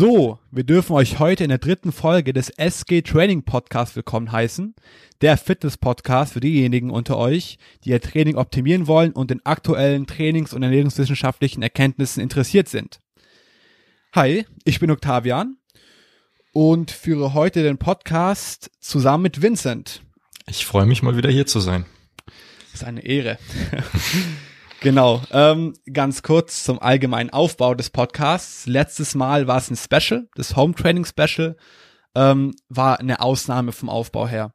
So, wir dürfen euch heute in der dritten Folge des SG Training Podcast willkommen heißen. Der Fitness Podcast für diejenigen unter euch, die ihr Training optimieren wollen und in aktuellen Trainings- und ernährungswissenschaftlichen Erkenntnissen interessiert sind. Hi, ich bin Octavian und führe heute den Podcast zusammen mit Vincent. Ich freue mich mal wieder hier zu sein. Das ist eine Ehre. Genau. Ähm, ganz kurz zum allgemeinen Aufbau des Podcasts. Letztes Mal war es ein Special, das Home Training Special, ähm, war eine Ausnahme vom Aufbau her.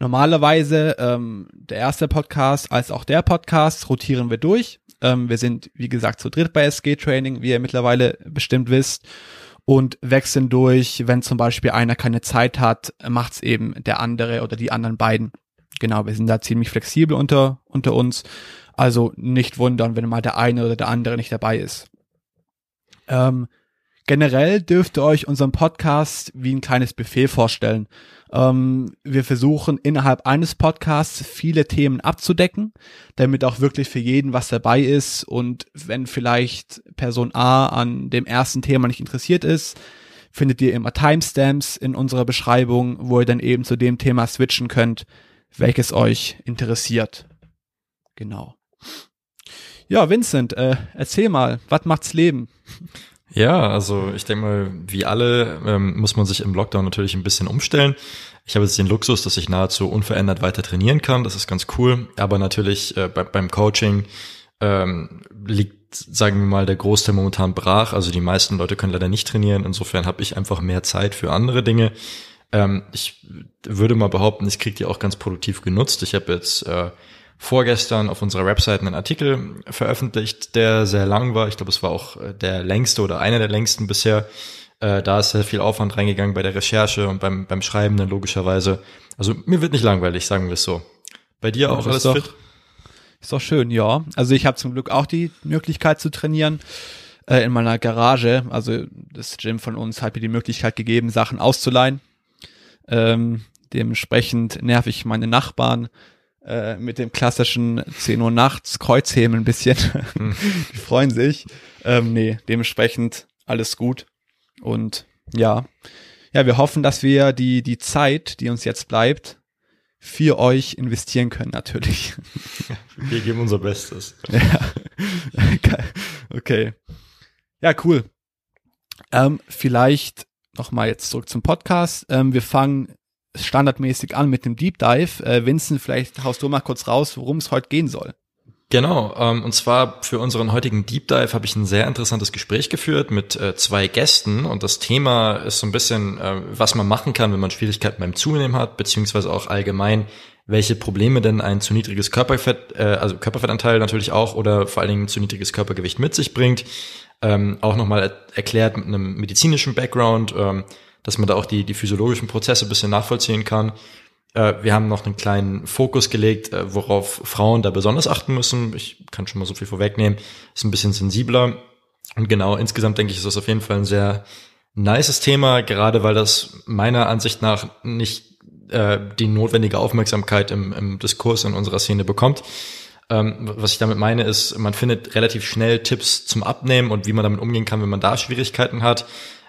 Normalerweise ähm, der erste Podcast als auch der Podcast rotieren wir durch. Ähm, wir sind, wie gesagt, zu dritt bei SG Training, wie ihr mittlerweile bestimmt wisst, und wechseln durch. Wenn zum Beispiel einer keine Zeit hat, macht's eben der andere oder die anderen beiden. Genau, wir sind da ziemlich flexibel unter, unter uns. Also nicht wundern, wenn mal der eine oder der andere nicht dabei ist. Ähm, generell dürft ihr euch unseren Podcast wie ein kleines Buffet vorstellen. Ähm, wir versuchen innerhalb eines Podcasts viele Themen abzudecken, damit auch wirklich für jeden was dabei ist. Und wenn vielleicht Person A an dem ersten Thema nicht interessiert ist, findet ihr immer Timestamps in unserer Beschreibung, wo ihr dann eben zu dem Thema switchen könnt, welches euch interessiert. Genau. Ja, Vincent, äh, erzähl mal, was macht's Leben? Ja, also ich denke mal, wie alle ähm, muss man sich im Lockdown natürlich ein bisschen umstellen. Ich habe jetzt den Luxus, dass ich nahezu unverändert weiter trainieren kann. Das ist ganz cool. Aber natürlich äh, bei, beim Coaching ähm, liegt, sagen wir mal, der Großteil momentan brach. Also die meisten Leute können leider nicht trainieren. Insofern habe ich einfach mehr Zeit für andere Dinge. Ähm, ich würde mal behaupten, ich kriege die auch ganz produktiv genutzt. Ich habe jetzt äh, vorgestern auf unserer Website einen Artikel veröffentlicht, der sehr lang war. Ich glaube, es war auch äh, der längste oder einer der längsten bisher. Äh, da ist sehr viel Aufwand reingegangen bei der Recherche und beim, beim Schreiben dann logischerweise. Also mir wird nicht langweilig, sagen wir es so. Bei dir auch ja, alles doch, fit? Ist doch schön, ja. Also ich habe zum Glück auch die Möglichkeit zu trainieren äh, in meiner Garage. Also das Gym von uns hat mir die Möglichkeit gegeben, Sachen auszuleihen. Ähm, dementsprechend nerv ich meine Nachbarn äh, mit dem klassischen 10 Uhr nachts Kreuzheben ein bisschen. Hm. Die freuen sich. Ähm, nee, dementsprechend alles gut. Und ja, ja, wir hoffen, dass wir die, die Zeit, die uns jetzt bleibt, für euch investieren können, natürlich. Wir geben unser Bestes. Ja. Okay. Ja, cool. Ähm, vielleicht nochmal jetzt zurück zum Podcast. Ähm, wir fangen standardmäßig an mit dem Deep Dive. Äh, Vincent, vielleicht haust du mal kurz raus, worum es heute gehen soll. Genau, ähm, und zwar für unseren heutigen Deep Dive habe ich ein sehr interessantes Gespräch geführt mit äh, zwei Gästen und das Thema ist so ein bisschen, äh, was man machen kann, wenn man Schwierigkeiten beim Zunehmen hat, beziehungsweise auch allgemein, welche Probleme denn ein zu niedriges Körperfett, äh, also Körperfettanteil natürlich auch oder vor allen Dingen zu niedriges Körpergewicht mit sich bringt. Ähm, auch nochmal er erklärt mit einem medizinischen Background, ähm, dass man da auch die, die physiologischen Prozesse ein bisschen nachvollziehen kann. Äh, wir haben noch einen kleinen Fokus gelegt, äh, worauf Frauen da besonders achten müssen. Ich kann schon mal so viel vorwegnehmen. Ist ein bisschen sensibler. Und genau, insgesamt denke ich, ist das auf jeden Fall ein sehr nices Thema, gerade weil das meiner Ansicht nach nicht äh, die notwendige Aufmerksamkeit im, im Diskurs in unserer Szene bekommt. Ähm, was ich damit meine, ist, man findet relativ schnell Tipps zum Abnehmen und wie man damit umgehen kann, wenn man da Schwierigkeiten hat.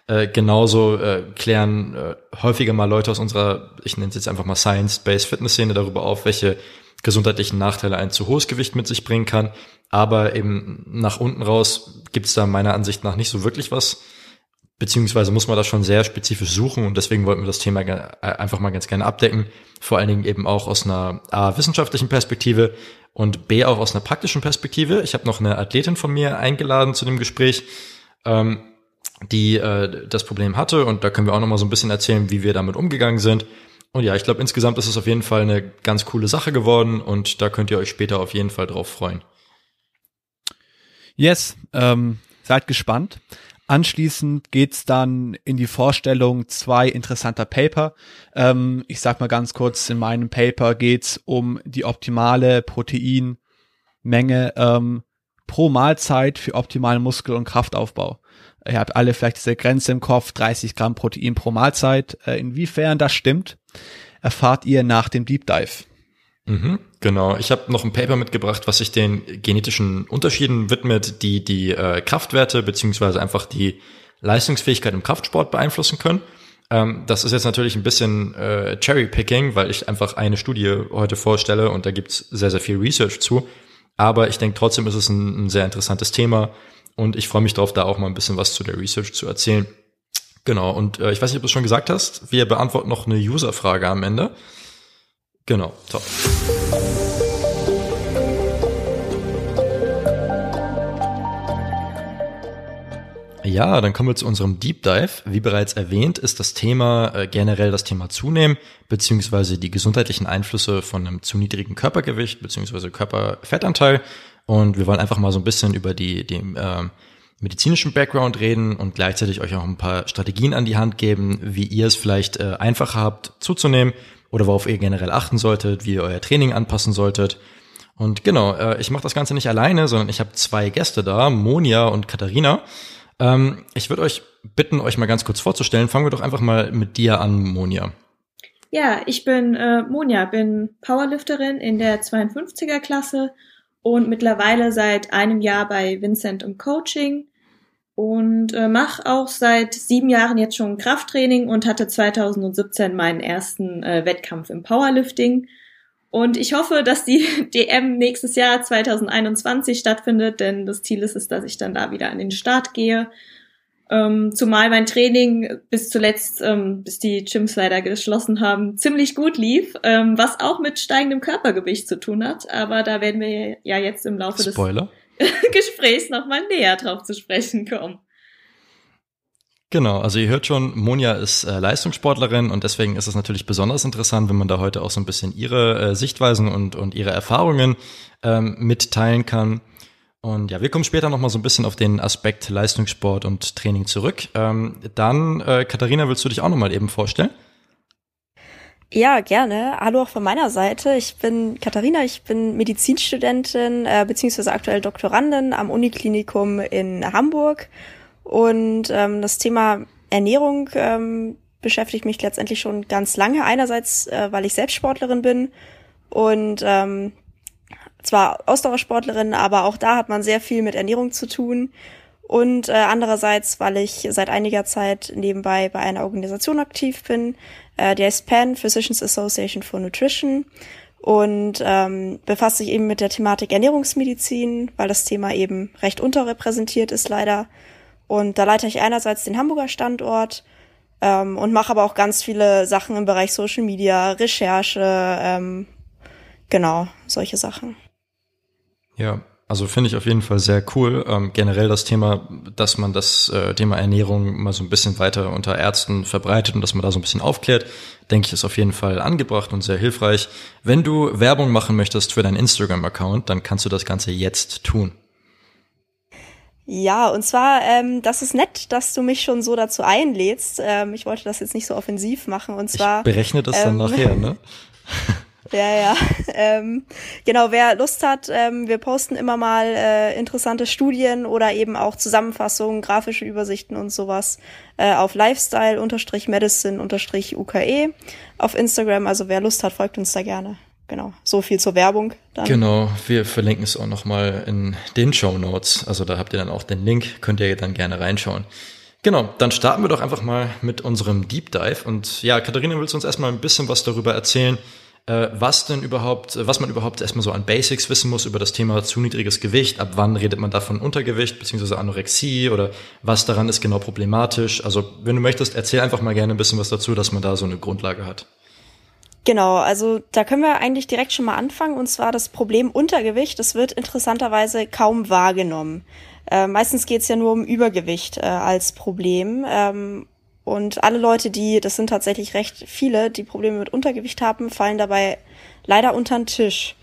Äh, genauso äh, klären äh, häufiger mal Leute aus unserer, ich nenne es jetzt einfach mal Science-Based Fitness-Szene darüber auf, welche gesundheitlichen Nachteile ein zu hohes Gewicht mit sich bringen kann. Aber eben nach unten raus gibt's da meiner Ansicht nach nicht so wirklich was. Beziehungsweise muss man da schon sehr spezifisch suchen und deswegen wollten wir das Thema äh, einfach mal ganz gerne abdecken. Vor allen Dingen eben auch aus einer A, wissenschaftlichen Perspektive und B, auch aus einer praktischen Perspektive. Ich habe noch eine Athletin von mir eingeladen zu dem Gespräch. Ähm, die äh, das Problem hatte. Und da können wir auch noch mal so ein bisschen erzählen, wie wir damit umgegangen sind. Und ja, ich glaube, insgesamt ist es auf jeden Fall eine ganz coole Sache geworden und da könnt ihr euch später auf jeden Fall drauf freuen. Yes, ähm, seid gespannt. Anschließend geht's dann in die Vorstellung zwei interessanter Paper. Ähm, ich sag mal ganz kurz, in meinem Paper geht's um die optimale Proteinmenge ähm, pro Mahlzeit für optimalen Muskel- und Kraftaufbau. Ihr habt alle vielleicht diese Grenze im Kopf, 30 Gramm Protein pro Mahlzeit. Äh, inwiefern das stimmt, erfahrt ihr nach dem Deep Dive. Mhm, genau. Ich habe noch ein Paper mitgebracht, was sich den genetischen Unterschieden widmet, die die äh, Kraftwerte beziehungsweise einfach die Leistungsfähigkeit im Kraftsport beeinflussen können. Ähm, das ist jetzt natürlich ein bisschen äh, Cherry-Picking, weil ich einfach eine Studie heute vorstelle und da gibt's sehr, sehr viel Research zu. Aber ich denke trotzdem ist es ein, ein sehr interessantes Thema und ich freue mich darauf, da auch mal ein bisschen was zu der Research zu erzählen. Genau, und äh, ich weiß nicht, ob du es schon gesagt hast, wir beantworten noch eine User-Frage am Ende. Genau, top. Ja, dann kommen wir zu unserem Deep Dive. Wie bereits erwähnt, ist das Thema äh, generell das Thema Zunehmen, beziehungsweise die gesundheitlichen Einflüsse von einem zu niedrigen Körpergewicht, beziehungsweise Körperfettanteil. Und wir wollen einfach mal so ein bisschen über die, die äh, medizinischen Background reden und gleichzeitig euch auch ein paar Strategien an die Hand geben, wie ihr es vielleicht äh, einfacher habt zuzunehmen oder worauf ihr generell achten solltet, wie ihr euer Training anpassen solltet. Und genau, äh, ich mache das Ganze nicht alleine, sondern ich habe zwei Gäste da, Monia und Katharina. Ähm, ich würde euch bitten, euch mal ganz kurz vorzustellen. Fangen wir doch einfach mal mit dir an, Monia. Ja, ich bin äh, Monja, bin Powerlifterin in der 52er Klasse und mittlerweile seit einem Jahr bei Vincent im Coaching und äh, mache auch seit sieben Jahren jetzt schon Krafttraining und hatte 2017 meinen ersten äh, Wettkampf im Powerlifting und ich hoffe, dass die DM nächstes Jahr 2021 stattfindet, denn das Ziel ist es, dass ich dann da wieder an den Start gehe. Ähm, zumal mein Training bis zuletzt, ähm, bis die Gyms leider geschlossen haben, ziemlich gut lief, ähm, was auch mit steigendem Körpergewicht zu tun hat. Aber da werden wir ja jetzt im Laufe Spoiler. des Gesprächs nochmal näher drauf zu sprechen kommen. Genau, also ihr hört schon, Monja ist äh, Leistungssportlerin und deswegen ist es natürlich besonders interessant, wenn man da heute auch so ein bisschen ihre äh, Sichtweisen und, und ihre Erfahrungen ähm, mitteilen kann. Und ja, wir kommen später nochmal so ein bisschen auf den Aspekt Leistungssport und Training zurück. Ähm, dann, äh, Katharina, willst du dich auch nochmal eben vorstellen? Ja, gerne. Hallo auch von meiner Seite. Ich bin Katharina, ich bin Medizinstudentin äh, beziehungsweise aktuell Doktorandin am Uniklinikum in Hamburg und ähm, das Thema Ernährung ähm, beschäftigt mich letztendlich schon ganz lange. Einerseits, äh, weil ich selbst Sportlerin bin und ähm, zwar Ausdauersportlerin, aber auch da hat man sehr viel mit Ernährung zu tun. Und äh, andererseits, weil ich seit einiger Zeit nebenbei bei einer Organisation aktiv bin, äh, die heißt PAN, Physicians Association for Nutrition, und ähm, befasst sich eben mit der Thematik Ernährungsmedizin, weil das Thema eben recht unterrepräsentiert ist leider. Und da leite ich einerseits den Hamburger Standort ähm, und mache aber auch ganz viele Sachen im Bereich Social Media, Recherche, ähm, genau, solche Sachen. Ja, also finde ich auf jeden Fall sehr cool. Ähm, generell das Thema, dass man das äh, Thema Ernährung mal so ein bisschen weiter unter Ärzten verbreitet und dass man da so ein bisschen aufklärt, denke ich, ist auf jeden Fall angebracht und sehr hilfreich. Wenn du Werbung machen möchtest für deinen Instagram-Account, dann kannst du das Ganze jetzt tun. Ja, und zwar, ähm, das ist nett, dass du mich schon so dazu einlädst. Ähm, ich wollte das jetzt nicht so offensiv machen. Und zwar. Ich berechne das ähm, dann nachher, ne? ja, ja. Ähm, genau, wer Lust hat, ähm, wir posten immer mal äh, interessante Studien oder eben auch Zusammenfassungen, grafische Übersichten und sowas äh, auf Lifestyle-Medicine-UKE auf Instagram. Also wer Lust hat, folgt uns da gerne genau, so viel zur Werbung. Dann. Genau, wir verlinken es auch nochmal in den Show Notes. Also da habt ihr dann auch den Link, könnt ihr dann gerne reinschauen. Genau, dann starten wir doch einfach mal mit unserem Deep Dive. Und ja, Katharina, willst du uns erstmal ein bisschen was darüber erzählen, äh, was denn überhaupt, was man überhaupt erstmal so an Basics wissen muss über das Thema zu niedriges Gewicht? Ab wann redet man da von Untergewicht bzw. Anorexie oder was daran ist genau problematisch? Also, wenn du möchtest, erzähl einfach mal gerne ein bisschen was dazu, dass man da so eine Grundlage hat. Genau, also da können wir eigentlich direkt schon mal anfangen. Und zwar das Problem Untergewicht. Das wird interessanterweise kaum wahrgenommen. Äh, meistens geht es ja nur um Übergewicht äh, als Problem. Ähm, und alle Leute, die, das sind tatsächlich recht viele, die Probleme mit Untergewicht haben, fallen dabei leider unter den Tisch.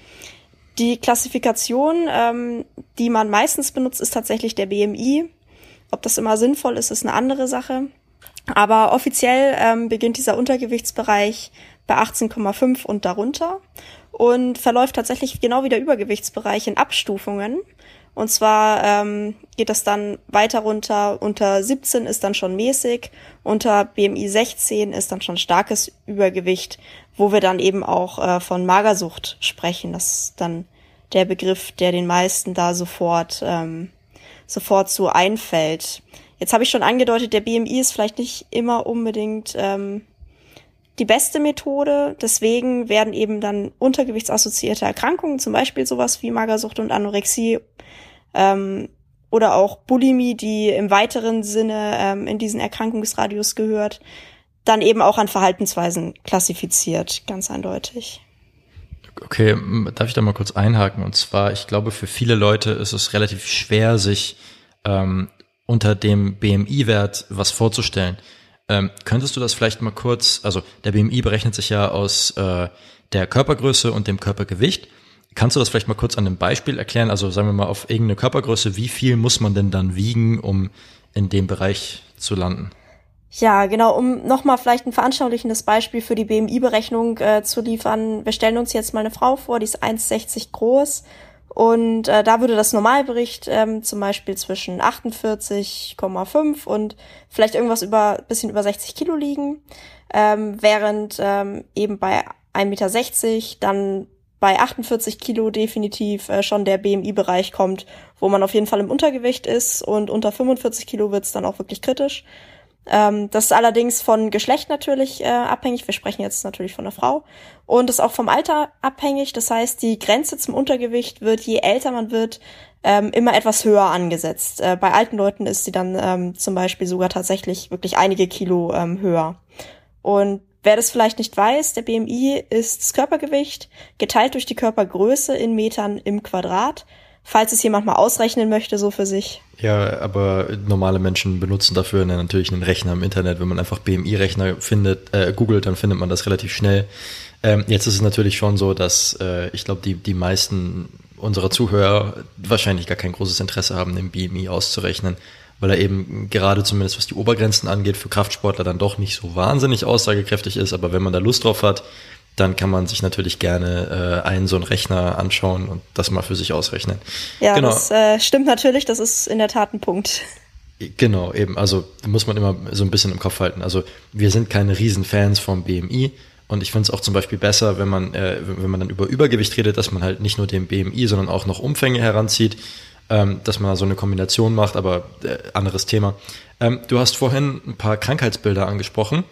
Die Klassifikation, ähm, die man meistens benutzt, ist tatsächlich der BMI. Ob das immer sinnvoll ist, ist eine andere Sache. Aber offiziell ähm, beginnt dieser Untergewichtsbereich bei 18,5 und darunter und verläuft tatsächlich genau wie der Übergewichtsbereich in Abstufungen. Und zwar ähm, geht das dann weiter runter, unter 17 ist dann schon mäßig, unter BMI 16 ist dann schon starkes Übergewicht, wo wir dann eben auch äh, von Magersucht sprechen. Das ist dann der Begriff, der den meisten da sofort, ähm, sofort so einfällt. Jetzt habe ich schon angedeutet, der BMI ist vielleicht nicht immer unbedingt ähm, die beste Methode. Deswegen werden eben dann untergewichtsassoziierte Erkrankungen, zum Beispiel sowas wie Magersucht und Anorexie ähm, oder auch Bulimie, die im weiteren Sinne ähm, in diesen Erkrankungsradius gehört, dann eben auch an Verhaltensweisen klassifiziert, ganz eindeutig. Okay, darf ich da mal kurz einhaken? Und zwar, ich glaube, für viele Leute ist es relativ schwer, sich ähm, unter dem BMI-Wert was vorzustellen. Ähm, könntest du das vielleicht mal kurz, also der BMI berechnet sich ja aus äh, der Körpergröße und dem Körpergewicht. Kannst du das vielleicht mal kurz an einem Beispiel erklären? Also sagen wir mal auf irgendeine Körpergröße, wie viel muss man denn dann wiegen, um in dem Bereich zu landen? Ja, genau, um nochmal vielleicht ein veranschaulichendes Beispiel für die BMI-Berechnung äh, zu liefern. Wir stellen uns jetzt mal eine Frau vor, die ist 1,60 groß und äh, da würde das Normalbericht ähm, zum Beispiel zwischen 48,5 und vielleicht irgendwas über bisschen über 60 Kilo liegen, ähm, während ähm, eben bei 1,60 Meter dann bei 48 Kilo definitiv äh, schon der BMI-Bereich kommt, wo man auf jeden Fall im Untergewicht ist und unter 45 Kilo wird's dann auch wirklich kritisch. Ähm, das ist allerdings von Geschlecht natürlich äh, abhängig. Wir sprechen jetzt natürlich von einer Frau. Und ist auch vom Alter abhängig. Das heißt, die Grenze zum Untergewicht wird, je älter man wird, ähm, immer etwas höher angesetzt. Äh, bei alten Leuten ist sie dann ähm, zum Beispiel sogar tatsächlich wirklich einige Kilo ähm, höher. Und wer das vielleicht nicht weiß, der BMI ist das Körpergewicht geteilt durch die Körpergröße in Metern im Quadrat falls es jemand mal ausrechnen möchte, so für sich. Ja, aber normale Menschen benutzen dafür natürlich einen Rechner im Internet. Wenn man einfach BMI-Rechner findet, äh, googelt, dann findet man das relativ schnell. Ähm, jetzt ist es natürlich schon so, dass äh, ich glaube, die, die meisten unserer Zuhörer wahrscheinlich gar kein großes Interesse haben, den BMI auszurechnen, weil er eben gerade zumindest was die Obergrenzen angeht, für Kraftsportler dann doch nicht so wahnsinnig aussagekräftig ist. Aber wenn man da Lust drauf hat, dann kann man sich natürlich gerne äh, einen so einen Rechner anschauen und das mal für sich ausrechnen. Ja, genau. das äh, stimmt natürlich, das ist in der Tat ein Punkt. Genau, eben, also muss man immer so ein bisschen im Kopf halten. Also wir sind keine Riesenfans vom BMI und ich finde es auch zum Beispiel besser, wenn man, äh, wenn man dann über Übergewicht redet, dass man halt nicht nur den BMI, sondern auch noch Umfänge heranzieht, ähm, dass man so eine Kombination macht, aber äh, anderes Thema. Ähm, du hast vorhin ein paar Krankheitsbilder angesprochen.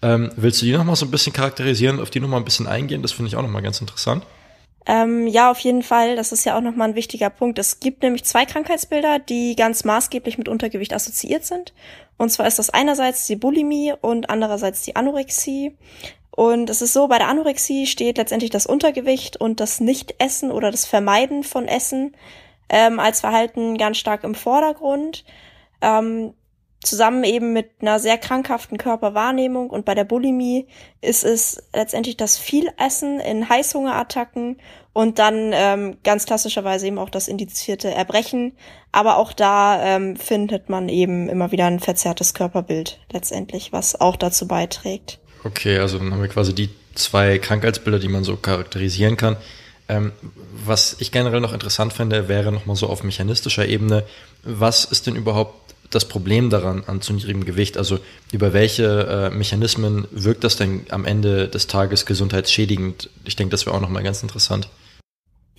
Ähm, willst du die nochmal so ein bisschen charakterisieren, auf die nochmal ein bisschen eingehen? Das finde ich auch nochmal ganz interessant. Ähm, ja, auf jeden Fall. Das ist ja auch nochmal ein wichtiger Punkt. Es gibt nämlich zwei Krankheitsbilder, die ganz maßgeblich mit Untergewicht assoziiert sind. Und zwar ist das einerseits die Bulimie und andererseits die Anorexie. Und es ist so, bei der Anorexie steht letztendlich das Untergewicht und das Nichtessen oder das Vermeiden von Essen ähm, als Verhalten ganz stark im Vordergrund. Ähm, zusammen eben mit einer sehr krankhaften Körperwahrnehmung und bei der Bulimie ist es letztendlich das Vielessen in Heißhungerattacken und dann ähm, ganz klassischerweise eben auch das indizierte Erbrechen. Aber auch da ähm, findet man eben immer wieder ein verzerrtes Körperbild letztendlich, was auch dazu beiträgt. Okay, also dann haben wir quasi die zwei Krankheitsbilder, die man so charakterisieren kann. Ähm, was ich generell noch interessant finde, wäre nochmal so auf mechanistischer Ebene, was ist denn überhaupt das Problem daran an zu niedrigem Gewicht? Also über welche äh, Mechanismen wirkt das denn am Ende des Tages gesundheitsschädigend? Ich denke, das wäre auch nochmal ganz interessant.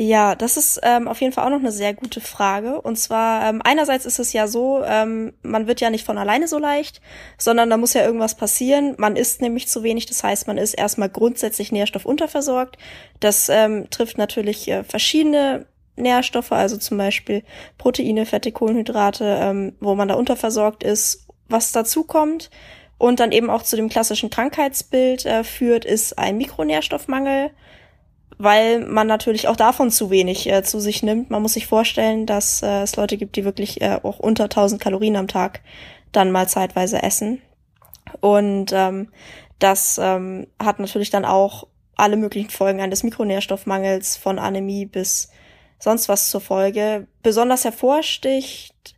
Ja, das ist ähm, auf jeden Fall auch noch eine sehr gute Frage. Und zwar, ähm, einerseits ist es ja so, ähm, man wird ja nicht von alleine so leicht, sondern da muss ja irgendwas passieren. Man isst nämlich zu wenig, das heißt, man ist erstmal grundsätzlich nährstoffunterversorgt. Das ähm, trifft natürlich äh, verschiedene Nährstoffe, also zum Beispiel Proteine, Fette, Kohlenhydrate, ähm, wo man da unterversorgt ist. Was dazu kommt und dann eben auch zu dem klassischen Krankheitsbild äh, führt, ist ein Mikronährstoffmangel, weil man natürlich auch davon zu wenig äh, zu sich nimmt. Man muss sich vorstellen, dass äh, es Leute gibt, die wirklich äh, auch unter 1000 Kalorien am Tag dann mal zeitweise essen. Und ähm, das ähm, hat natürlich dann auch alle möglichen Folgen eines Mikronährstoffmangels von Anämie bis sonst was zur Folge. Besonders hervorsticht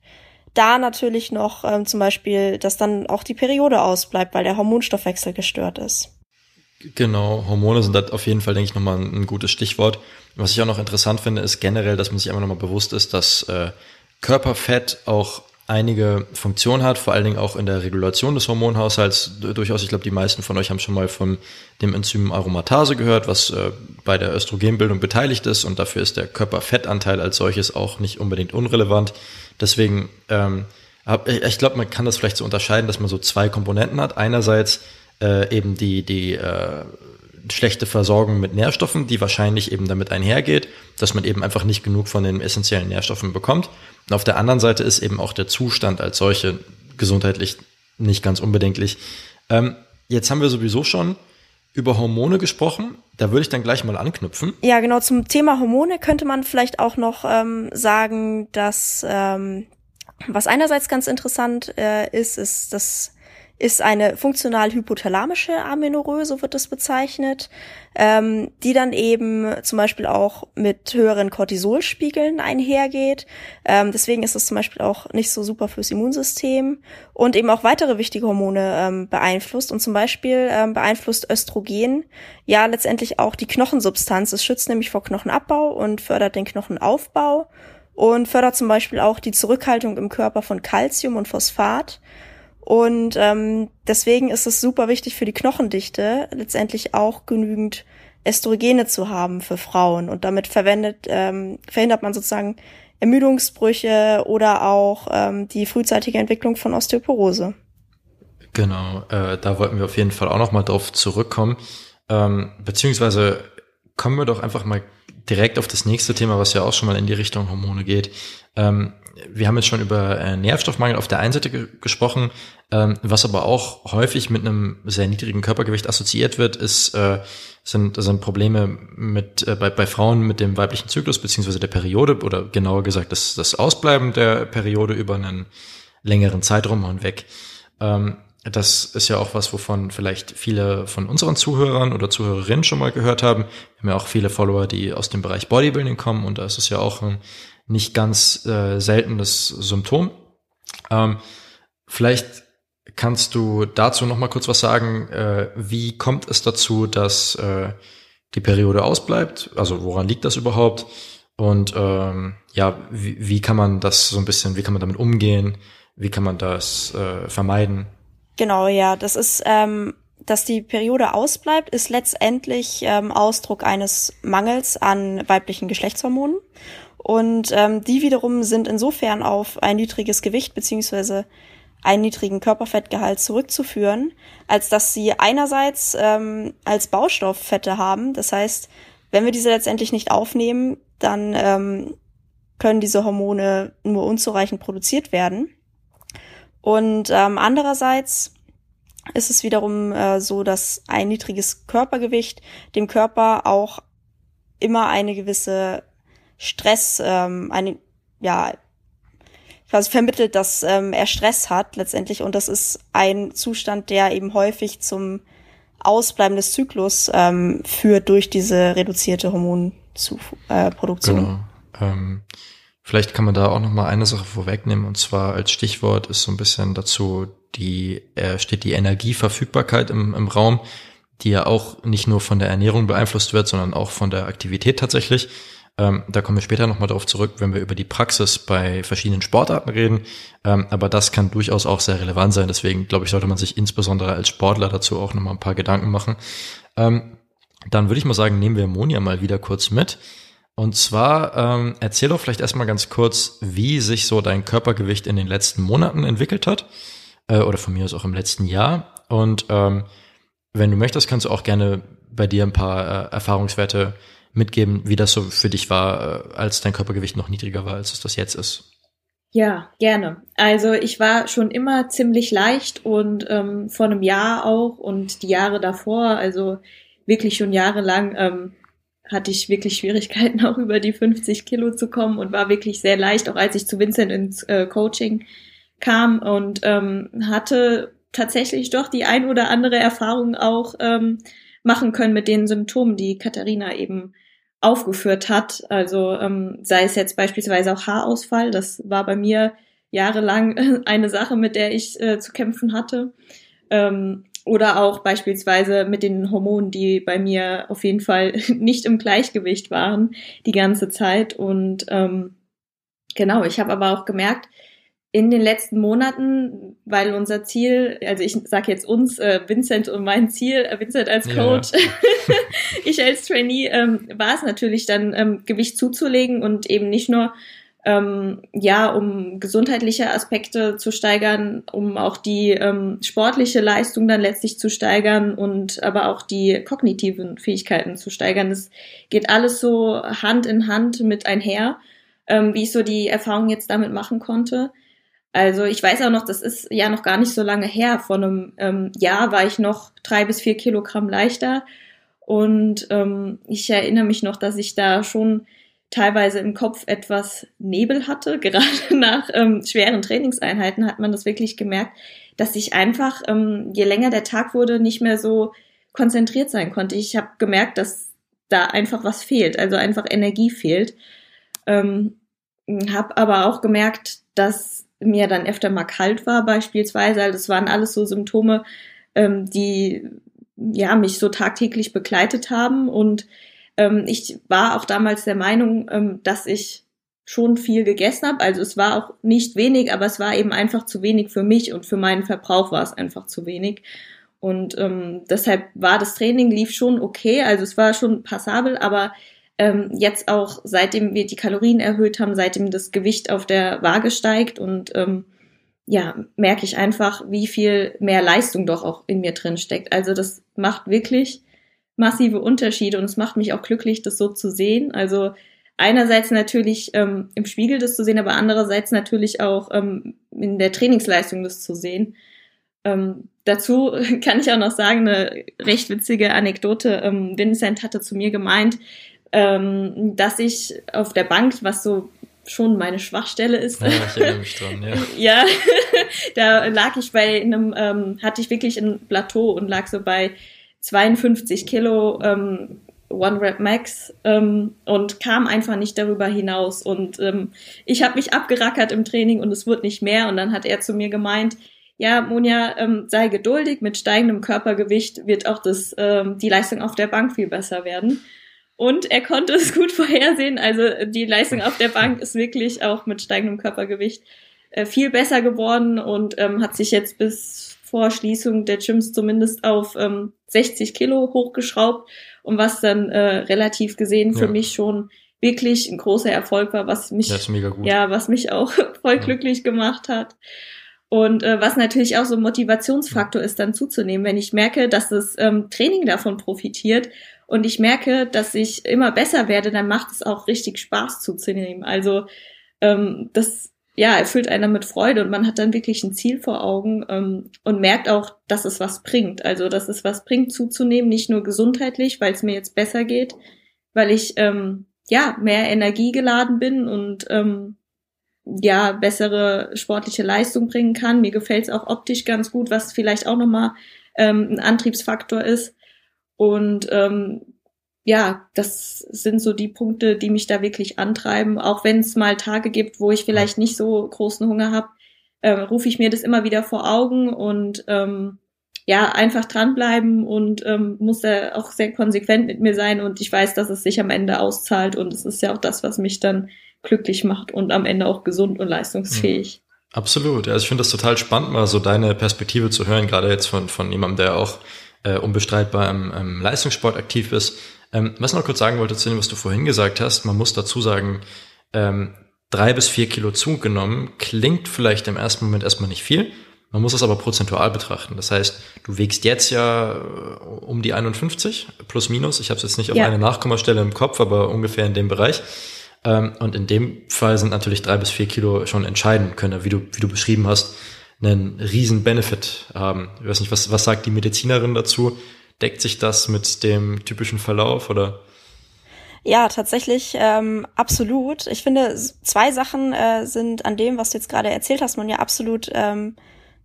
da natürlich noch ähm, zum Beispiel, dass dann auch die Periode ausbleibt, weil der Hormonstoffwechsel gestört ist. Genau, Hormone sind da auf jeden Fall, denke ich, nochmal ein, ein gutes Stichwort. Was ich auch noch interessant finde, ist generell, dass man sich einfach nochmal bewusst ist, dass äh, Körperfett auch einige Funktionen hat, vor allen Dingen auch in der Regulation des Hormonhaushalts. Durchaus, ich glaube, die meisten von euch haben schon mal von dem Enzym Aromatase gehört, was äh, bei der Östrogenbildung beteiligt ist und dafür ist der Körperfettanteil als solches auch nicht unbedingt unrelevant. Deswegen ähm, Ich glaube, man kann das vielleicht so unterscheiden, dass man so zwei Komponenten hat. Einerseits äh, eben die, die äh, schlechte Versorgung mit Nährstoffen, die wahrscheinlich eben damit einhergeht, dass man eben einfach nicht genug von den essentiellen Nährstoffen bekommt. Und auf der anderen Seite ist eben auch der Zustand als solche gesundheitlich nicht ganz unbedenklich. Ähm, jetzt haben wir sowieso schon über Hormone gesprochen. Da würde ich dann gleich mal anknüpfen. Ja, genau. Zum Thema Hormone könnte man vielleicht auch noch ähm, sagen, dass ähm, was einerseits ganz interessant äh, ist, ist, dass ist eine funktional hypothalamische Amenorrhoe, so wird das bezeichnet, ähm, die dann eben zum Beispiel auch mit höheren Cortisolspiegeln einhergeht. Ähm, deswegen ist es zum Beispiel auch nicht so super fürs Immunsystem und eben auch weitere wichtige Hormone ähm, beeinflusst. Und zum Beispiel ähm, beeinflusst Östrogen ja letztendlich auch die Knochensubstanz. Es schützt nämlich vor Knochenabbau und fördert den Knochenaufbau und fördert zum Beispiel auch die Zurückhaltung im Körper von Calcium und Phosphat. Und ähm, deswegen ist es super wichtig für die Knochendichte, letztendlich auch genügend Östrogene zu haben für Frauen. Und damit verwendet, ähm, verhindert man sozusagen Ermüdungsbrüche oder auch ähm, die frühzeitige Entwicklung von Osteoporose. Genau, äh, da wollten wir auf jeden Fall auch nochmal drauf zurückkommen. Ähm, beziehungsweise kommen wir doch einfach mal direkt auf das nächste Thema, was ja auch schon mal in die Richtung Hormone geht. Ähm, wir haben jetzt schon über äh, Nährstoffmangel auf der einen Seite ge gesprochen, ähm, was aber auch häufig mit einem sehr niedrigen Körpergewicht assoziiert wird, ist, äh, sind, sind Probleme mit, äh, bei, bei Frauen mit dem weiblichen Zyklus beziehungsweise der Periode oder genauer gesagt das, das Ausbleiben der Periode über einen längeren Zeitraum hinweg. Ähm, das ist ja auch was, wovon vielleicht viele von unseren Zuhörern oder Zuhörerinnen schon mal gehört haben. Wir haben ja auch viele Follower, die aus dem Bereich Bodybuilding kommen und da ist es ja auch ein nicht ganz äh, seltenes Symptom. Ähm, vielleicht kannst du dazu noch mal kurz was sagen. Äh, wie kommt es dazu, dass äh, die Periode ausbleibt? Also woran liegt das überhaupt? Und ähm, ja, wie, wie kann man das so ein bisschen, wie kann man damit umgehen? Wie kann man das äh, vermeiden? Genau, ja, das ist, ähm, dass die Periode ausbleibt, ist letztendlich ähm, Ausdruck eines Mangels an weiblichen Geschlechtshormonen. Und ähm, die wiederum sind insofern auf ein niedriges Gewicht beziehungsweise einen niedrigen Körperfettgehalt zurückzuführen, als dass sie einerseits ähm, als Baustoff Fette haben. Das heißt, wenn wir diese letztendlich nicht aufnehmen, dann ähm, können diese Hormone nur unzureichend produziert werden. Und ähm, andererseits ist es wiederum äh, so, dass ein niedriges Körpergewicht dem Körper auch immer eine gewisse Stress, ähm, eine, ja, quasi vermittelt, dass ähm, er Stress hat letztendlich und das ist ein Zustand, der eben häufig zum Ausbleiben des Zyklus ähm, führt durch diese reduzierte Hormonproduktion. Genau. Ähm, vielleicht kann man da auch noch mal eine Sache vorwegnehmen und zwar als Stichwort ist so ein bisschen dazu die äh, steht die Energieverfügbarkeit im, im Raum, die ja auch nicht nur von der Ernährung beeinflusst wird, sondern auch von der Aktivität tatsächlich. Ähm, da kommen wir später nochmal drauf zurück, wenn wir über die Praxis bei verschiedenen Sportarten reden. Ähm, aber das kann durchaus auch sehr relevant sein. Deswegen, glaube ich, sollte man sich insbesondere als Sportler dazu auch nochmal ein paar Gedanken machen. Ähm, dann würde ich mal sagen, nehmen wir Monia mal wieder kurz mit. Und zwar ähm, erzähl doch vielleicht erstmal ganz kurz, wie sich so dein Körpergewicht in den letzten Monaten entwickelt hat. Äh, oder von mir aus auch im letzten Jahr. Und ähm, wenn du möchtest, kannst du auch gerne bei dir ein paar äh, Erfahrungswerte mitgeben, wie das so für dich war, äh, als dein Körpergewicht noch niedriger war, als es das jetzt ist? Ja, gerne. Also ich war schon immer ziemlich leicht und ähm, vor einem Jahr auch und die Jahre davor, also wirklich schon jahrelang, ähm, hatte ich wirklich Schwierigkeiten, auch über die 50 Kilo zu kommen und war wirklich sehr leicht, auch als ich zu Vincent ins äh, Coaching kam und ähm, hatte tatsächlich doch die ein oder andere Erfahrung auch ähm, machen können mit den Symptomen, die Katharina eben aufgeführt hat. Also ähm, sei es jetzt beispielsweise auch Haarausfall, das war bei mir jahrelang eine Sache, mit der ich äh, zu kämpfen hatte. Ähm, oder auch beispielsweise mit den Hormonen, die bei mir auf jeden Fall nicht im Gleichgewicht waren die ganze Zeit. Und ähm, genau, ich habe aber auch gemerkt, in den letzten Monaten, weil unser Ziel, also ich sage jetzt uns, äh, Vincent und mein Ziel, äh, Vincent als Coach, ja. ich als Trainee, ähm, war es natürlich dann, ähm, Gewicht zuzulegen und eben nicht nur ähm, ja, um gesundheitliche Aspekte zu steigern, um auch die ähm, sportliche Leistung dann letztlich zu steigern und aber auch die kognitiven Fähigkeiten zu steigern. Das geht alles so Hand in Hand mit einher, ähm, wie ich so die Erfahrung jetzt damit machen konnte. Also ich weiß auch noch, das ist ja noch gar nicht so lange her. Vor einem ähm, Jahr war ich noch drei bis vier Kilogramm leichter. Und ähm, ich erinnere mich noch, dass ich da schon teilweise im Kopf etwas Nebel hatte. Gerade nach ähm, schweren Trainingseinheiten hat man das wirklich gemerkt, dass ich einfach, ähm, je länger der Tag wurde, nicht mehr so konzentriert sein konnte. Ich habe gemerkt, dass da einfach was fehlt, also einfach Energie fehlt. Ähm, habe aber auch gemerkt, dass mir dann öfter mal kalt war beispielsweise. Also das waren alles so Symptome, ähm, die ja mich so tagtäglich begleitet haben und ähm, ich war auch damals der Meinung, ähm, dass ich schon viel gegessen habe. Also es war auch nicht wenig, aber es war eben einfach zu wenig für mich und für meinen Verbrauch war es einfach zu wenig. Und ähm, deshalb war das Training lief schon okay, also es war schon passabel, aber ähm, jetzt auch seitdem wir die Kalorien erhöht haben, seitdem das Gewicht auf der Waage steigt und ähm, ja, merke ich einfach, wie viel mehr Leistung doch auch in mir drin steckt. Also das macht wirklich massive Unterschiede und es macht mich auch glücklich, das so zu sehen. Also einerseits natürlich ähm, im Spiegel das zu sehen, aber andererseits natürlich auch ähm, in der Trainingsleistung das zu sehen. Ähm, dazu kann ich auch noch sagen, eine recht witzige Anekdote. Ähm, Vincent hatte zu mir gemeint, ähm, dass ich auf der Bank, was so schon meine Schwachstelle ist. Ja, ich erinnere mich dran, ja. ja, da lag ich bei einem, ähm, hatte ich wirklich ein Plateau und lag so bei 52 Kilo ähm, One Rep Max ähm, und kam einfach nicht darüber hinaus. Und ähm, ich habe mich abgerackert im Training und es wurde nicht mehr. Und dann hat er zu mir gemeint, ja, Monja, ähm, sei geduldig, mit steigendem Körpergewicht wird auch das, ähm, die Leistung auf der Bank viel besser werden. Und er konnte es gut vorhersehen. Also die Leistung auf der Bank ist wirklich auch mit steigendem Körpergewicht äh, viel besser geworden und ähm, hat sich jetzt bis vor Schließung der Gyms zumindest auf ähm, 60 Kilo hochgeschraubt und was dann äh, relativ gesehen für ja. mich schon wirklich ein großer Erfolg war, was mich ja, was mich auch voll ja. glücklich gemacht hat. Und äh, was natürlich auch so ein Motivationsfaktor ist, dann zuzunehmen, wenn ich merke, dass das ähm, Training davon profitiert und ich merke, dass ich immer besser werde, dann macht es auch richtig Spaß zuzunehmen. Also ähm, das ja, erfüllt einer mit Freude und man hat dann wirklich ein Ziel vor Augen ähm, und merkt auch, dass es was bringt. Also, dass es was bringt, zuzunehmen, nicht nur gesundheitlich, weil es mir jetzt besser geht, weil ich ähm, ja mehr Energie geladen bin und ähm, ja bessere sportliche Leistung bringen kann. Mir gefällt es auch optisch ganz gut, was vielleicht auch nochmal ähm, ein Antriebsfaktor ist. Und ähm, ja, das sind so die Punkte, die mich da wirklich antreiben. Auch wenn es mal Tage gibt, wo ich vielleicht nicht so großen Hunger habe, äh, rufe ich mir das immer wieder vor Augen und ähm, ja, einfach dranbleiben und ähm, muss da auch sehr konsequent mit mir sein und ich weiß, dass es sich am Ende auszahlt und es ist ja auch das, was mich dann glücklich macht und am Ende auch gesund und leistungsfähig. Mhm. Absolut. Also ich finde das total spannend, mal so deine Perspektive zu hören, gerade jetzt von, von jemandem, der auch äh, unbestreitbar im, im Leistungssport aktiv ist. Ähm, was ich noch kurz sagen wollte zu dem, was du vorhin gesagt hast, man muss dazu sagen, ähm, drei bis vier Kilo zugenommen klingt vielleicht im ersten Moment erstmal nicht viel. Man muss es aber prozentual betrachten. Das heißt, du wägst jetzt ja äh, um die 51 plus minus. Ich habe es jetzt nicht auf ja. eine Nachkommastelle im Kopf, aber ungefähr in dem Bereich. Ähm, und in dem Fall sind natürlich drei bis vier Kilo schon entscheidend, können, wie du, wie du beschrieben hast, einen riesen Benefit haben. Ich weiß nicht, was, was sagt die Medizinerin dazu? Deckt sich das mit dem typischen Verlauf oder? Ja, tatsächlich ähm, absolut. Ich finde, zwei Sachen äh, sind an dem, was du jetzt gerade erzählt hast, man ja absolut ähm,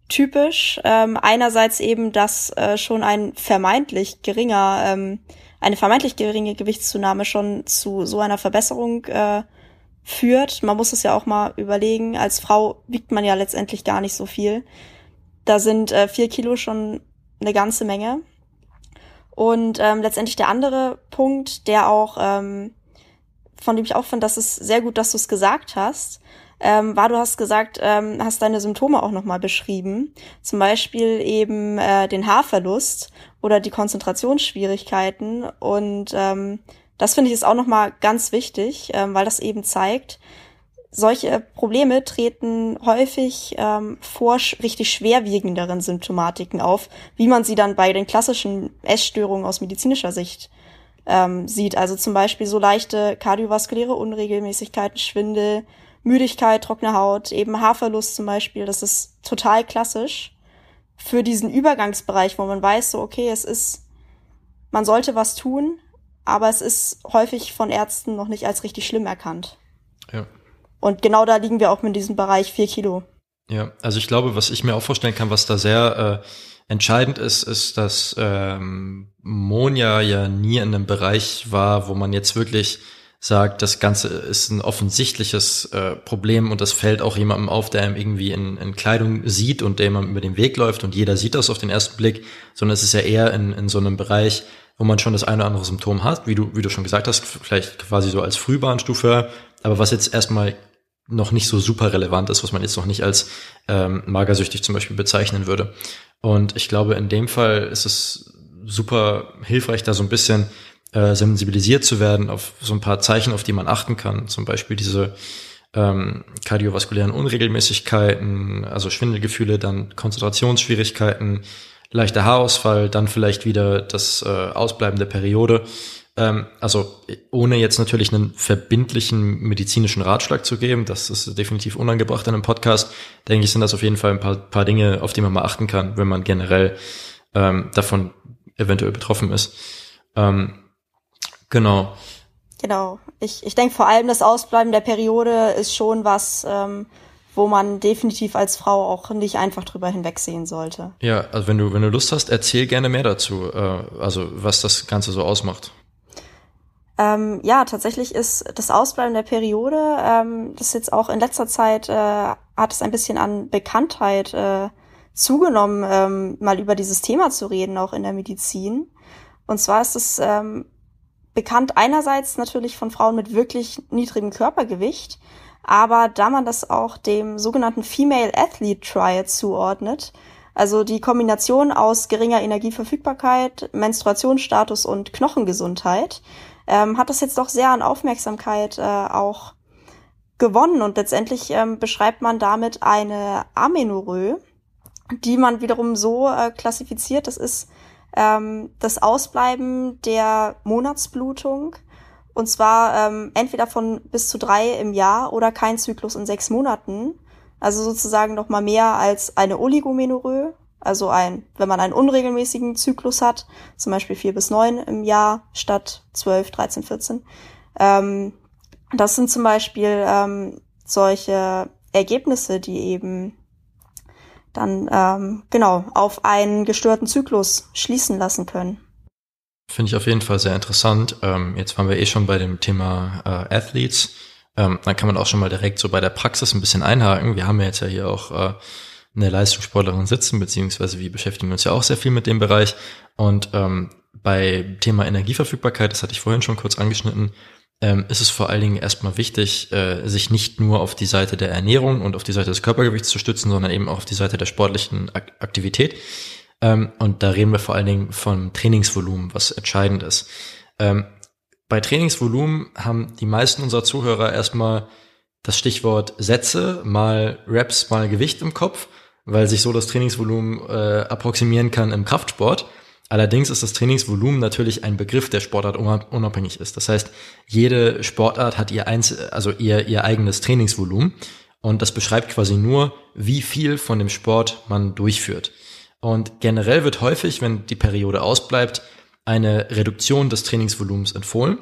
typisch. Ähm, einerseits eben, dass äh, schon ein vermeintlich geringer, ähm, eine vermeintlich geringe Gewichtszunahme schon zu so einer Verbesserung äh, führt. Man muss es ja auch mal überlegen. Als Frau wiegt man ja letztendlich gar nicht so viel. Da sind äh, vier Kilo schon eine ganze Menge. Und ähm, letztendlich der andere Punkt, der auch, ähm, von dem ich auch finde, dass es sehr gut, dass du es gesagt hast, ähm, war, du hast gesagt, ähm, hast deine Symptome auch nochmal beschrieben. Zum Beispiel eben äh, den Haarverlust oder die Konzentrationsschwierigkeiten. Und ähm, das finde ich ist auch nochmal ganz wichtig, ähm, weil das eben zeigt, solche Probleme treten häufig ähm, vor richtig schwerwiegenderen Symptomatiken auf, wie man sie dann bei den klassischen Essstörungen aus medizinischer Sicht ähm, sieht. Also zum Beispiel so leichte kardiovaskuläre Unregelmäßigkeiten, Schwindel, Müdigkeit, trockene Haut, eben Haarverlust zum Beispiel. Das ist total klassisch für diesen Übergangsbereich, wo man weiß, so okay, es ist, man sollte was tun, aber es ist häufig von Ärzten noch nicht als richtig schlimm erkannt. Ja. Und genau da liegen wir auch mit diesem Bereich vier Kilo. Ja, also ich glaube, was ich mir auch vorstellen kann, was da sehr äh, entscheidend ist, ist, dass ähm, Monja ja nie in einem Bereich war, wo man jetzt wirklich sagt, das Ganze ist ein offensichtliches äh, Problem und das fällt auch jemandem auf, der einem irgendwie in, in Kleidung sieht und der jemandem über den Weg läuft und jeder sieht das auf den ersten Blick, sondern es ist ja eher in, in so einem Bereich, wo man schon das eine oder andere Symptom hat, wie du, wie du schon gesagt hast, vielleicht quasi so als Frühwarnstufe, aber was jetzt erstmal noch nicht so super relevant ist, was man jetzt noch nicht als ähm, magersüchtig zum Beispiel bezeichnen würde. Und ich glaube, in dem Fall ist es super hilfreich, da so ein bisschen äh, sensibilisiert zu werden auf so ein paar Zeichen, auf die man achten kann. Zum Beispiel diese ähm, kardiovaskulären Unregelmäßigkeiten, also Schwindelgefühle, dann Konzentrationsschwierigkeiten, leichter Haarausfall, dann vielleicht wieder das äh, Ausbleiben der Periode. Ähm, also ohne jetzt natürlich einen verbindlichen medizinischen Ratschlag zu geben, das ist definitiv unangebracht in einem Podcast, denke ich, sind das auf jeden Fall ein paar, paar Dinge, auf die man mal achten kann, wenn man generell ähm, davon eventuell betroffen ist. Ähm, genau. Genau. Ich, ich denke vor allem das Ausbleiben der Periode ist schon was, ähm, wo man definitiv als Frau auch nicht einfach drüber hinwegsehen sollte. Ja, also wenn du, wenn du Lust hast, erzähl gerne mehr dazu, äh, also was das Ganze so ausmacht. Ähm, ja, tatsächlich ist das Ausbleiben der Periode, ähm, das jetzt auch in letzter Zeit äh, hat es ein bisschen an Bekanntheit äh, zugenommen, ähm, mal über dieses Thema zu reden, auch in der Medizin. Und zwar ist es ähm, bekannt einerseits natürlich von Frauen mit wirklich niedrigem Körpergewicht, aber da man das auch dem sogenannten Female Athlete Triad zuordnet, also die Kombination aus geringer Energieverfügbarkeit, Menstruationsstatus und Knochengesundheit, ähm, hat das jetzt doch sehr an Aufmerksamkeit äh, auch gewonnen. Und letztendlich ähm, beschreibt man damit eine Amenorrhoe, die man wiederum so äh, klassifiziert, das ist ähm, das Ausbleiben der Monatsblutung und zwar ähm, entweder von bis zu drei im Jahr oder kein Zyklus in sechs Monaten. Also sozusagen noch mal mehr als eine Oligomenorrhoe, also ein, wenn man einen unregelmäßigen Zyklus hat, zum Beispiel vier bis neun im Jahr statt zwölf, dreizehn, vierzehn. Ähm, das sind zum Beispiel ähm, solche Ergebnisse, die eben dann ähm, genau auf einen gestörten Zyklus schließen lassen können. Finde ich auf jeden Fall sehr interessant. Ähm, jetzt waren wir eh schon bei dem Thema äh, Athletes. Ähm, dann kann man auch schon mal direkt so bei der Praxis ein bisschen einhaken. Wir haben ja jetzt ja hier auch äh, eine Leistungssportlerin sitzen, beziehungsweise wir beschäftigen uns ja auch sehr viel mit dem Bereich. Und ähm, bei Thema Energieverfügbarkeit, das hatte ich vorhin schon kurz angeschnitten, ähm, ist es vor allen Dingen erstmal wichtig, äh, sich nicht nur auf die Seite der Ernährung und auf die Seite des Körpergewichts zu stützen, sondern eben auch auf die Seite der sportlichen Ak Aktivität. Ähm, und da reden wir vor allen Dingen vom Trainingsvolumen, was entscheidend ist. Ähm, bei Trainingsvolumen haben die meisten unserer Zuhörer erstmal das Stichwort Sätze mal Reps mal Gewicht im Kopf weil sich so das Trainingsvolumen äh, approximieren kann im Kraftsport. Allerdings ist das Trainingsvolumen natürlich ein Begriff, der Sportart unabhängig ist. Das heißt, jede Sportart hat ihr, Einzel also ihr, ihr eigenes Trainingsvolumen und das beschreibt quasi nur, wie viel von dem Sport man durchführt. Und generell wird häufig, wenn die Periode ausbleibt, eine Reduktion des Trainingsvolumens empfohlen.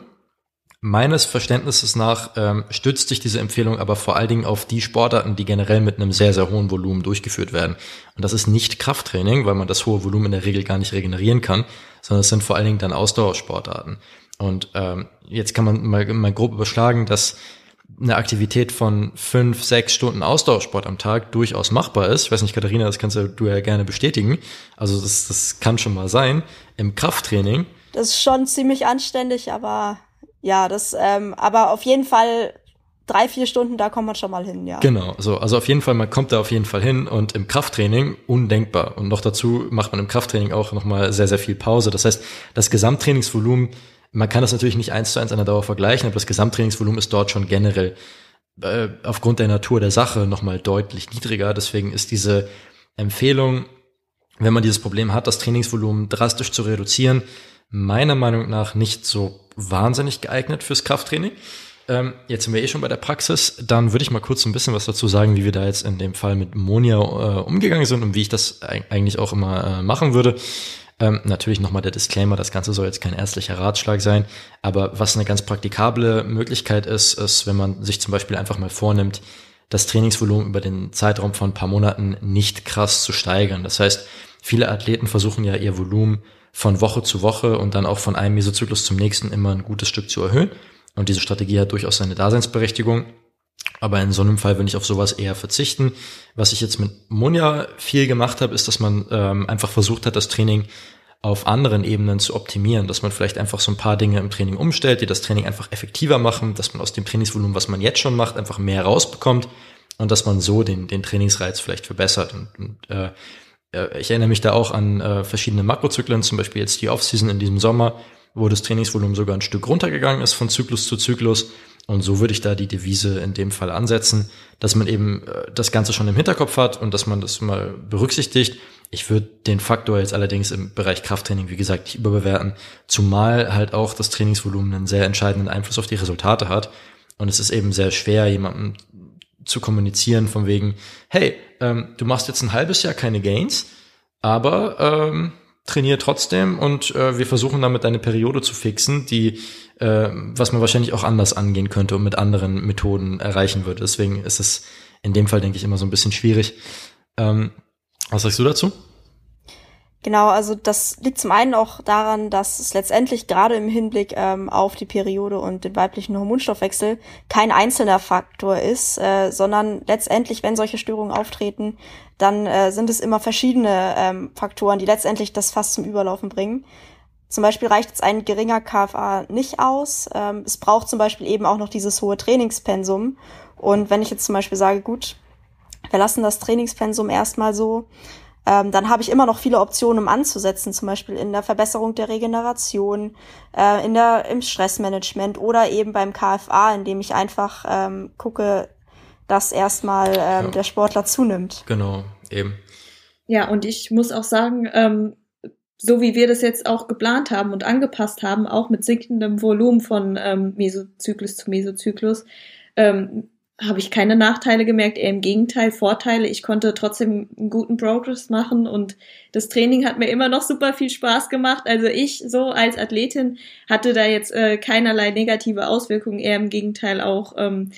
Meines Verständnisses nach ähm, stützt sich diese Empfehlung aber vor allen Dingen auf die Sportarten, die generell mit einem sehr, sehr hohen Volumen durchgeführt werden. Und das ist nicht Krafttraining, weil man das hohe Volumen in der Regel gar nicht regenerieren kann, sondern es sind vor allen Dingen dann Ausdauersportarten. Und ähm, jetzt kann man mal, mal grob überschlagen, dass eine Aktivität von fünf, sechs Stunden Ausdauersport am Tag durchaus machbar ist. Ich weiß nicht, Katharina, das kannst du ja gerne bestätigen. Also das, das kann schon mal sein. Im Krafttraining. Das ist schon ziemlich anständig, aber ja, das, ähm, aber auf jeden Fall drei, vier Stunden, da kommt man schon mal hin, ja. Genau, so, also auf jeden Fall, man kommt da auf jeden Fall hin und im Krafttraining undenkbar. Und noch dazu macht man im Krafttraining auch nochmal sehr, sehr viel Pause. Das heißt, das Gesamttrainingsvolumen, man kann das natürlich nicht eins zu eins an der Dauer vergleichen, aber das Gesamttrainingsvolumen ist dort schon generell äh, aufgrund der Natur der Sache nochmal deutlich niedriger. Deswegen ist diese Empfehlung, wenn man dieses Problem hat, das Trainingsvolumen drastisch zu reduzieren, meiner Meinung nach nicht so wahnsinnig geeignet fürs Krafttraining. Ähm, jetzt sind wir eh schon bei der Praxis. Dann würde ich mal kurz ein bisschen was dazu sagen, wie wir da jetzt in dem Fall mit Monia äh, umgegangen sind und wie ich das eigentlich auch immer äh, machen würde. Ähm, natürlich nochmal der Disclaimer, das Ganze soll jetzt kein ärztlicher Ratschlag sein, aber was eine ganz praktikable Möglichkeit ist, ist, wenn man sich zum Beispiel einfach mal vornimmt, das Trainingsvolumen über den Zeitraum von ein paar Monaten nicht krass zu steigern. Das heißt, viele Athleten versuchen ja ihr Volumen von Woche zu Woche und dann auch von einem Mesozyklus zum nächsten immer ein gutes Stück zu erhöhen. Und diese Strategie hat durchaus seine Daseinsberechtigung. Aber in so einem Fall würde ich auf sowas eher verzichten. Was ich jetzt mit Monja viel gemacht habe, ist, dass man ähm, einfach versucht hat, das Training auf anderen Ebenen zu optimieren, dass man vielleicht einfach so ein paar Dinge im Training umstellt, die das Training einfach effektiver machen, dass man aus dem Trainingsvolumen, was man jetzt schon macht, einfach mehr rausbekommt und dass man so den, den Trainingsreiz vielleicht verbessert. Und, und äh, ich erinnere mich da auch an äh, verschiedene Makrozyklen, zum Beispiel jetzt die Offseason in diesem Sommer, wo das Trainingsvolumen sogar ein Stück runtergegangen ist von Zyklus zu Zyklus. Und so würde ich da die Devise in dem Fall ansetzen, dass man eben äh, das Ganze schon im Hinterkopf hat und dass man das mal berücksichtigt. Ich würde den Faktor jetzt allerdings im Bereich Krafttraining, wie gesagt, nicht überbewerten, zumal halt auch das Trainingsvolumen einen sehr entscheidenden Einfluss auf die Resultate hat. Und es ist eben sehr schwer, jemandem zu kommunizieren von wegen, hey, ähm, du machst jetzt ein halbes Jahr keine Gains, aber ähm, trainiere trotzdem und äh, wir versuchen damit eine Periode zu fixen, die äh, was man wahrscheinlich auch anders angehen könnte und mit anderen Methoden erreichen würde. Deswegen ist es in dem Fall, denke ich, immer so ein bisschen schwierig. Ähm, was sagst du dazu? Genau, also das liegt zum einen auch daran, dass es letztendlich gerade im Hinblick ähm, auf die Periode und den weiblichen Hormonstoffwechsel kein einzelner Faktor ist, äh, sondern letztendlich, wenn solche Störungen auftreten, dann äh, sind es immer verschiedene ähm, Faktoren, die letztendlich das Fass zum Überlaufen bringen. Zum Beispiel reicht jetzt ein geringer KFA nicht aus. Ähm, es braucht zum Beispiel eben auch noch dieses hohe Trainingspensum. Und wenn ich jetzt zum Beispiel sage, gut, wir lassen das Trainingspensum erstmal so, ähm, dann habe ich immer noch viele Optionen, um anzusetzen, zum Beispiel in der Verbesserung der Regeneration, äh, in der, im Stressmanagement oder eben beim KFA, indem ich einfach ähm, gucke, dass erstmal ähm, ja. der Sportler zunimmt. Genau, eben. Ja, und ich muss auch sagen, ähm, so wie wir das jetzt auch geplant haben und angepasst haben, auch mit sinkendem Volumen von ähm, Mesozyklus zu Mesozyklus, ähm, habe ich keine Nachteile gemerkt, eher im Gegenteil Vorteile. Ich konnte trotzdem einen guten Progress machen und das Training hat mir immer noch super viel Spaß gemacht. Also ich so als Athletin hatte da jetzt äh, keinerlei negative Auswirkungen, eher im Gegenteil auch ähm,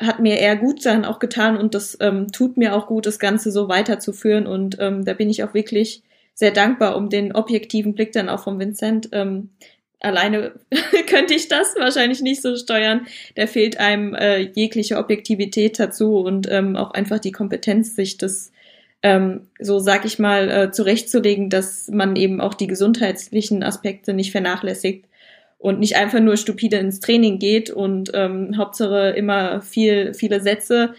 hat mir eher gut dann auch getan und das ähm, tut mir auch gut, das Ganze so weiterzuführen und ähm, da bin ich auch wirklich sehr dankbar um den objektiven Blick dann auch von Vincent, ähm, alleine könnte ich das wahrscheinlich nicht so steuern. Da fehlt einem äh, jegliche Objektivität dazu und ähm, auch einfach die Kompetenz, sich das ähm, so sag ich mal äh, zurechtzulegen, dass man eben auch die gesundheitlichen Aspekte nicht vernachlässigt und nicht einfach nur stupide ins Training geht und ähm, Hauptsache immer viel viele Sätze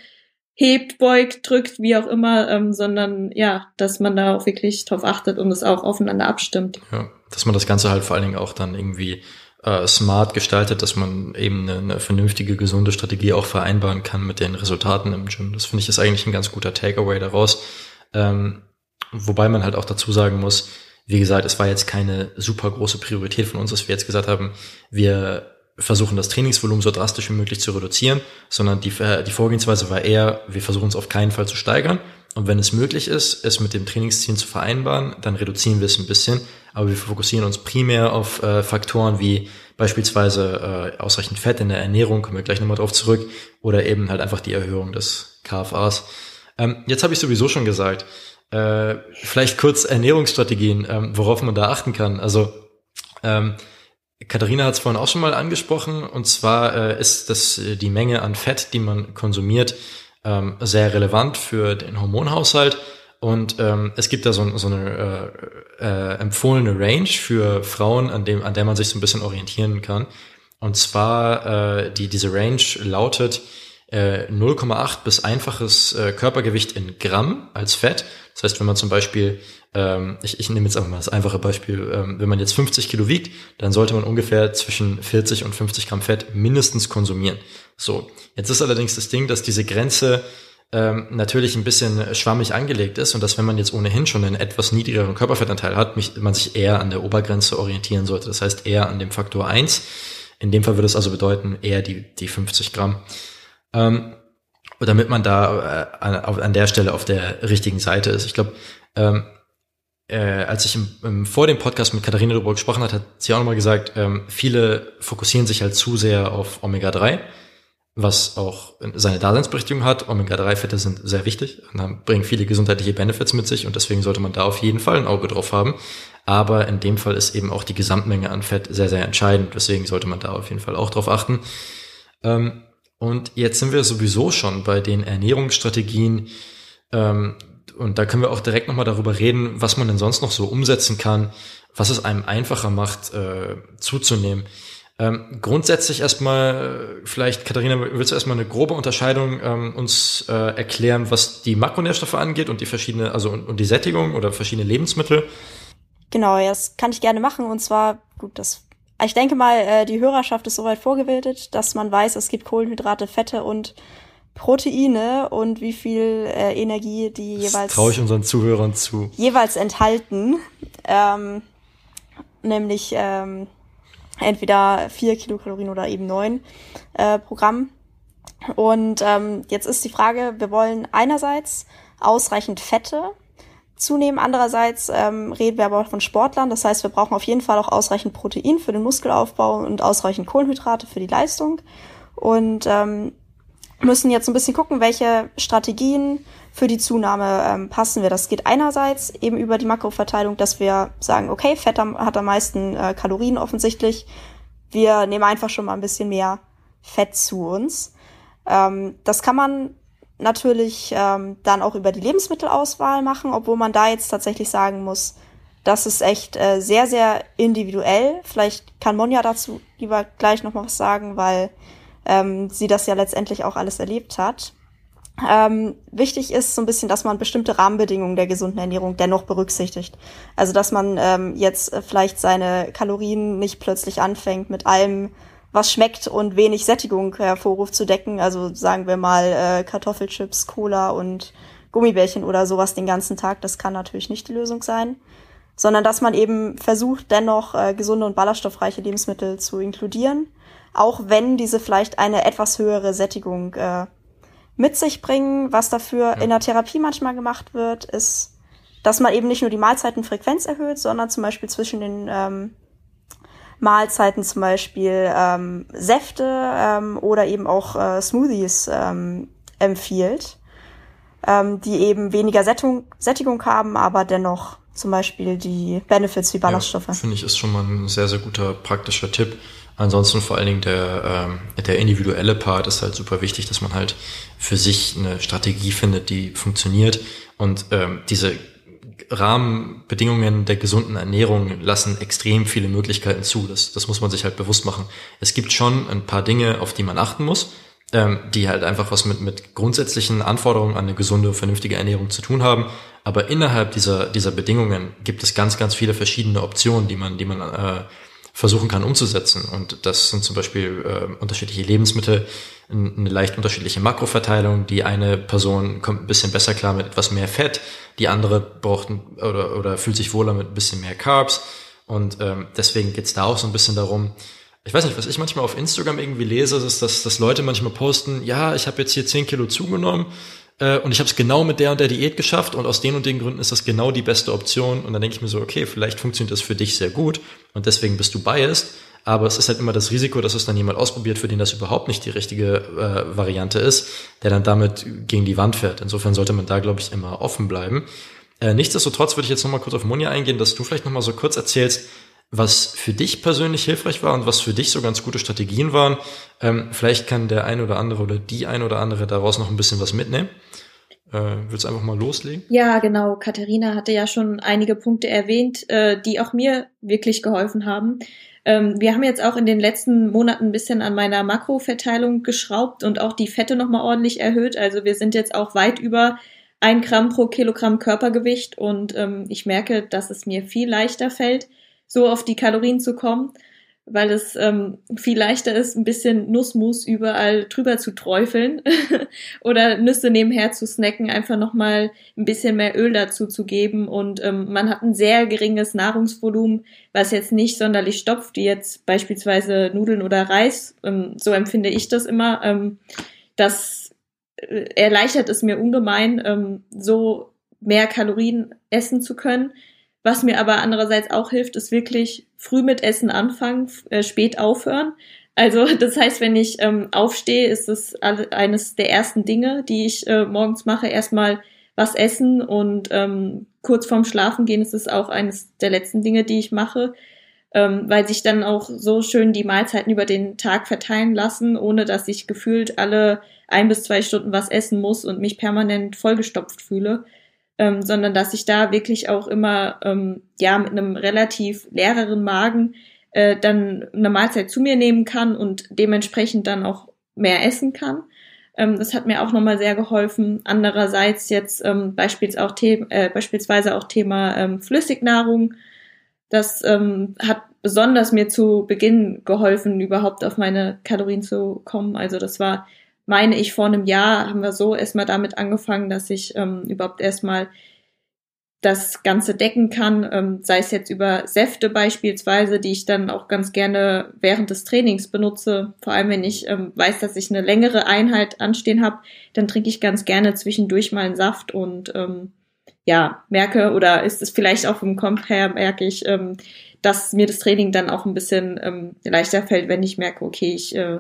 hebt, beugt, drückt, wie auch immer, ähm, sondern ja, dass man da auch wirklich drauf achtet und es auch aufeinander abstimmt. Ja, dass man das Ganze halt vor allen Dingen auch dann irgendwie äh, smart gestaltet, dass man eben eine, eine vernünftige, gesunde Strategie auch vereinbaren kann mit den Resultaten im Gym. Das finde ich ist eigentlich ein ganz guter Takeaway daraus. Ähm, wobei man halt auch dazu sagen muss, wie gesagt, es war jetzt keine super große Priorität von uns, dass wir jetzt gesagt haben, wir versuchen das Trainingsvolumen so drastisch wie möglich zu reduzieren, sondern die, die Vorgehensweise war eher, wir versuchen es auf keinen Fall zu steigern. Und wenn es möglich ist, es mit dem Trainingsziel zu vereinbaren, dann reduzieren wir es ein bisschen. Aber wir fokussieren uns primär auf äh, Faktoren wie beispielsweise äh, ausreichend Fett in der Ernährung, kommen wir gleich nochmal drauf zurück, oder eben halt einfach die Erhöhung des KFAs. Ähm, jetzt habe ich sowieso schon gesagt, äh, vielleicht kurz Ernährungsstrategien, ähm, worauf man da achten kann. Also ähm, Katharina hat es vorhin auch schon mal angesprochen, und zwar äh, ist das äh, die Menge an Fett, die man konsumiert, ähm, sehr relevant für den Hormonhaushalt. Und ähm, es gibt da so, so eine äh, äh, empfohlene Range für Frauen, an, dem, an der man sich so ein bisschen orientieren kann. Und zwar äh, die, diese Range lautet äh, 0,8 bis einfaches Körpergewicht in Gramm als Fett. Das heißt, wenn man zum Beispiel, ähm, ich, ich nehme jetzt einfach mal das einfache Beispiel, ähm, wenn man jetzt 50 Kilo wiegt, dann sollte man ungefähr zwischen 40 und 50 Gramm Fett mindestens konsumieren. So, jetzt ist allerdings das Ding, dass diese Grenze ähm, natürlich ein bisschen schwammig angelegt ist und dass wenn man jetzt ohnehin schon einen etwas niedrigeren Körperfettanteil hat, mich, man sich eher an der Obergrenze orientieren sollte. Das heißt eher an dem Faktor 1. In dem Fall würde es also bedeuten eher die, die 50 Gramm. Ähm, damit man da äh, an, an, der Stelle auf der richtigen Seite ist. Ich glaube, ähm, äh, als ich im, im, vor dem Podcast mit Katharina darüber gesprochen hat, hat sie auch nochmal gesagt, ähm, viele fokussieren sich halt zu sehr auf Omega-3 was auch seine Daseinsberechtigung hat. Omega-3-Fette sind sehr wichtig und bringen viele gesundheitliche Benefits mit sich und deswegen sollte man da auf jeden Fall ein Auge drauf haben. Aber in dem Fall ist eben auch die Gesamtmenge an Fett sehr, sehr entscheidend. Deswegen sollte man da auf jeden Fall auch drauf achten. Ähm, und jetzt sind wir sowieso schon bei den Ernährungsstrategien. Ähm, und da können wir auch direkt nochmal darüber reden, was man denn sonst noch so umsetzen kann, was es einem einfacher macht, äh, zuzunehmen. Ähm, grundsätzlich erstmal, vielleicht, Katharina, willst du erstmal eine grobe Unterscheidung ähm, uns äh, erklären, was die Makronährstoffe angeht und die verschiedene, also und, und die Sättigung oder verschiedene Lebensmittel? Genau, ja, das kann ich gerne machen. Und zwar, gut, das ich denke mal, äh, die Hörerschaft ist soweit vorgebildet, dass man weiß, es gibt Kohlenhydrate, Fette und Proteine und wie viel äh, Energie die das jeweils traue ich unseren Zuhörern zu jeweils enthalten, ähm, nämlich ähm, entweder vier Kilokalorien oder eben neun äh, pro Gramm. Und ähm, jetzt ist die Frage, wir wollen einerseits ausreichend Fette zunehmen, andererseits ähm, reden wir aber auch von Sportlern, das heißt, wir brauchen auf jeden Fall auch ausreichend Protein für den Muskelaufbau und ausreichend Kohlenhydrate für die Leistung und ähm, müssen jetzt ein bisschen gucken, welche Strategien für die Zunahme ähm, passen wir. Das geht einerseits eben über die Makroverteilung, dass wir sagen, okay, Fett hat am meisten äh, Kalorien offensichtlich. Wir nehmen einfach schon mal ein bisschen mehr Fett zu uns. Ähm, das kann man natürlich ähm, dann auch über die Lebensmittelauswahl machen, obwohl man da jetzt tatsächlich sagen muss, das ist echt äh, sehr, sehr individuell. Vielleicht kann Monja dazu lieber gleich noch mal was sagen, weil ähm, sie das ja letztendlich auch alles erlebt hat. Ähm, wichtig ist so ein bisschen, dass man bestimmte Rahmenbedingungen der gesunden Ernährung dennoch berücksichtigt. Also dass man ähm, jetzt äh, vielleicht seine Kalorien nicht plötzlich anfängt mit allem, was schmeckt und wenig Sättigung hervorruft zu decken. Also sagen wir mal äh, Kartoffelchips, Cola und Gummibärchen oder sowas den ganzen Tag. Das kann natürlich nicht die Lösung sein. Sondern dass man eben versucht, dennoch äh, gesunde und ballaststoffreiche Lebensmittel zu inkludieren. Auch wenn diese vielleicht eine etwas höhere Sättigung äh, mit sich bringen. Was dafür in der Therapie manchmal gemacht wird, ist, dass man eben nicht nur die Mahlzeitenfrequenz erhöht, sondern zum Beispiel zwischen den ähm, Mahlzeiten zum Beispiel ähm, Säfte ähm, oder eben auch äh, Smoothies ähm, empfiehlt, ähm, die eben weniger Sättigung, Sättigung haben, aber dennoch zum Beispiel die Benefits wie Ballaststoffe. Ja, Finde ich ist schon mal ein sehr, sehr guter praktischer Tipp. Ansonsten vor allen Dingen der, ähm, der individuelle Part ist halt super wichtig, dass man halt für sich eine Strategie findet, die funktioniert. Und ähm, diese Rahmenbedingungen der gesunden Ernährung lassen extrem viele Möglichkeiten zu. Das, das muss man sich halt bewusst machen. Es gibt schon ein paar Dinge, auf die man achten muss, ähm, die halt einfach was mit, mit grundsätzlichen Anforderungen an eine gesunde, vernünftige Ernährung zu tun haben. Aber innerhalb dieser, dieser Bedingungen gibt es ganz, ganz viele verschiedene Optionen, die man, die man äh, versuchen kann umzusetzen. Und das sind zum Beispiel äh, unterschiedliche Lebensmittel, eine leicht unterschiedliche Makroverteilung. Die eine Person kommt ein bisschen besser klar mit etwas mehr Fett, die andere braucht oder, oder fühlt sich wohler mit ein bisschen mehr Carbs. Und ähm, deswegen geht's da auch so ein bisschen darum, ich weiß nicht, was ich manchmal auf Instagram irgendwie lese, ist, dass, dass Leute manchmal posten, ja, ich habe jetzt hier 10 Kilo zugenommen äh, und ich habe es genau mit der und der Diät geschafft und aus den und den Gründen ist das genau die beste Option. Und dann denke ich mir so, okay, vielleicht funktioniert das für dich sehr gut und deswegen bist du biased. Aber es ist halt immer das Risiko, dass es dann jemand ausprobiert, für den das überhaupt nicht die richtige äh, Variante ist, der dann damit gegen die Wand fährt. Insofern sollte man da, glaube ich, immer offen bleiben. Äh, nichtsdestotrotz würde ich jetzt nochmal kurz auf Monja eingehen, dass du vielleicht nochmal so kurz erzählst, was für dich persönlich hilfreich war und was für dich so ganz gute Strategien waren. Ähm, vielleicht kann der ein oder andere oder die ein oder andere daraus noch ein bisschen was mitnehmen. Äh, willst du einfach mal loslegen? Ja, genau. Katharina hatte ja schon einige Punkte erwähnt, äh, die auch mir wirklich geholfen haben. Ähm, wir haben jetzt auch in den letzten Monaten ein bisschen an meiner Makroverteilung geschraubt und auch die Fette nochmal ordentlich erhöht. Also wir sind jetzt auch weit über ein Gramm pro Kilogramm Körpergewicht und ähm, ich merke, dass es mir viel leichter fällt, so auf die Kalorien zu kommen weil es ähm, viel leichter ist, ein bisschen Nussmus überall drüber zu träufeln oder Nüsse nebenher zu snacken, einfach nochmal ein bisschen mehr Öl dazu zu geben und ähm, man hat ein sehr geringes Nahrungsvolumen, was jetzt nicht sonderlich stopft, wie jetzt beispielsweise Nudeln oder Reis. Ähm, so empfinde ich das immer. Ähm, das äh, erleichtert es mir ungemein, ähm, so mehr Kalorien essen zu können was mir aber andererseits auch hilft, ist wirklich früh mit Essen anfangen, äh, spät aufhören. Also das heißt, wenn ich ähm, aufstehe, ist es eines der ersten Dinge, die ich äh, morgens mache, erstmal was essen und ähm, kurz vorm Schlafen gehen ist es auch eines der letzten Dinge, die ich mache, ähm, weil sich dann auch so schön die Mahlzeiten über den Tag verteilen lassen, ohne dass ich gefühlt alle ein bis zwei Stunden was essen muss und mich permanent vollgestopft fühle ähm, sondern dass ich da wirklich auch immer ähm, ja mit einem relativ leereren Magen äh, dann eine Mahlzeit zu mir nehmen kann und dementsprechend dann auch mehr essen kann. Ähm, das hat mir auch nochmal sehr geholfen. Andererseits jetzt ähm, beispielsweise auch, äh, beispielsweise auch Thema ähm, Flüssignahrung. Das ähm, hat besonders mir zu Beginn geholfen, überhaupt auf meine Kalorien zu kommen. Also das war meine ich, vor einem Jahr haben wir so erstmal damit angefangen, dass ich ähm, überhaupt erstmal das Ganze decken kann, ähm, sei es jetzt über Säfte beispielsweise, die ich dann auch ganz gerne während des Trainings benutze. Vor allem, wenn ich ähm, weiß, dass ich eine längere Einheit anstehen habe, dann trinke ich ganz gerne zwischendurch mal einen Saft und ähm, ja, merke, oder ist es vielleicht auch vom Komp her, merke ich, ähm, dass mir das Training dann auch ein bisschen ähm, leichter fällt, wenn ich merke, okay, ich äh,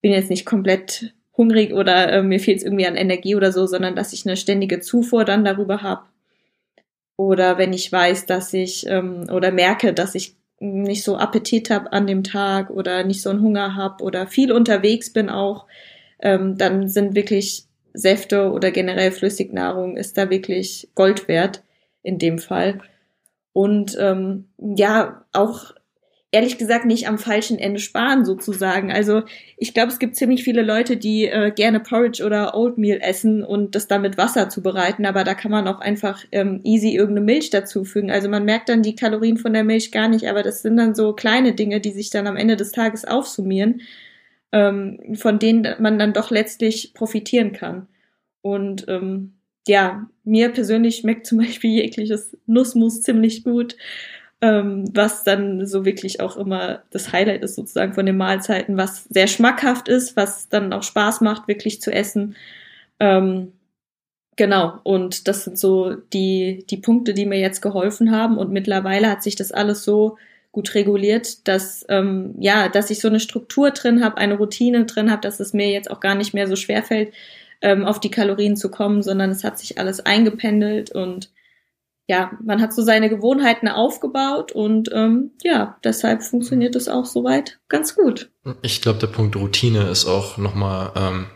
bin jetzt nicht komplett hungrig oder äh, mir fehlt es irgendwie an Energie oder so, sondern dass ich eine ständige Zufuhr dann darüber habe. Oder wenn ich weiß, dass ich ähm, oder merke, dass ich nicht so Appetit habe an dem Tag oder nicht so einen Hunger habe oder viel unterwegs bin auch, ähm, dann sind wirklich Säfte oder generell Flüssignahrung ist da wirklich Gold wert in dem Fall. Und ähm, ja, auch ehrlich gesagt nicht am falschen Ende sparen sozusagen. Also ich glaube, es gibt ziemlich viele Leute, die äh, gerne Porridge oder Oatmeal essen und das dann mit Wasser zubereiten, aber da kann man auch einfach ähm, easy irgendeine Milch dazufügen. Also man merkt dann die Kalorien von der Milch gar nicht, aber das sind dann so kleine Dinge, die sich dann am Ende des Tages aufsummieren, ähm, von denen man dann doch letztlich profitieren kann. Und ähm, ja, mir persönlich schmeckt zum Beispiel jegliches Nussmus ziemlich gut ähm, was dann so wirklich auch immer das Highlight ist sozusagen von den Mahlzeiten, was sehr schmackhaft ist, was dann auch Spaß macht, wirklich zu essen. Ähm, genau, und das sind so die, die Punkte, die mir jetzt geholfen haben und mittlerweile hat sich das alles so gut reguliert, dass ähm, ja, dass ich so eine Struktur drin habe, eine Routine drin habe, dass es mir jetzt auch gar nicht mehr so schwer fällt, ähm, auf die Kalorien zu kommen, sondern es hat sich alles eingependelt und ja, man hat so seine Gewohnheiten aufgebaut und ähm, ja, deshalb funktioniert es auch soweit ganz gut. Ich glaube, der Punkt Routine ist auch nochmal ähm,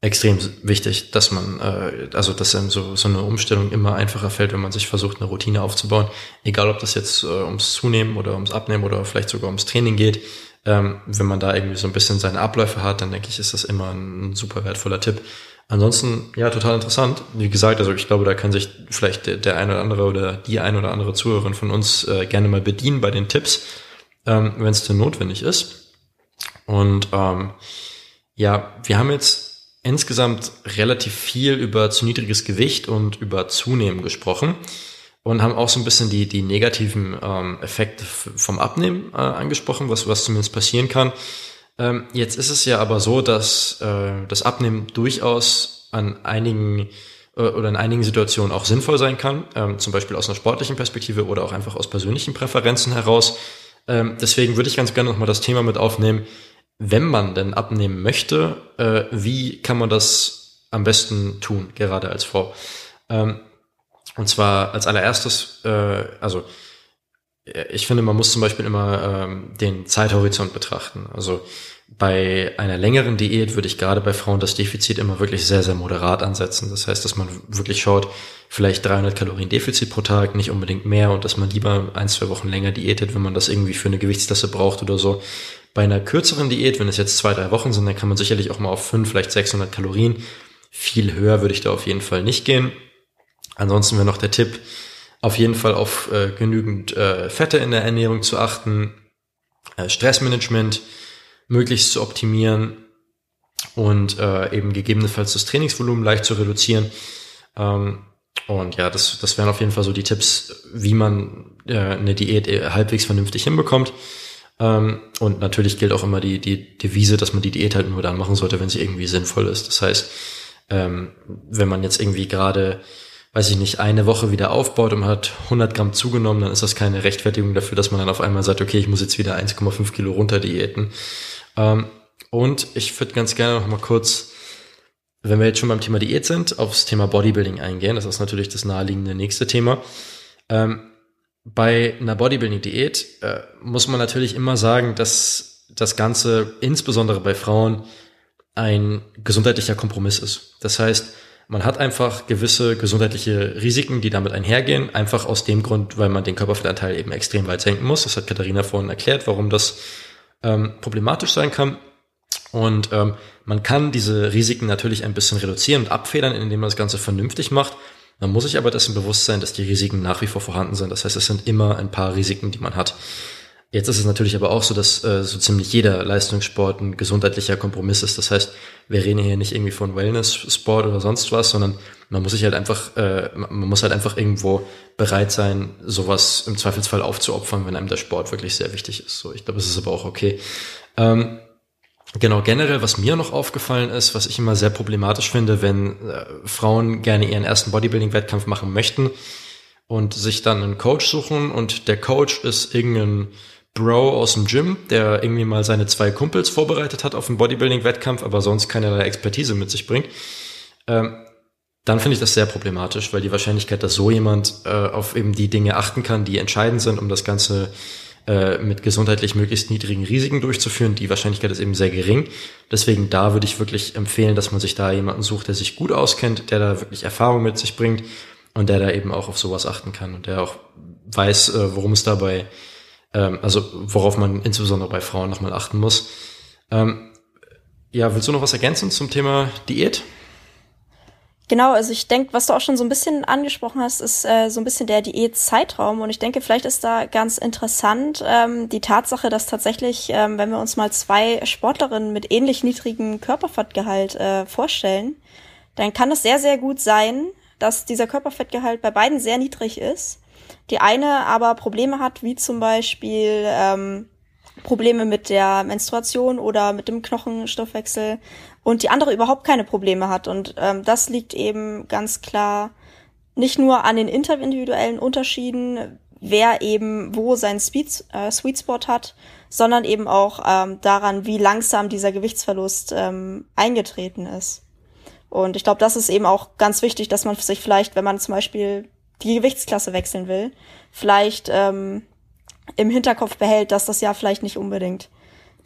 extrem wichtig, dass man, äh, also dass einem so, so eine Umstellung immer einfacher fällt, wenn man sich versucht, eine Routine aufzubauen. Egal, ob das jetzt äh, ums Zunehmen oder ums Abnehmen oder vielleicht sogar ums Training geht. Ähm, wenn man da irgendwie so ein bisschen seine Abläufe hat, dann denke ich, ist das immer ein, ein super wertvoller Tipp. Ansonsten, ja, total interessant. Wie gesagt, also ich glaube, da kann sich vielleicht der, eine oder andere oder die eine oder andere Zuhörerin von uns äh, gerne mal bedienen bei den Tipps, ähm, wenn es denn notwendig ist. Und ähm, ja, wir haben jetzt insgesamt relativ viel über zu niedriges Gewicht und über Zunehmen gesprochen und haben auch so ein bisschen die, die negativen ähm, Effekte vom Abnehmen äh, angesprochen, was, was zumindest passieren kann. Ähm, jetzt ist es ja aber so, dass äh, das Abnehmen durchaus an einigen äh, oder in einigen Situationen auch sinnvoll sein kann, ähm, zum Beispiel aus einer sportlichen Perspektive oder auch einfach aus persönlichen Präferenzen heraus. Ähm, deswegen würde ich ganz gerne nochmal das Thema mit aufnehmen, wenn man denn abnehmen möchte, äh, wie kann man das am besten tun, gerade als Frau? Ähm, und zwar als allererstes, äh, also ich finde, man muss zum Beispiel immer ähm, den Zeithorizont betrachten. Also bei einer längeren Diät würde ich gerade bei Frauen das Defizit immer wirklich sehr, sehr moderat ansetzen. Das heißt, dass man wirklich schaut, vielleicht 300 Kalorien Defizit pro Tag, nicht unbedingt mehr und dass man lieber ein, zwei Wochen länger diätet, wenn man das irgendwie für eine Gewichtsklasse braucht oder so. Bei einer kürzeren Diät, wenn es jetzt zwei, drei Wochen sind, dann kann man sicherlich auch mal auf fünf, vielleicht 600 Kalorien. Viel höher würde ich da auf jeden Fall nicht gehen. Ansonsten wäre noch der Tipp, auf jeden Fall auf äh, genügend äh, Fette in der Ernährung zu achten, äh, Stressmanagement, möglichst zu optimieren und äh, eben gegebenenfalls das Trainingsvolumen leicht zu reduzieren. Ähm, und ja, das, das wären auf jeden Fall so die Tipps, wie man äh, eine Diät äh, halbwegs vernünftig hinbekommt. Ähm, und natürlich gilt auch immer die, die Devise, dass man die Diät halt nur dann machen sollte, wenn sie irgendwie sinnvoll ist. Das heißt, ähm, wenn man jetzt irgendwie gerade, weiß ich nicht, eine Woche wieder aufbaut und man hat 100 Gramm zugenommen, dann ist das keine Rechtfertigung dafür, dass man dann auf einmal sagt, okay, ich muss jetzt wieder 1,5 Kilo runter diäten. Ähm, und ich würde ganz gerne noch mal kurz, wenn wir jetzt schon beim Thema Diät sind, aufs Thema Bodybuilding eingehen. Das ist natürlich das naheliegende nächste Thema. Ähm, bei einer Bodybuilding-Diät äh, muss man natürlich immer sagen, dass das Ganze insbesondere bei Frauen ein gesundheitlicher Kompromiss ist. Das heißt, man hat einfach gewisse gesundheitliche Risiken, die damit einhergehen, einfach aus dem Grund, weil man den Körperfettanteil eben extrem weit senken muss. Das hat Katharina vorhin erklärt, warum das ähm, problematisch sein kann. Und ähm, man kann diese Risiken natürlich ein bisschen reduzieren und abfedern, indem man das Ganze vernünftig macht. Man muss sich aber dessen bewusst sein, dass die Risiken nach wie vor vorhanden sind. Das heißt, es sind immer ein paar Risiken, die man hat. Jetzt ist es natürlich aber auch so, dass äh, so ziemlich jeder Leistungssport ein gesundheitlicher Kompromiss ist. Das heißt, wir reden hier nicht irgendwie von Wellness-Sport oder sonst was, sondern man muss sich halt einfach, äh, man muss halt einfach irgendwo bereit sein, sowas im Zweifelsfall aufzuopfern, wenn einem der Sport wirklich sehr wichtig ist. So, ich glaube, es ist aber auch okay. Ähm, Genau, generell, was mir noch aufgefallen ist, was ich immer sehr problematisch finde, wenn äh, Frauen gerne ihren ersten Bodybuilding-Wettkampf machen möchten und sich dann einen Coach suchen und der Coach ist irgendein Bro aus dem Gym, der irgendwie mal seine zwei Kumpels vorbereitet hat auf einen Bodybuilding-Wettkampf, aber sonst keinerlei Expertise mit sich bringt, ähm, dann finde ich das sehr problematisch, weil die Wahrscheinlichkeit, dass so jemand äh, auf eben die Dinge achten kann, die entscheidend sind, um das Ganze äh, mit gesundheitlich möglichst niedrigen Risiken durchzuführen, die Wahrscheinlichkeit ist eben sehr gering. Deswegen da würde ich wirklich empfehlen, dass man sich da jemanden sucht, der sich gut auskennt, der da wirklich Erfahrung mit sich bringt und der da eben auch auf sowas achten kann und der auch weiß, äh, worum es dabei, ähm, also worauf man insbesondere bei Frauen nochmal achten muss. Ähm, ja, willst du noch was ergänzen zum Thema Diät? Genau, also ich denke, was du auch schon so ein bisschen angesprochen hast, ist äh, so ein bisschen der Diätzeitraum. Und ich denke, vielleicht ist da ganz interessant ähm, die Tatsache, dass tatsächlich, ähm, wenn wir uns mal zwei Sportlerinnen mit ähnlich niedrigem Körperfettgehalt äh, vorstellen, dann kann es sehr, sehr gut sein, dass dieser Körperfettgehalt bei beiden sehr niedrig ist. Die eine aber Probleme hat, wie zum Beispiel ähm, Probleme mit der Menstruation oder mit dem Knochenstoffwechsel und die andere überhaupt keine Probleme hat. Und ähm, das liegt eben ganz klar nicht nur an den individuellen Unterschieden, wer eben wo seinen Speed, äh, Sweet Spot hat, sondern eben auch ähm, daran, wie langsam dieser Gewichtsverlust ähm, eingetreten ist. Und ich glaube, das ist eben auch ganz wichtig, dass man sich vielleicht, wenn man zum Beispiel die Gewichtsklasse wechseln will, vielleicht ähm, im Hinterkopf behält, dass das ja vielleicht nicht unbedingt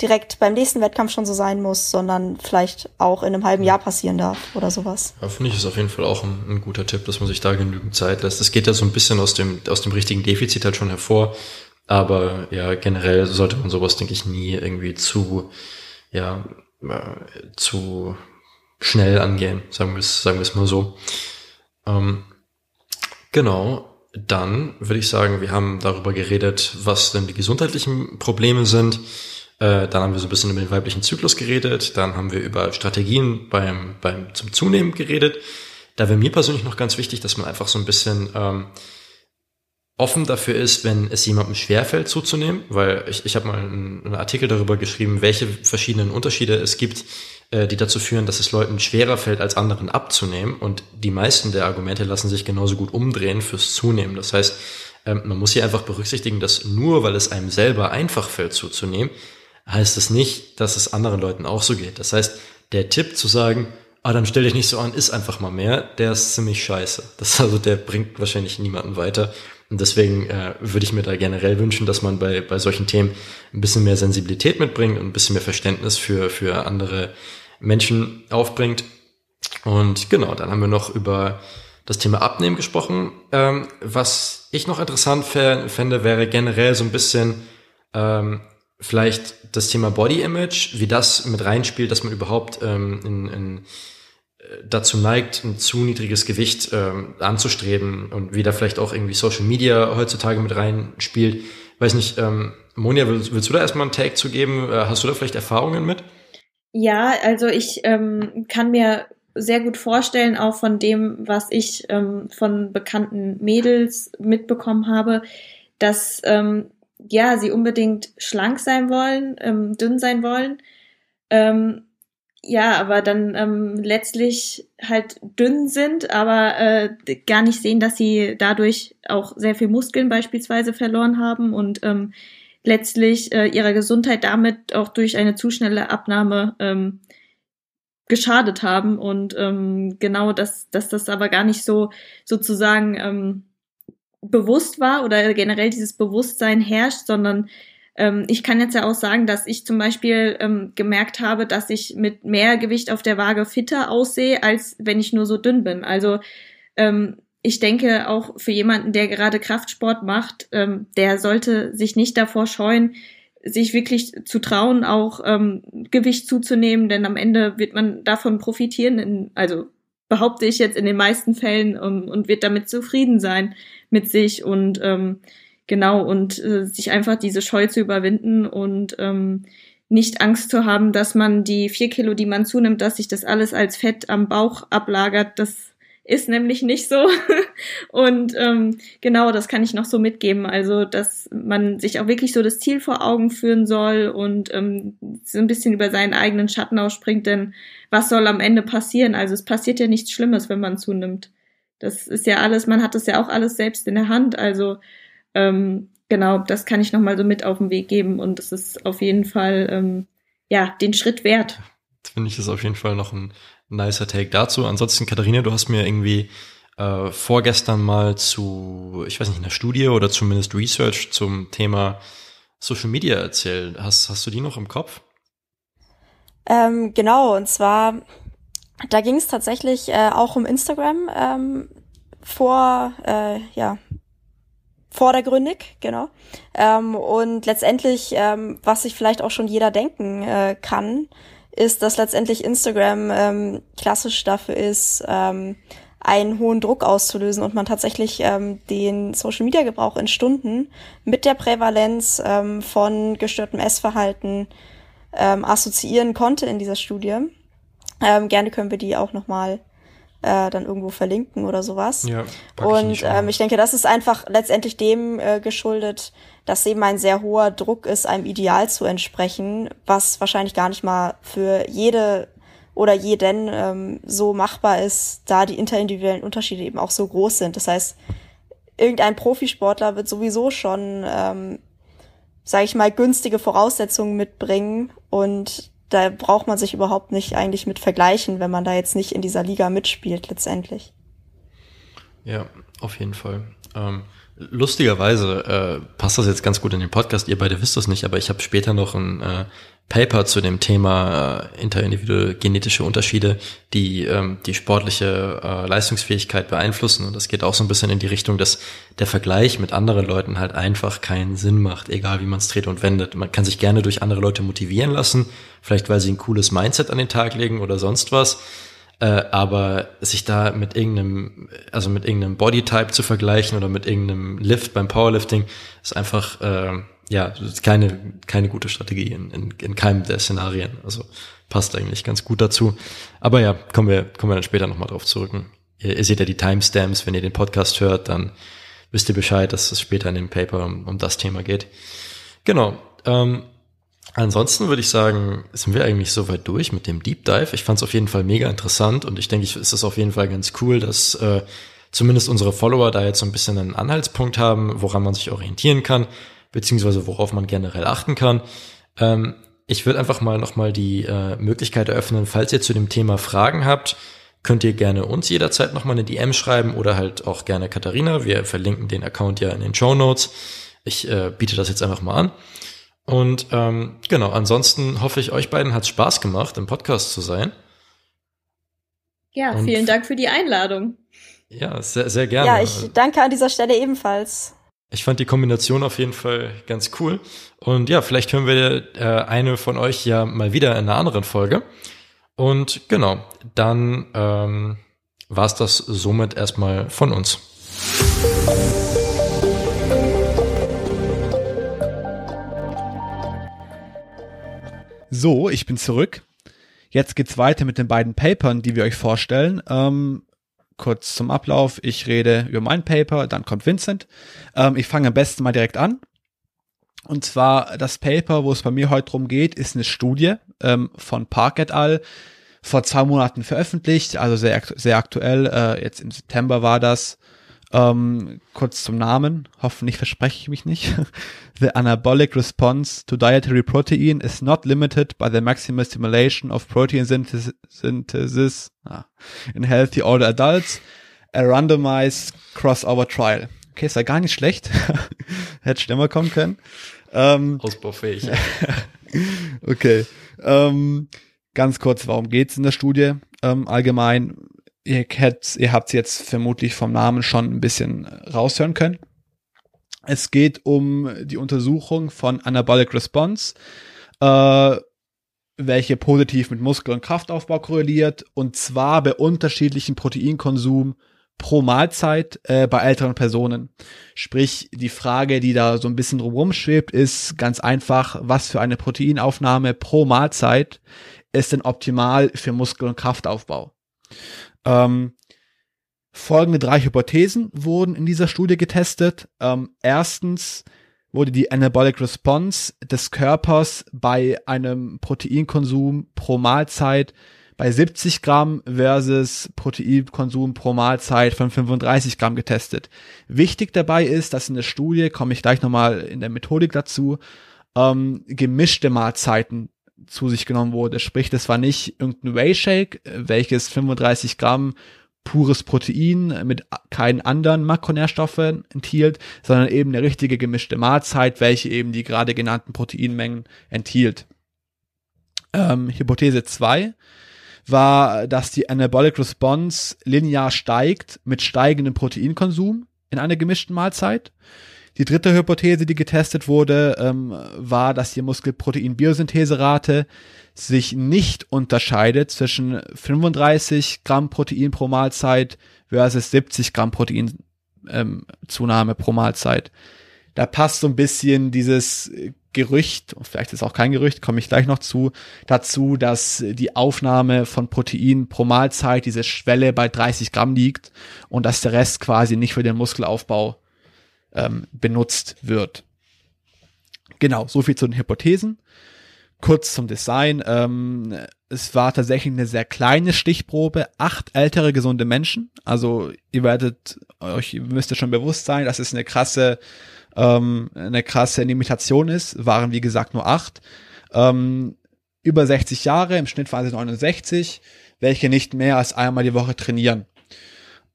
direkt beim nächsten Wettkampf schon so sein muss, sondern vielleicht auch in einem halben Jahr passieren darf oder sowas. Ja, finde ich ist auf jeden Fall auch ein, ein, guter Tipp, dass man sich da genügend Zeit lässt. Das geht ja so ein bisschen aus dem, aus dem richtigen Defizit halt schon hervor. Aber ja, generell sollte man sowas, denke ich, nie irgendwie zu, ja, äh, zu schnell angehen, sagen wir es, sagen wir es mal so. Ähm, genau. Dann würde ich sagen, wir haben darüber geredet, was denn die gesundheitlichen Probleme sind. Äh, dann haben wir so ein bisschen über den weiblichen Zyklus geredet. Dann haben wir über Strategien beim, beim zum Zunehmen geredet. Da wäre mir persönlich noch ganz wichtig, dass man einfach so ein bisschen ähm, offen dafür ist, wenn es jemandem schwerfällt zuzunehmen, weil ich, ich habe mal einen, einen Artikel darüber geschrieben, welche verschiedenen Unterschiede es gibt, die dazu führen, dass es Leuten schwerer fällt, als anderen abzunehmen. Und die meisten der Argumente lassen sich genauso gut umdrehen fürs Zunehmen. Das heißt, ähm, man muss hier einfach berücksichtigen, dass nur weil es einem selber einfach fällt zuzunehmen, heißt es nicht, dass es anderen Leuten auch so geht. Das heißt, der Tipp zu sagen, ah, dann stell dich nicht so an, ist einfach mal mehr, der ist ziemlich scheiße. Das also, der bringt wahrscheinlich niemanden weiter. Und deswegen äh, würde ich mir da generell wünschen, dass man bei, bei solchen Themen ein bisschen mehr Sensibilität mitbringt und ein bisschen mehr Verständnis für, für andere Menschen aufbringt. Und genau, dann haben wir noch über das Thema Abnehmen gesprochen. Ähm, was ich noch interessant fände, wäre generell so ein bisschen ähm, vielleicht das Thema Body Image, wie das mit reinspielt, dass man überhaupt ähm, in, in, dazu neigt, ein zu niedriges Gewicht ähm, anzustreben und wie da vielleicht auch irgendwie Social Media heutzutage mit reinspielt. Weiß nicht, ähm, Monja, willst, willst du da erstmal einen Take zu geben? Äh, hast du da vielleicht Erfahrungen mit? Ja, also ich ähm, kann mir sehr gut vorstellen, auch von dem, was ich ähm, von bekannten Mädels mitbekommen habe, dass ähm, ja sie unbedingt schlank sein wollen, ähm, dünn sein wollen. Ähm, ja, aber dann ähm, letztlich halt dünn sind, aber äh, gar nicht sehen, dass sie dadurch auch sehr viel Muskeln beispielsweise verloren haben und ähm, letztlich äh, ihrer Gesundheit damit auch durch eine zu schnelle Abnahme ähm, geschadet haben und ähm, genau, dass, dass das aber gar nicht so sozusagen ähm, bewusst war oder generell dieses Bewusstsein herrscht, sondern ähm, ich kann jetzt ja auch sagen, dass ich zum Beispiel ähm, gemerkt habe, dass ich mit mehr Gewicht auf der Waage fitter aussehe, als wenn ich nur so dünn bin. Also ähm, ich denke auch für jemanden, der gerade Kraftsport macht, ähm, der sollte sich nicht davor scheuen, sich wirklich zu trauen, auch ähm, Gewicht zuzunehmen, denn am Ende wird man davon profitieren, in, also behaupte ich jetzt in den meisten Fällen um, und wird damit zufrieden sein mit sich und ähm, genau und äh, sich einfach diese Scheu zu überwinden und ähm, nicht Angst zu haben, dass man die vier Kilo, die man zunimmt, dass sich das alles als Fett am Bauch ablagert, das ist nämlich nicht so. Und ähm, genau, das kann ich noch so mitgeben. Also, dass man sich auch wirklich so das Ziel vor Augen führen soll und ähm, so ein bisschen über seinen eigenen Schatten ausspringt, denn was soll am Ende passieren? Also es passiert ja nichts Schlimmes, wenn man zunimmt. Das ist ja alles, man hat das ja auch alles selbst in der Hand. Also ähm, genau, das kann ich nochmal so mit auf den Weg geben und es ist auf jeden Fall ähm, ja den Schritt wert. Finde ich das auf jeden Fall noch ein nicer Take dazu. Ansonsten, Katharina, du hast mir irgendwie äh, vorgestern mal zu, ich weiß nicht, einer Studie oder zumindest Research zum Thema Social Media erzählt. Hast, hast du die noch im Kopf? Ähm, genau, und zwar, da ging es tatsächlich äh, auch um Instagram ähm, vor, äh, ja, vordergründig, genau. Ähm, und letztendlich, ähm, was sich vielleicht auch schon jeder denken äh, kann, ist, dass letztendlich Instagram ähm, klassisch dafür ist, ähm, einen hohen Druck auszulösen und man tatsächlich ähm, den Social Media Gebrauch in Stunden mit der Prävalenz ähm, von gestörtem Essverhalten ähm, assoziieren konnte in dieser Studie. Ähm, gerne können wir die auch nochmal äh, dann irgendwo verlinken oder sowas. Ja, und ähm, ich denke, das ist einfach letztendlich dem äh, geschuldet, dass eben ein sehr hoher Druck ist, einem Ideal zu entsprechen, was wahrscheinlich gar nicht mal für jede oder jeden ähm, so machbar ist, da die interindividuellen Unterschiede eben auch so groß sind. Das heißt, irgendein Profisportler wird sowieso schon, ähm, sage ich mal, günstige Voraussetzungen mitbringen und da braucht man sich überhaupt nicht eigentlich mit vergleichen, wenn man da jetzt nicht in dieser Liga mitspielt letztendlich. Ja, auf jeden Fall. Ähm, lustigerweise äh, passt das jetzt ganz gut in den Podcast. Ihr beide wisst das nicht, aber ich habe später noch ein äh, Paper zu dem Thema äh, interindividuelle genetische Unterschiede, die ähm, die sportliche äh, Leistungsfähigkeit beeinflussen. Und das geht auch so ein bisschen in die Richtung, dass der Vergleich mit anderen Leuten halt einfach keinen Sinn macht, egal wie man es dreht und wendet. Man kann sich gerne durch andere Leute motivieren lassen, vielleicht weil sie ein cooles Mindset an den Tag legen oder sonst was. Äh, aber sich da mit irgendeinem, also mit irgendeinem Bodytype zu vergleichen oder mit irgendeinem Lift beim Powerlifting, ist einfach äh, ja, keine, keine gute Strategie in, in, in keinem der Szenarien. Also passt eigentlich ganz gut dazu. Aber ja, kommen wir, kommen wir dann später nochmal drauf zurück. Ihr, ihr seht ja die Timestamps, wenn ihr den Podcast hört, dann wisst ihr Bescheid, dass es später in dem Paper um, um das Thema geht. Genau. Ähm, ansonsten würde ich sagen, sind wir eigentlich soweit durch mit dem Deep Dive. Ich fand es auf jeden Fall mega interessant und ich denke, es ist auf jeden Fall ganz cool, dass äh, zumindest unsere Follower da jetzt so ein bisschen einen Anhaltspunkt haben, woran man sich orientieren kann beziehungsweise worauf man generell achten kann. Ähm, ich würde einfach mal nochmal die äh, Möglichkeit eröffnen, falls ihr zu dem Thema Fragen habt, könnt ihr gerne uns jederzeit nochmal eine DM schreiben oder halt auch gerne Katharina. Wir verlinken den Account ja in den Show Notes. Ich äh, biete das jetzt einfach mal an. Und ähm, genau, ansonsten hoffe ich, euch beiden hat Spaß gemacht, im Podcast zu sein. Ja, Und vielen Dank für die Einladung. Ja, sehr, sehr gerne. Ja, ich danke an dieser Stelle ebenfalls. Ich fand die Kombination auf jeden Fall ganz cool. Und ja, vielleicht hören wir äh, eine von euch ja mal wieder in einer anderen Folge. Und genau, dann ähm, war es das somit erstmal von uns. So, ich bin zurück. Jetzt geht's weiter mit den beiden Papern, die wir euch vorstellen. Ähm, kurz zum Ablauf. Ich rede über mein Paper, dann kommt Vincent. Ähm, ich fange am besten mal direkt an. Und zwar das Paper, wo es bei mir heute drum geht, ist eine Studie ähm, von Park et al. Vor zwei Monaten veröffentlicht, also sehr, sehr aktuell. Äh, jetzt im September war das. Ähm, kurz zum Namen, hoffentlich verspreche ich mich nicht. the anabolic response to dietary protein is not limited by the maximal stimulation of protein synthesis ah, in healthy older adults. A randomized crossover trial. Okay, ist ja gar nicht schlecht. Hätte schlimmer kommen können. Ähm, Ausbaufähig. okay. Ähm, ganz kurz, warum geht's in der Studie? Ähm, allgemein ihr, kennt, ihr habt jetzt vermutlich vom Namen schon ein bisschen raushören können. Es geht um die Untersuchung von Anabolic Response, äh, welche positiv mit Muskel- und Kraftaufbau korreliert, und zwar bei unterschiedlichen Proteinkonsum pro Mahlzeit äh, bei älteren Personen. Sprich, die Frage, die da so ein bisschen drumherum schwebt, ist ganz einfach, was für eine Proteinaufnahme pro Mahlzeit ist denn optimal für Muskel- und Kraftaufbau? Ähm, folgende drei Hypothesen wurden in dieser Studie getestet. Ähm, erstens wurde die Anabolic Response des Körpers bei einem Proteinkonsum pro Mahlzeit bei 70 Gramm versus Proteinkonsum pro Mahlzeit von 35 Gramm getestet. Wichtig dabei ist, dass in der Studie, komme ich gleich nochmal in der Methodik dazu, ähm, gemischte Mahlzeiten zu sich genommen wurde. Sprich, das war nicht irgendein Whey-Shake, welches 35 Gramm pures Protein mit keinen anderen Makronährstoffen enthielt, sondern eben eine richtige gemischte Mahlzeit, welche eben die gerade genannten Proteinmengen enthielt. Ähm, Hypothese 2 war, dass die Anabolic Response linear steigt mit steigendem Proteinkonsum in einer gemischten Mahlzeit. Die dritte Hypothese, die getestet wurde, ähm, war, dass die Muskelprotein-Biosyntheserate sich nicht unterscheidet zwischen 35 Gramm Protein pro Mahlzeit versus 70 Gramm Protein ähm, pro Mahlzeit. Da passt so ein bisschen dieses Gerücht, vielleicht ist auch kein Gerücht, komme ich gleich noch zu, dazu, dass die Aufnahme von Protein pro Mahlzeit, diese Schwelle bei 30 Gramm liegt und dass der Rest quasi nicht für den Muskelaufbau ähm, benutzt wird. Genau, so viel zu den Hypothesen. Kurz zum Design. Ähm, es war tatsächlich eine sehr kleine Stichprobe, acht ältere gesunde Menschen. Also ihr werdet euch müsst ihr schon bewusst sein, dass es eine krasse ähm, eine krasse Limitation ist. Waren wie gesagt nur acht. Ähm, über 60 Jahre, im Schnitt waren sie 69, welche nicht mehr als einmal die Woche trainieren.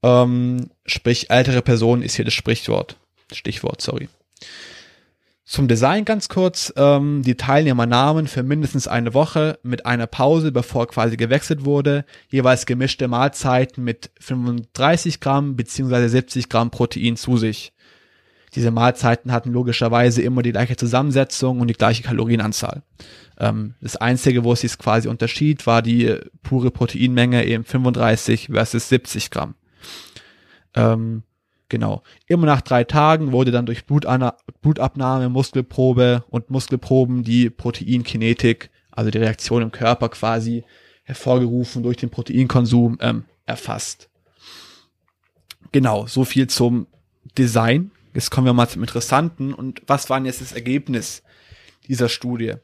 Ähm, sprich, ältere Personen ist hier das Sprichwort. Stichwort, sorry. Zum Design ganz kurz. Ähm, die Teilnehmernamen für mindestens eine Woche mit einer Pause, bevor quasi gewechselt wurde. Jeweils gemischte Mahlzeiten mit 35 Gramm beziehungsweise 70 Gramm Protein zu sich. Diese Mahlzeiten hatten logischerweise immer die gleiche Zusammensetzung und die gleiche Kalorienanzahl. Ähm, das Einzige, wo es sich quasi unterschied, war die pure Proteinmenge eben 35 versus 70 Gramm. Ähm, Genau. Immer nach drei Tagen wurde dann durch Blutanna Blutabnahme, Muskelprobe und Muskelproben die Proteinkinetik, also die Reaktion im Körper quasi hervorgerufen durch den Proteinkonsum ähm, erfasst. Genau, so viel zum Design. Jetzt kommen wir mal zum Interessanten. Und was war denn jetzt das Ergebnis dieser Studie?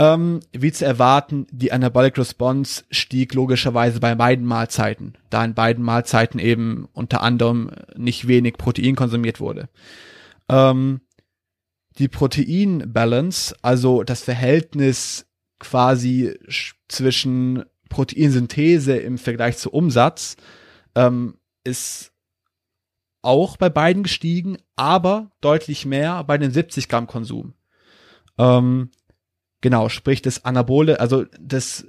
Ähm, wie zu erwarten, die Anabolic Response stieg logischerweise bei beiden Mahlzeiten, da in beiden Mahlzeiten eben unter anderem nicht wenig Protein konsumiert wurde. Ähm, die Protein Balance, also das Verhältnis quasi zwischen Proteinsynthese im Vergleich zu Umsatz ähm, ist auch bei beiden gestiegen, aber deutlich mehr bei dem 70 Gramm Konsum. Ähm, genau, sprich das Anabole, also das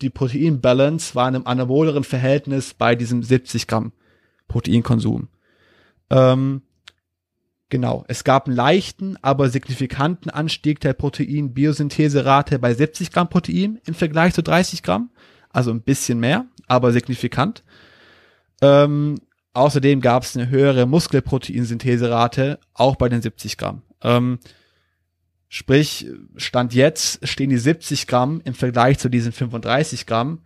die Proteinbalance war in einem anaboleren Verhältnis bei diesem 70 Gramm Proteinkonsum. Ähm, genau, es gab einen leichten, aber signifikanten Anstieg der Protein-Biosyntheserate bei 70 Gramm Protein im Vergleich zu 30 Gramm, also ein bisschen mehr, aber signifikant. Ähm, außerdem gab es eine höhere Muskelproteinsyntheserate, auch bei den 70 Gramm. Ähm, Sprich, Stand jetzt stehen die 70 Gramm im Vergleich zu diesen 35 Gramm,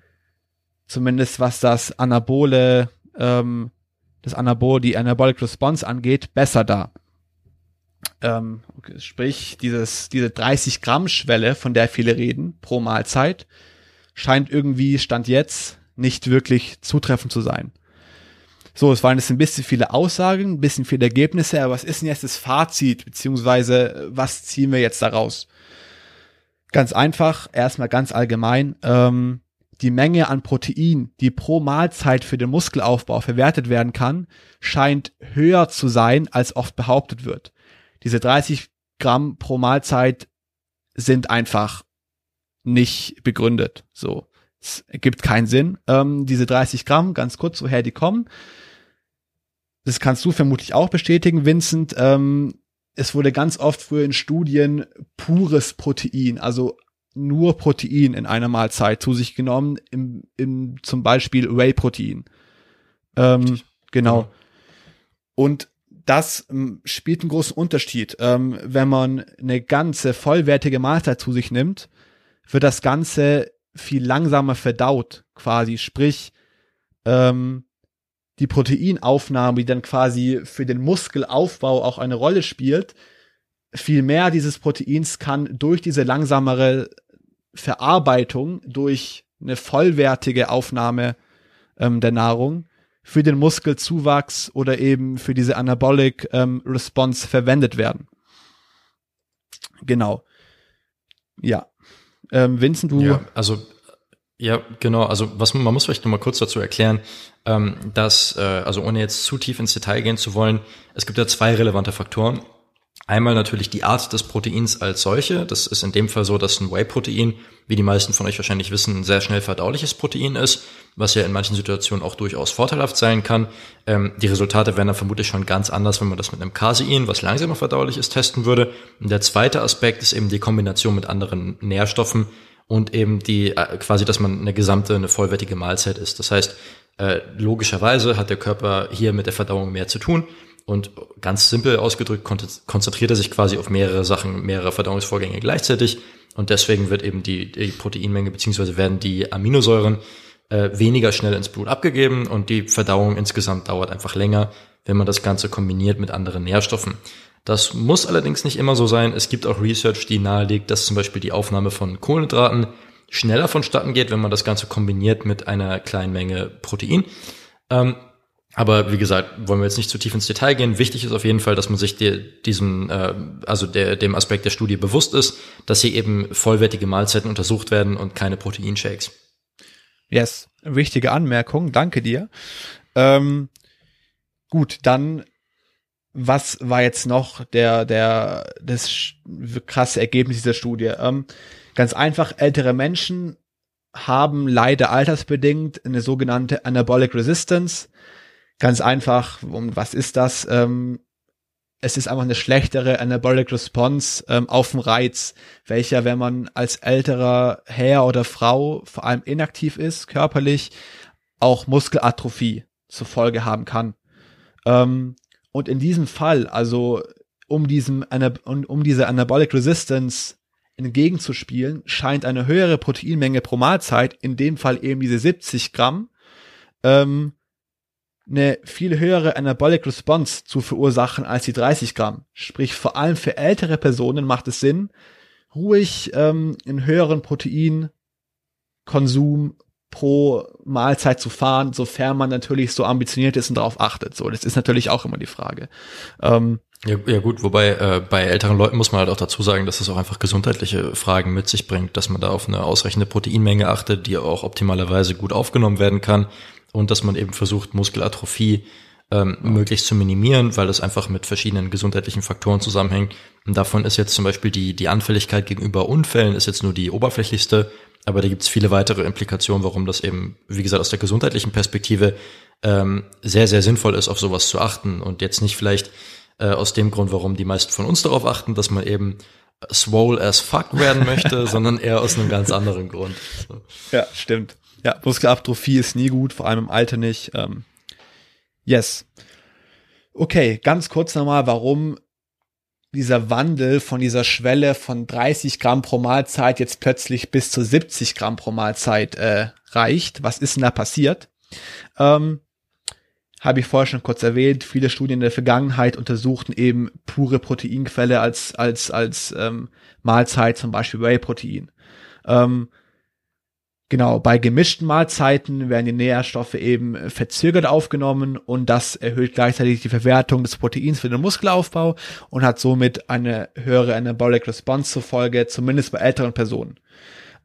zumindest was das Anabole, ähm, das Anabol, die Anabolic Response angeht, besser da. Ähm, okay, sprich, dieses, diese 30 Gramm Schwelle, von der viele reden, pro Mahlzeit, scheint irgendwie Stand jetzt nicht wirklich zutreffend zu sein. So, es waren jetzt ein bisschen viele Aussagen, ein bisschen viele Ergebnisse, aber was ist denn jetzt das Fazit, beziehungsweise was ziehen wir jetzt daraus? Ganz einfach, erstmal ganz allgemein, ähm, die Menge an Protein, die pro Mahlzeit für den Muskelaufbau verwertet werden kann, scheint höher zu sein, als oft behauptet wird. Diese 30 Gramm pro Mahlzeit sind einfach nicht begründet. So, es gibt keinen Sinn. Ähm, diese 30 Gramm, ganz kurz, woher die kommen das kannst du vermutlich auch bestätigen, Vincent, ähm, es wurde ganz oft früher in Studien pures Protein, also nur Protein in einer Mahlzeit zu sich genommen, im, im zum Beispiel Whey-Protein. Ähm, genau. Ja. Und das ähm, spielt einen großen Unterschied. Ähm, wenn man eine ganze vollwertige Mahlzeit zu sich nimmt, wird das Ganze viel langsamer verdaut, quasi. Sprich, ähm, die Proteinaufnahme, die dann quasi für den Muskelaufbau auch eine Rolle spielt, viel mehr dieses Proteins kann durch diese langsamere Verarbeitung, durch eine vollwertige Aufnahme ähm, der Nahrung für den Muskelzuwachs oder eben für diese Anabolic ähm, Response verwendet werden. Genau. Ja. Ähm, Vincent, du. Ja, also ja, genau. Also was man muss vielleicht noch mal kurz dazu erklären, ähm, dass, äh, also ohne jetzt zu tief ins Detail gehen zu wollen, es gibt ja zwei relevante Faktoren. Einmal natürlich die Art des Proteins als solche. Das ist in dem Fall so, dass ein Whey-Protein, wie die meisten von euch wahrscheinlich wissen, ein sehr schnell verdauliches Protein ist, was ja in manchen Situationen auch durchaus vorteilhaft sein kann. Ähm, die Resultate wären dann vermutlich schon ganz anders, wenn man das mit einem Casein, was langsamer verdaulich ist, testen würde. Und der zweite Aspekt ist eben die Kombination mit anderen Nährstoffen, und eben die äh, quasi, dass man eine gesamte, eine vollwertige Mahlzeit ist. Das heißt, äh, logischerweise hat der Körper hier mit der Verdauung mehr zu tun und ganz simpel ausgedrückt konzentriert er sich quasi auf mehrere Sachen, mehrere Verdauungsvorgänge gleichzeitig und deswegen wird eben die, die Proteinmenge beziehungsweise werden die Aminosäuren äh, weniger schnell ins Blut abgegeben und die Verdauung insgesamt dauert einfach länger, wenn man das Ganze kombiniert mit anderen Nährstoffen. Das muss allerdings nicht immer so sein. Es gibt auch Research, die nahelegt, dass zum Beispiel die Aufnahme von Kohlenhydraten schneller vonstatten geht, wenn man das Ganze kombiniert mit einer kleinen Menge Protein. Ähm, aber wie gesagt, wollen wir jetzt nicht zu tief ins Detail gehen. Wichtig ist auf jeden Fall, dass man sich der, diesem, äh, also der, dem Aspekt der Studie bewusst ist, dass hier eben vollwertige Mahlzeiten untersucht werden und keine Proteinshakes. Yes, wichtige Anmerkung. Danke dir. Ähm, gut, dann was war jetzt noch der, der, das krasse Ergebnis dieser Studie? Ähm, ganz einfach, ältere Menschen haben leider altersbedingt eine sogenannte Anabolic Resistance. Ganz einfach, um, was ist das? Ähm, es ist einfach eine schlechtere Anabolic Response ähm, auf den Reiz, welcher, wenn man als älterer Herr oder Frau vor allem inaktiv ist, körperlich, auch Muskelatrophie zur Folge haben kann. Ähm, und in diesem Fall, also um diesem um, diese Anabolic Resistance entgegenzuspielen, scheint eine höhere Proteinmenge pro Mahlzeit, in dem Fall eben diese 70 Gramm, ähm, eine viel höhere Anabolic Response zu verursachen als die 30 Gramm. Sprich, vor allem für ältere Personen macht es Sinn, ruhig ähm, einen höheren Proteinkonsum pro Mahlzeit zu fahren, sofern man natürlich so ambitioniert ist und darauf achtet. So, das ist natürlich auch immer die Frage. Ähm, Ja, ja gut, wobei äh, bei älteren Leuten muss man halt auch dazu sagen, dass es auch einfach gesundheitliche Fragen mit sich bringt, dass man da auf eine ausreichende Proteinmenge achtet, die auch optimalerweise gut aufgenommen werden kann und dass man eben versucht, Muskelatrophie ähm, möglichst zu minimieren, weil es einfach mit verschiedenen gesundheitlichen Faktoren zusammenhängt. Und davon ist jetzt zum Beispiel die, die Anfälligkeit gegenüber Unfällen ist jetzt nur die oberflächlichste, aber da gibt es viele weitere Implikationen, warum das eben, wie gesagt, aus der gesundheitlichen Perspektive ähm, sehr, sehr sinnvoll ist, auf sowas zu achten und jetzt nicht vielleicht äh, aus dem Grund, warum die meisten von uns darauf achten, dass man eben swole as fuck werden möchte, sondern eher aus einem ganz anderen Grund. So. Ja, stimmt. Ja, Muskelatrophie ist nie gut, vor allem im Alter nicht. Ähm, yes. Okay, ganz kurz nochmal, warum dieser Wandel von dieser Schwelle von 30 Gramm pro Mahlzeit jetzt plötzlich bis zu 70 Gramm pro Mahlzeit äh, reicht. Was ist denn da passiert? Ähm, Habe ich vorher schon kurz erwähnt. Viele Studien in der Vergangenheit untersuchten eben pure Proteinquelle als als als ähm, Mahlzeit, zum Beispiel Whey-Protein. Ähm, Genau, bei gemischten Mahlzeiten werden die Nährstoffe eben verzögert aufgenommen und das erhöht gleichzeitig die Verwertung des Proteins für den Muskelaufbau und hat somit eine höhere Anabolic Response zur Folge, zumindest bei älteren Personen.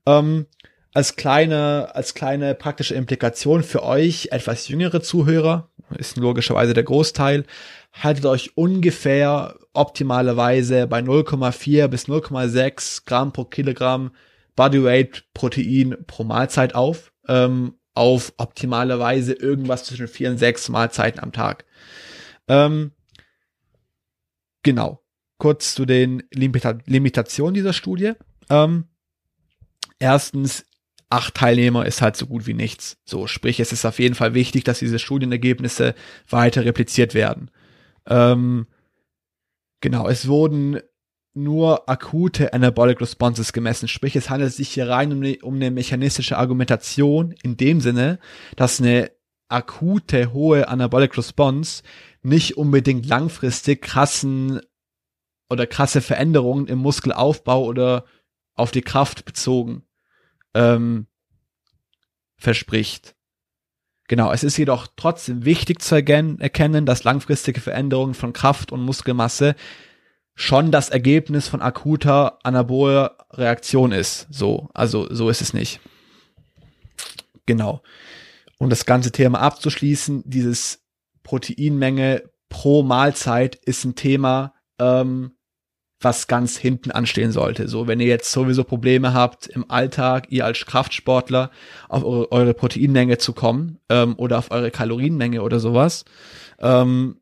Ähm, als kleine, als kleine praktische Implikation für euch, etwas jüngere Zuhörer, ist logischerweise der Großteil, haltet euch ungefähr optimalerweise bei 0,4 bis 0,6 Gramm pro Kilogramm Bodyweight Protein pro Mahlzeit auf, ähm, auf optimalerweise irgendwas zwischen vier und sechs Mahlzeiten am Tag. Ähm, genau. Kurz zu den Limita Limitationen dieser Studie. Ähm, erstens, acht Teilnehmer ist halt so gut wie nichts. So, sprich, es ist auf jeden Fall wichtig, dass diese Studienergebnisse weiter repliziert werden. Ähm, genau, es wurden nur akute Anabolic Responses gemessen. Sprich, es handelt sich hier rein um eine, um eine mechanistische Argumentation in dem Sinne, dass eine akute hohe Anabolic Response nicht unbedingt langfristig krassen oder krasse Veränderungen im Muskelaufbau oder auf die Kraft bezogen ähm, verspricht. Genau, es ist jedoch trotzdem wichtig zu erkennen, dass langfristige Veränderungen von Kraft und Muskelmasse schon das Ergebnis von akuter anaboler Reaktion ist. So, also so ist es nicht. Genau. Um das ganze Thema abzuschließen, dieses Proteinmenge pro Mahlzeit ist ein Thema, ähm, was ganz hinten anstehen sollte. So, wenn ihr jetzt sowieso Probleme habt im Alltag, ihr als Kraftsportler auf eure, eure Proteinmenge zu kommen ähm, oder auf eure Kalorienmenge oder sowas, ähm,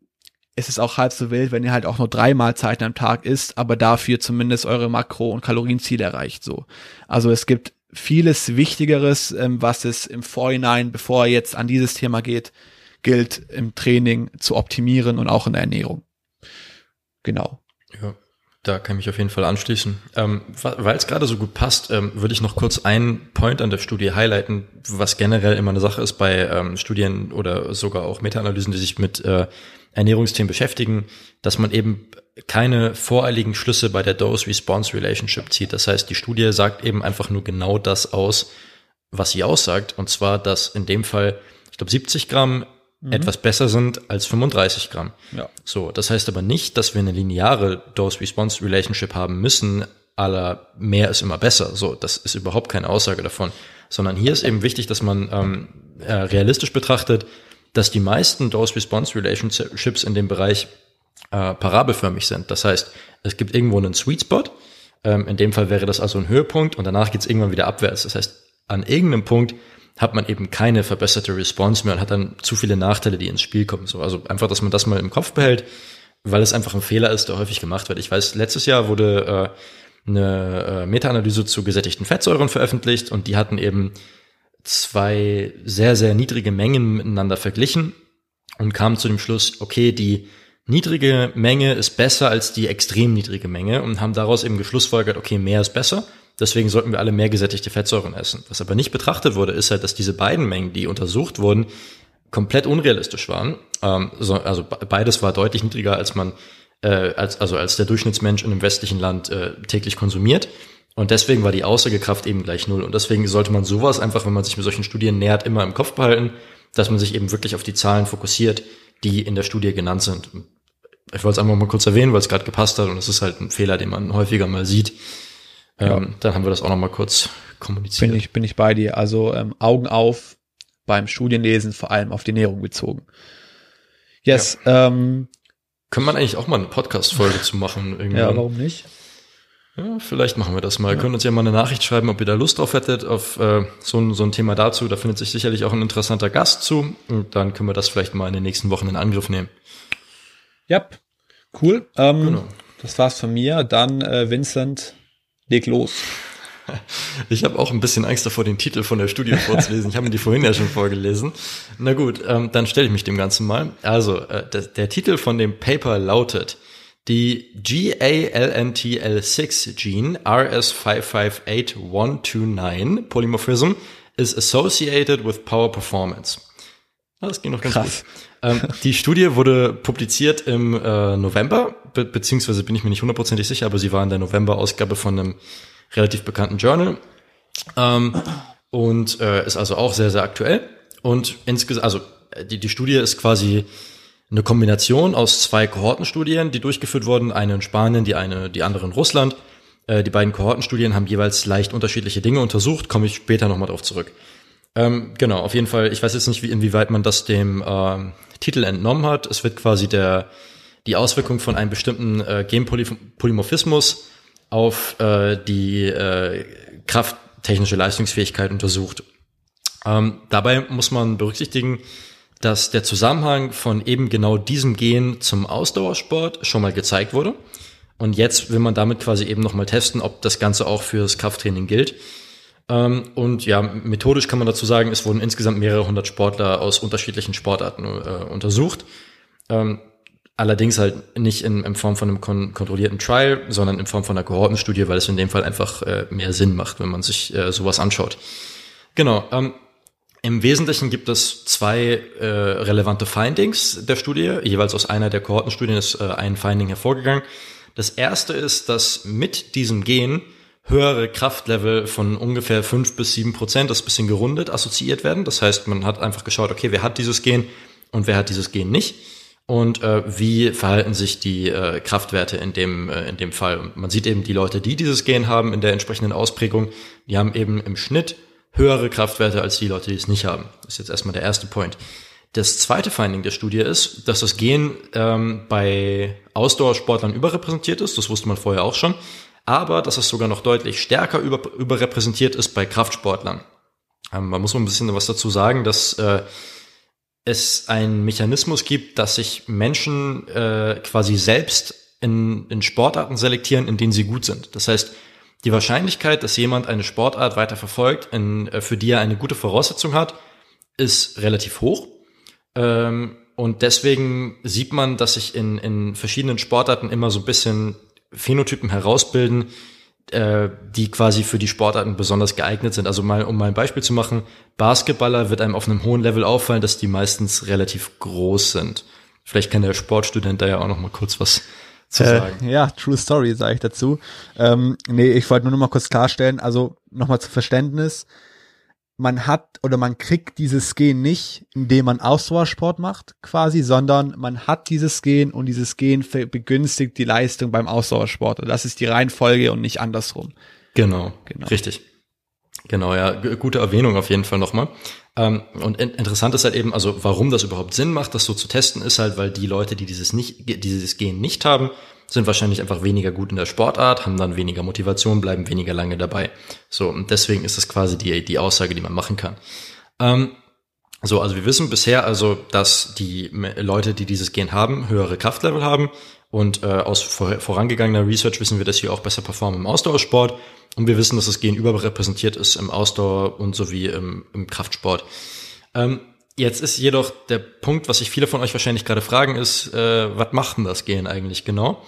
es ist auch halb so wild, wenn ihr halt auch nur drei Mahlzeiten am Tag isst, aber dafür zumindest eure Makro- und Kalorienziele erreicht. So, also es gibt vieles Wichtigeres, ähm, was es im Vorhinein, bevor er jetzt an dieses Thema geht, gilt im Training zu optimieren und auch in der Ernährung. Genau. Ja, da kann ich mich auf jeden Fall anschließen. Ähm, Weil es gerade so gut passt, ähm, würde ich noch kurz einen Point an der Studie highlighten, was generell immer eine Sache ist bei ähm, Studien oder sogar auch Meta-Analysen, die sich mit äh, Ernährungsthemen beschäftigen, dass man eben keine voreiligen Schlüsse bei der Dose-Response-Relationship zieht. Das heißt, die Studie sagt eben einfach nur genau das aus, was sie aussagt. Und zwar, dass in dem Fall, ich glaube, 70 Gramm mhm. etwas besser sind als 35 Gramm. Ja. So, das heißt aber nicht, dass wir eine lineare Dose-Response-Relationship haben müssen, aller mehr ist immer besser. So, das ist überhaupt keine Aussage davon. Sondern hier ist eben wichtig, dass man ähm, äh, realistisch betrachtet, dass die meisten Dose-Response-Relationships in dem Bereich äh, parabelförmig sind. Das heißt, es gibt irgendwo einen Sweet Spot. Ähm, in dem Fall wäre das also ein Höhepunkt und danach geht es irgendwann wieder abwärts. Das heißt, an irgendeinem Punkt hat man eben keine verbesserte Response mehr und hat dann zu viele Nachteile, die ins Spiel kommen. So, also einfach, dass man das mal im Kopf behält, weil es einfach ein Fehler ist, der häufig gemacht wird. Ich weiß, letztes Jahr wurde äh, eine äh, Meta-Analyse zu gesättigten Fettsäuren veröffentlicht und die hatten eben zwei sehr, sehr niedrige Mengen miteinander verglichen und kam zu dem Schluss, okay, die niedrige Menge ist besser als die extrem niedrige Menge und haben daraus eben geschlussfolgert, okay, mehr ist besser. Deswegen sollten wir alle mehr gesättigte Fettsäuren essen. Was aber nicht betrachtet wurde, ist halt, dass diese beiden Mengen, die untersucht wurden, komplett unrealistisch waren. Ähm, so, also beides war deutlich niedriger, als man, äh, als, also als der Durchschnittsmensch in einem westlichen Land äh, täglich konsumiert. Und deswegen war die Aussagekraft eben gleich null. Und deswegen sollte man sowas einfach, wenn man sich mit solchen Studien nähert, immer im Kopf behalten, dass man sich eben wirklich auf die Zahlen fokussiert, die in der Studie genannt sind. ich wollte es einfach mal kurz erwähnen, weil es gerade gepasst hat und es ist halt ein Fehler, den man häufiger mal sieht. Ähm, ja. Dann haben wir das auch noch mal kurz kommuniziert. Bin ich, bin ich bei dir. Also ähm, Augen auf beim Studienlesen, vor allem auf die Ernährung bezogen. Yes. Ja. Ähm, Können man eigentlich auch mal eine Podcast-Folge zu machen? Irgendwann? Ja, warum nicht? Ja, vielleicht machen wir das mal. Ja. Ihr könnt uns ja mal eine Nachricht schreiben, ob ihr da Lust drauf hättet, auf äh, so, ein, so ein Thema dazu. Da findet sich sicherlich auch ein interessanter Gast zu. Und dann können wir das vielleicht mal in den nächsten Wochen in Angriff nehmen. Ja, cool. Ähm, genau. Das war's von mir. Dann, äh, Vincent, leg los. Ich habe auch ein bisschen Angst davor, den Titel von der Studie vorzulesen. Ich habe mir die vorhin ja schon vorgelesen. Na gut, ähm, dann stelle ich mich dem Ganzen mal. Also, äh, der, der Titel von dem Paper lautet die GALNTL6 Gene RS558129 Polymorphism is associated with power performance. Das ging noch ganz Krass. gut. Ähm, die Studie wurde publiziert im äh, November, be beziehungsweise bin ich mir nicht hundertprozentig sicher, aber sie war in der November-Ausgabe von einem relativ bekannten Journal ähm, und äh, ist also auch sehr, sehr aktuell. Und insgesamt, also die, die Studie ist quasi eine Kombination aus zwei Kohortenstudien, die durchgeführt wurden, eine in Spanien, die eine, die andere in Russland. Äh, die beiden Kohortenstudien haben jeweils leicht unterschiedliche Dinge untersucht, komme ich später nochmal drauf zurück. Ähm, genau, auf jeden Fall, ich weiß jetzt nicht, wie, inwieweit man das dem äh, Titel entnommen hat. Es wird quasi der, die Auswirkung von einem bestimmten äh, Genpolymorphismus auf äh, die äh, krafttechnische Leistungsfähigkeit untersucht. Ähm, dabei muss man berücksichtigen, dass der Zusammenhang von eben genau diesem Gen zum Ausdauersport schon mal gezeigt wurde. Und jetzt will man damit quasi eben nochmal testen, ob das Ganze auch fürs Krafttraining gilt. Ähm, und ja, methodisch kann man dazu sagen, es wurden insgesamt mehrere hundert Sportler aus unterschiedlichen Sportarten äh, untersucht. Ähm, allerdings halt nicht in, in Form von einem kon kontrollierten Trial, sondern in Form von einer Kohortenstudie, weil es in dem Fall einfach äh, mehr Sinn macht, wenn man sich äh, sowas anschaut. Genau. Ähm, Im Wesentlichen gibt es zwei äh, relevante Findings der Studie. Jeweils aus einer der Kohortenstudien ist äh, ein Finding hervorgegangen. Das erste ist, dass mit diesem Gen höhere Kraftlevel von ungefähr fünf bis sieben Prozent, das ist bisschen gerundet, assoziiert werden. Das heißt, man hat einfach geschaut, okay, wer hat dieses Gen und wer hat dieses Gen nicht und äh, wie verhalten sich die äh, Kraftwerte in dem, äh, in dem Fall. Und man sieht eben die Leute, die dieses Gen haben in der entsprechenden Ausprägung, die haben eben im Schnitt höhere Kraftwerte als die Leute, die es nicht haben. Das ist jetzt erstmal der erste Point. Das zweite Finding der Studie ist, dass das Gen ähm, bei Ausdauersportlern überrepräsentiert ist. Das wusste man vorher auch schon aber dass es sogar noch deutlich stärker über, überrepräsentiert ist bei Kraftsportlern. Ähm, man muss mal ein bisschen was dazu sagen, dass äh, es einen Mechanismus gibt, dass sich Menschen äh, quasi selbst in, in Sportarten selektieren, in denen sie gut sind. Das heißt, die Wahrscheinlichkeit, dass jemand eine Sportart weiter verfolgt, in, äh, für die er eine gute Voraussetzung hat, ist relativ hoch. Ähm, und deswegen sieht man, dass sich in, in verschiedenen Sportarten immer so ein bisschen Phänotypen herausbilden, äh, die quasi für die Sportarten besonders geeignet sind. Also mal, um mal ein Beispiel zu machen, Basketballer wird einem auf einem hohen Level auffallen, dass die meistens relativ groß sind. Vielleicht kann der Sportstudent da ja auch noch mal kurz was zu äh, sagen. Ja, True Story sage ich dazu. Ähm, nee, ich wollte nur noch mal kurz klarstellen, also noch mal zu Verständnis man hat oder man kriegt dieses Gen nicht, indem man Ausdauersport macht, quasi, sondern man hat dieses Gen und dieses Gen begünstigt die Leistung beim Ausdauersport. Und das ist die Reihenfolge und nicht andersrum. Genau, genau. richtig. Genau, ja, gute Erwähnung auf jeden Fall nochmal. Ähm, und in interessant ist halt eben, also warum das überhaupt Sinn macht, das so zu testen, ist halt, weil die Leute, die dieses nicht, dieses Gen nicht haben, sind wahrscheinlich einfach weniger gut in der Sportart, haben dann weniger Motivation, bleiben weniger lange dabei. So, und deswegen ist das quasi die, die Aussage, die man machen kann. Ähm, so, also wir wissen bisher also, dass die Leute, die dieses Gen haben, höhere Kraftlevel haben. Und äh, aus vor, vorangegangener Research wissen wir, dass sie auch besser performen im Ausdauersport. Und wir wissen, dass das Gen überrepräsentiert ist im Ausdauer und sowie im, im Kraftsport. Ähm, Jetzt ist jedoch der Punkt, was sich viele von euch wahrscheinlich gerade fragen, ist, äh, was macht denn das Gen eigentlich genau?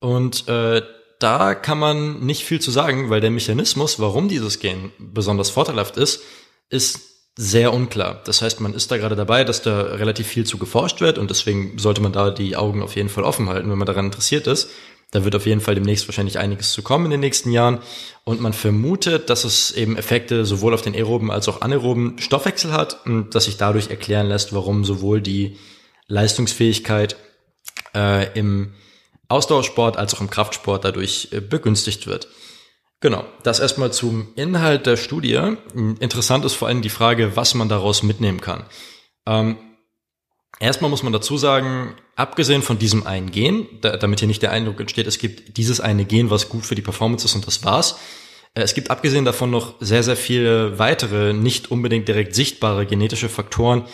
Und äh, da kann man nicht viel zu sagen, weil der Mechanismus, warum dieses Gen besonders vorteilhaft ist, ist sehr unklar. Das heißt, man ist da gerade dabei, dass da relativ viel zu geforscht wird und deswegen sollte man da die Augen auf jeden Fall offen halten, wenn man daran interessiert ist. Da wird auf jeden Fall demnächst wahrscheinlich einiges zu kommen in den nächsten Jahren. Und man vermutet, dass es eben Effekte sowohl auf den aeroben als auch anaeroben Stoffwechsel hat und dass sich dadurch erklären lässt, warum sowohl die Leistungsfähigkeit äh, im Ausdauersport als auch im Kraftsport dadurch äh, begünstigt wird. Genau, das erstmal zum Inhalt der Studie. Interessant ist vor allem die Frage, was man daraus mitnehmen kann. Ähm, erstmal muss man dazu sagen, abgesehen von diesem einen Gen, da, damit hier nicht der Eindruck entsteht, es gibt dieses eine Gen, was gut für die Performance ist und das war's. Äh, es gibt abgesehen davon noch sehr, sehr viele weitere, nicht unbedingt direkt sichtbare genetische Faktoren,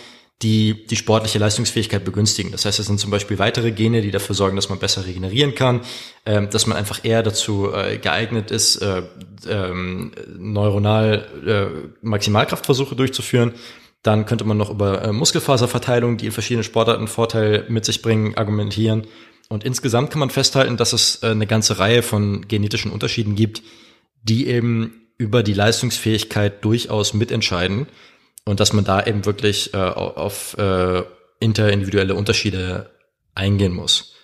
die die sportliche Leistungsfähigkeit begünstigen. Das heißt, es sind zum Beispiel weitere Gene, die dafür sorgen, dass man besser regenerieren kann, äh, dass man einfach eher dazu äh, geeignet ist, äh, ähm, neuronal Maximalkraftversuche durchzuführen. Dann könnte man noch über äh, Muskelfaserverteilung, die in verschiedenen Sportarten Vorteil mit sich bringen, argumentieren. Und insgesamt kann man festhalten, dass es äh, eine ganze Reihe von genetischen Unterschieden gibt, die eben über die Leistungsfähigkeit durchaus mitentscheiden und dass man da eben wirklich äh, auf äh, interindividuelle Unterschiede eingehen muss.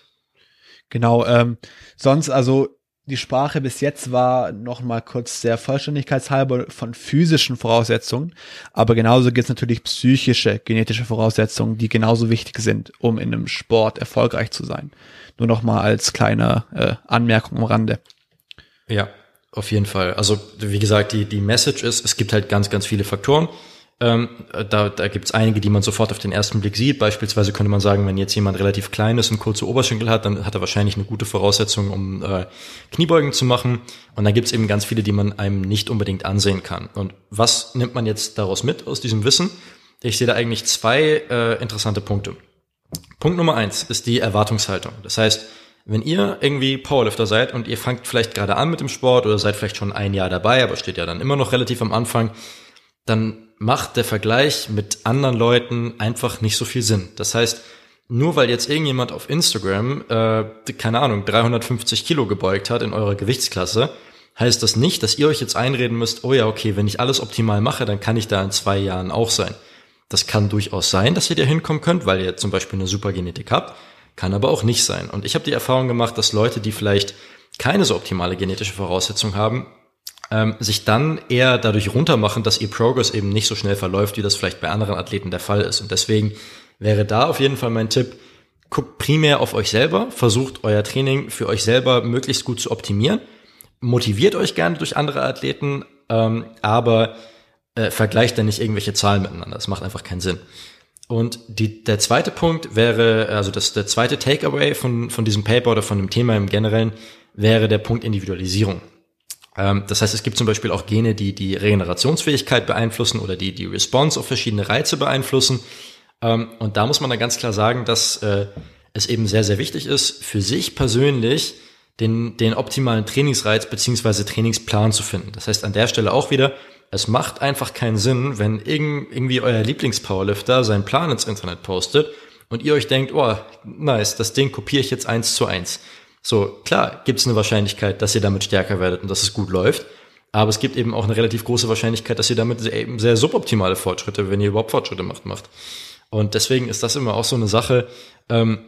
Genau, ähm, sonst also die Sprache bis jetzt war noch mal kurz der Vollständigkeitshalber von physischen Voraussetzungen, aber genauso gibt es natürlich psychische, genetische Voraussetzungen, die genauso wichtig sind, um in einem Sport erfolgreich zu sein. Nur noch mal als kleine äh, Anmerkung am Rande. Ja, auf jeden Fall. Also wie gesagt, die die Message ist, es gibt halt ganz ganz viele Faktoren ähm, da da gibt es einige, die man sofort auf den ersten Blick sieht. Beispielsweise könnte man sagen, wenn jetzt jemand relativ klein ist und kurze Oberschenkel hat, dann hat er wahrscheinlich eine gute Voraussetzung, um äh, Kniebeugen zu machen. Und dann gibt es eben ganz viele, die man einem nicht unbedingt ansehen kann. Und was nimmt man jetzt daraus mit aus diesem Wissen? Ich sehe da eigentlich zwei äh, interessante Punkte. Punkt Nummer eins ist die Erwartungshaltung. Das heißt, wenn ihr irgendwie Powerlifter seid und ihr fangt vielleicht gerade an mit dem Sport oder seid vielleicht schon ein Jahr dabei, aber steht ja dann immer noch relativ am Anfang, dann macht der Vergleich mit anderen Leuten einfach nicht so viel Sinn. Das heißt, nur weil jetzt irgendjemand auf Instagram, äh, keine Ahnung, 350 Kilo gebeugt hat in eurer Gewichtsklasse, heißt das nicht, dass ihr euch jetzt einreden müsst, oh ja, okay, wenn ich alles optimal mache, dann kann ich da in zwei Jahren auch sein. Das kann durchaus sein, dass ihr da hinkommen könnt, weil ihr zum Beispiel eine Supergenetik habt, kann aber auch nicht sein. Und ich habe die Erfahrung gemacht, dass Leute, die vielleicht keine so optimale genetische Voraussetzung haben, ähm, sich dann eher dadurch runtermachen, dass ihr Progress eben nicht so schnell verläuft, wie das vielleicht bei anderen Athleten der Fall ist. Und deswegen wäre da auf jeden Fall mein Tipp, guckt primär auf euch selber, versucht euer Training für euch selber möglichst gut zu optimieren, motiviert euch gerne durch andere Athleten, ähm, aber äh, vergleicht dann nicht irgendwelche Zahlen miteinander. Das macht einfach keinen Sinn. Und die, der zweite Punkt wäre, also das, der zweite Takeaway von, von diesem Paper oder von dem Thema im Generellen wäre der Punkt Individualisierung. Ähm, das heißt, es gibt zum Beispiel auch Gene, die die Regenerationsfähigkeit beeinflussen oder die die Response auf verschiedene Reize beeinflussen. Ähm, und da muss man dann ganz klar sagen, dass äh, es eben sehr, sehr wichtig ist, für sich persönlich den, den optimalen Trainingsreiz beziehungsweise Trainingsplan zu finden. Das heißt, an der Stelle auch wieder, es macht einfach keinen Sinn, wenn irgendwie euer Lieblingspowerlifter seinen Plan ins Internet postet und ihr euch denkt, oh, nice, das Ding kopiere ich jetzt eins zu eins. So, klar, gibt es eine Wahrscheinlichkeit, dass ihr damit stärker werdet und dass es gut läuft. Aber es gibt eben auch eine relativ große Wahrscheinlichkeit, dass ihr damit eben sehr suboptimale Fortschritte, wenn ihr überhaupt Fortschritte macht, macht. Und deswegen ist das immer auch so eine Sache. Ähm,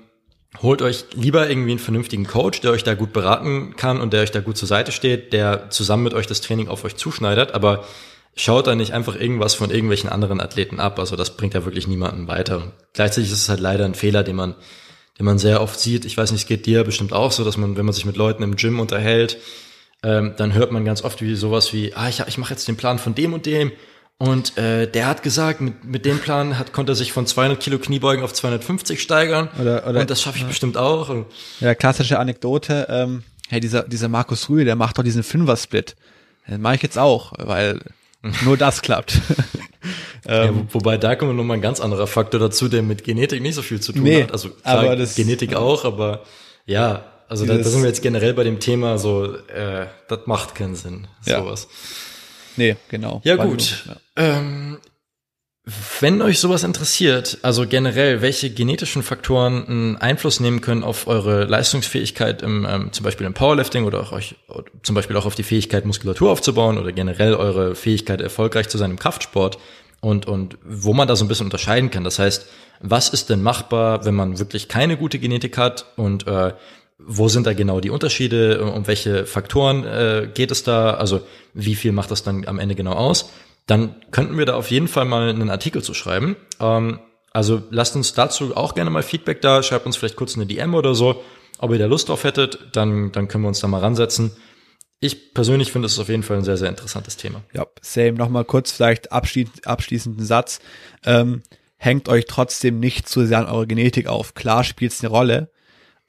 holt euch lieber irgendwie einen vernünftigen Coach, der euch da gut beraten kann und der euch da gut zur Seite steht, der zusammen mit euch das Training auf euch zuschneidert, aber schaut da nicht einfach irgendwas von irgendwelchen anderen Athleten ab. Also das bringt ja wirklich niemanden weiter. Und gleichzeitig ist es halt leider ein Fehler, den man den man sehr oft sieht. Ich weiß nicht, es geht dir bestimmt auch so, dass man, wenn man sich mit Leuten im Gym unterhält, ähm, dann hört man ganz oft wie sowas wie, ah, ich, ich mache jetzt den Plan von dem und dem und äh, der hat gesagt, mit, mit dem Plan hat, konnte er sich von 200 Kilo Kniebeugen auf 250 steigern oder, oder, und das schaffe ich ja. bestimmt auch. Ja, klassische Anekdote, ähm, hey, dieser, dieser Markus Rühl, der macht doch diesen Fünfer-Split. Den mache ich jetzt auch, weil nur das klappt. ja, ähm, wobei da kommt noch mal ein ganz anderer Faktor dazu, der mit Genetik nicht so viel zu tun nee, hat. Also klar, das, Genetik auch, aber ja, also da, da, sind wir jetzt generell bei dem Thema so, äh, das macht keinen Sinn, ja. sowas. Nee, genau. Ja gut. ja. Ähm, wenn euch sowas interessiert, also generell, welche genetischen Faktoren einen Einfluss nehmen können auf eure Leistungsfähigkeit im, ähm, zum Beispiel im Powerlifting oder auch euch, zum Beispiel auch auf die Fähigkeit, Muskulatur aufzubauen oder generell eure Fähigkeit, erfolgreich zu sein im Kraftsport und, und wo man da so ein bisschen unterscheiden kann. Das heißt, was ist denn machbar, wenn man wirklich keine gute Genetik hat und äh, wo sind da genau die Unterschiede, um welche Faktoren äh, geht es da, also wie viel macht das dann am Ende genau aus? Dann könnten wir da auf jeden Fall mal einen Artikel zu schreiben. Ähm, Also lasst uns dazu auch gerne mal Feedback da, schreibt uns vielleicht kurz eine DM oder so, ob ihr da Lust drauf hättet, dann, dann können wir uns da mal ransetzen. Ich persönlich finde es auf jeden Fall ein sehr, sehr interessantes Thema. Ja, same. Nochmal kurz vielleicht abschließend, abschließenden Satz. Ähm, hängt euch trotzdem nicht zu sehr an eure Genetik auf. Klar spielt es eine Rolle,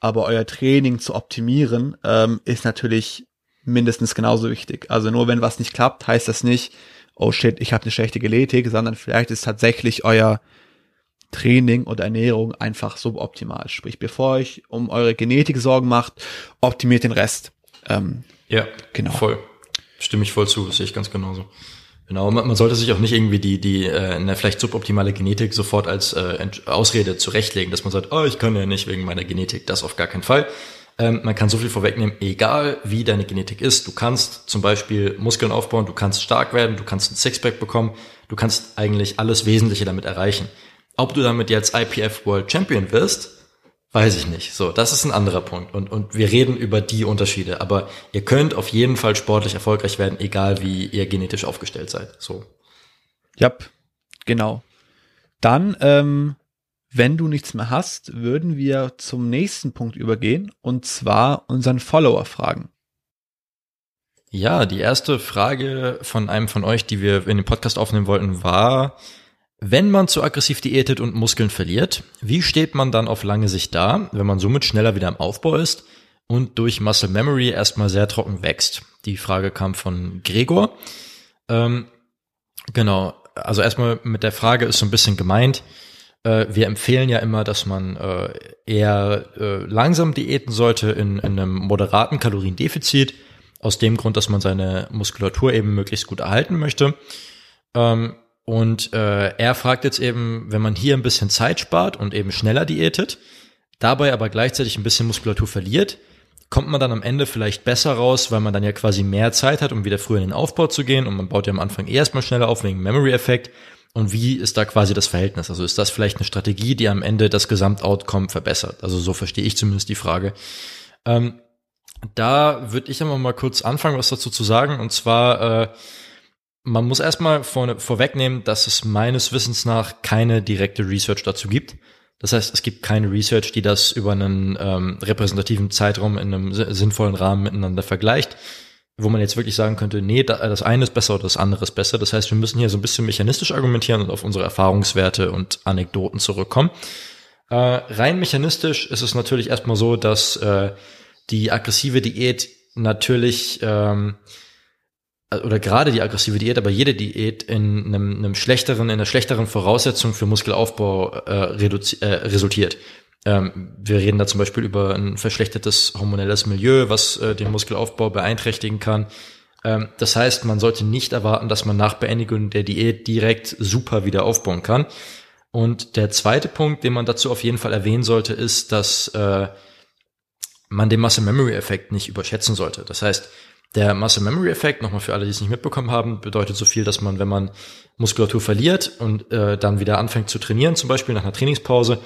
aber euer Training zu optimieren ähm, ist natürlich mindestens genauso wichtig. Also nur wenn was nicht klappt, heißt das nicht, oh shit, ich habe eine schlechte Genetik, sondern vielleicht ist tatsächlich euer Training oder Ernährung einfach suboptimal. Sprich, bevor euch um eure Genetik Sorgen macht, optimiert den Rest. Ähm, ja, genau. Voll. Stimme ich voll zu, das sehe ich ganz genauso. Genau, man, man sollte sich auch nicht irgendwie die, die äh, eine vielleicht suboptimale Genetik sofort als äh, Ausrede zurechtlegen, dass man sagt, oh, ich kann ja nicht wegen meiner Genetik, das auf gar keinen Fall. Ähm, man kann so viel vorwegnehmen, egal wie deine Genetik ist, du kannst zum Beispiel Muskeln aufbauen, du kannst stark werden, du kannst ein Sixpack bekommen, du kannst eigentlich alles Wesentliche damit erreichen. Ob du damit jetzt IPF World Champion wirst, weiß ich nicht. So, das ist ein anderer Punkt. Und, und wir reden über die Unterschiede. Aber ihr könnt auf jeden Fall sportlich erfolgreich werden, egal wie ihr genetisch aufgestellt seid. So. Ja, genau. Dann, ähm, wenn du nichts mehr hast, würden wir zum nächsten Punkt übergehen und zwar unseren Follower fragen. Ja, die erste Frage von einem von euch, die wir in dem Podcast aufnehmen wollten, war, wenn man zu aggressiv diätet und Muskeln verliert, wie steht man dann auf lange Sicht da, wenn man somit schneller wieder im Aufbau ist und durch Muscle Memory erstmal sehr trocken wächst? Die Frage kam von Gregor. Ähm, genau, also erstmal mit der Frage ist so ein bisschen gemeint, äh, wir empfehlen ja immer, dass man äh, eher äh, langsam diäten sollte in, in einem moderaten Kaloriendefizit, aus dem Grund, dass man seine Muskulatur eben möglichst gut erhalten möchte. Ähm, und äh, er fragt jetzt eben, wenn man hier ein bisschen Zeit spart und eben schneller diätet, dabei aber gleichzeitig ein bisschen Muskulatur verliert, kommt man dann am Ende vielleicht besser raus, weil man dann ja quasi mehr Zeit hat, um wieder früher in den Aufbau zu gehen und man baut ja am Anfang erstmal schneller auf wegen Memory-Effekt. Und wie ist da quasi das Verhältnis? Also ist das vielleicht eine Strategie, die am Ende das Gesamtoutcome verbessert? Also so verstehe ich zumindest die Frage. Ähm, da würde ich aber mal kurz anfangen, was dazu zu sagen. Und zwar äh, man muss erstmal vor, vorwegnehmen, dass es meines Wissens nach keine direkte Research dazu gibt. Das heißt, es gibt keine Research, die das über einen ähm, repräsentativen Zeitraum in einem sinnvollen Rahmen miteinander vergleicht, wo man jetzt wirklich sagen könnte, nee, das eine ist besser oder das andere ist besser. Das heißt, wir müssen hier so ein bisschen mechanistisch argumentieren und auf unsere Erfahrungswerte und Anekdoten zurückkommen. Äh, rein mechanistisch ist es natürlich erstmal so, dass äh, die aggressive Diät natürlich ähm, oder gerade die aggressive Diät, aber jede Diät in einem, einem schlechteren, in einer schlechteren Voraussetzung für Muskelaufbau äh, äh, resultiert. Ähm, wir reden da zum Beispiel über ein verschlechtertes hormonelles Milieu, was äh, den Muskelaufbau beeinträchtigen kann. Ähm, das heißt, man sollte nicht erwarten, dass man nach Beendigung der Diät direkt super wieder aufbauen kann. Und der zweite Punkt, den man dazu auf jeden Fall erwähnen sollte, ist, dass äh, man den Muscle Memory Effekt nicht überschätzen sollte. Das heißt, der Muscle Memory Effekt, nochmal für alle, die es nicht mitbekommen haben, bedeutet so viel, dass man, wenn man Muskulatur verliert und äh, dann wieder anfängt zu trainieren, zum Beispiel nach einer Trainingspause,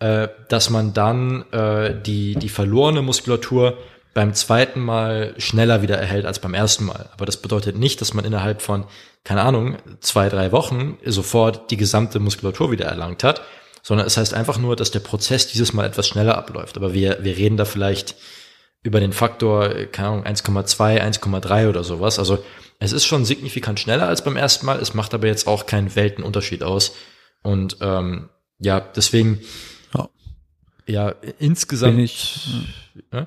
äh, dass man dann äh, die, die verlorene Muskulatur beim zweiten Mal schneller wieder erhält als beim ersten Mal. Aber das bedeutet nicht, dass man innerhalb von, keine Ahnung, zwei, drei Wochen sofort die gesamte Muskulatur wieder erlangt hat, sondern es heißt einfach nur, dass der Prozess dieses Mal etwas schneller abläuft. Aber wir, wir reden da vielleicht über den Faktor, keine Ahnung, 1,2, 1,3 oder sowas. Also es ist schon signifikant schneller als beim ersten Mal, es macht aber jetzt auch keinen Weltenunterschied aus. Und ähm, ja, deswegen, ja, insgesamt. Bin ich, ja?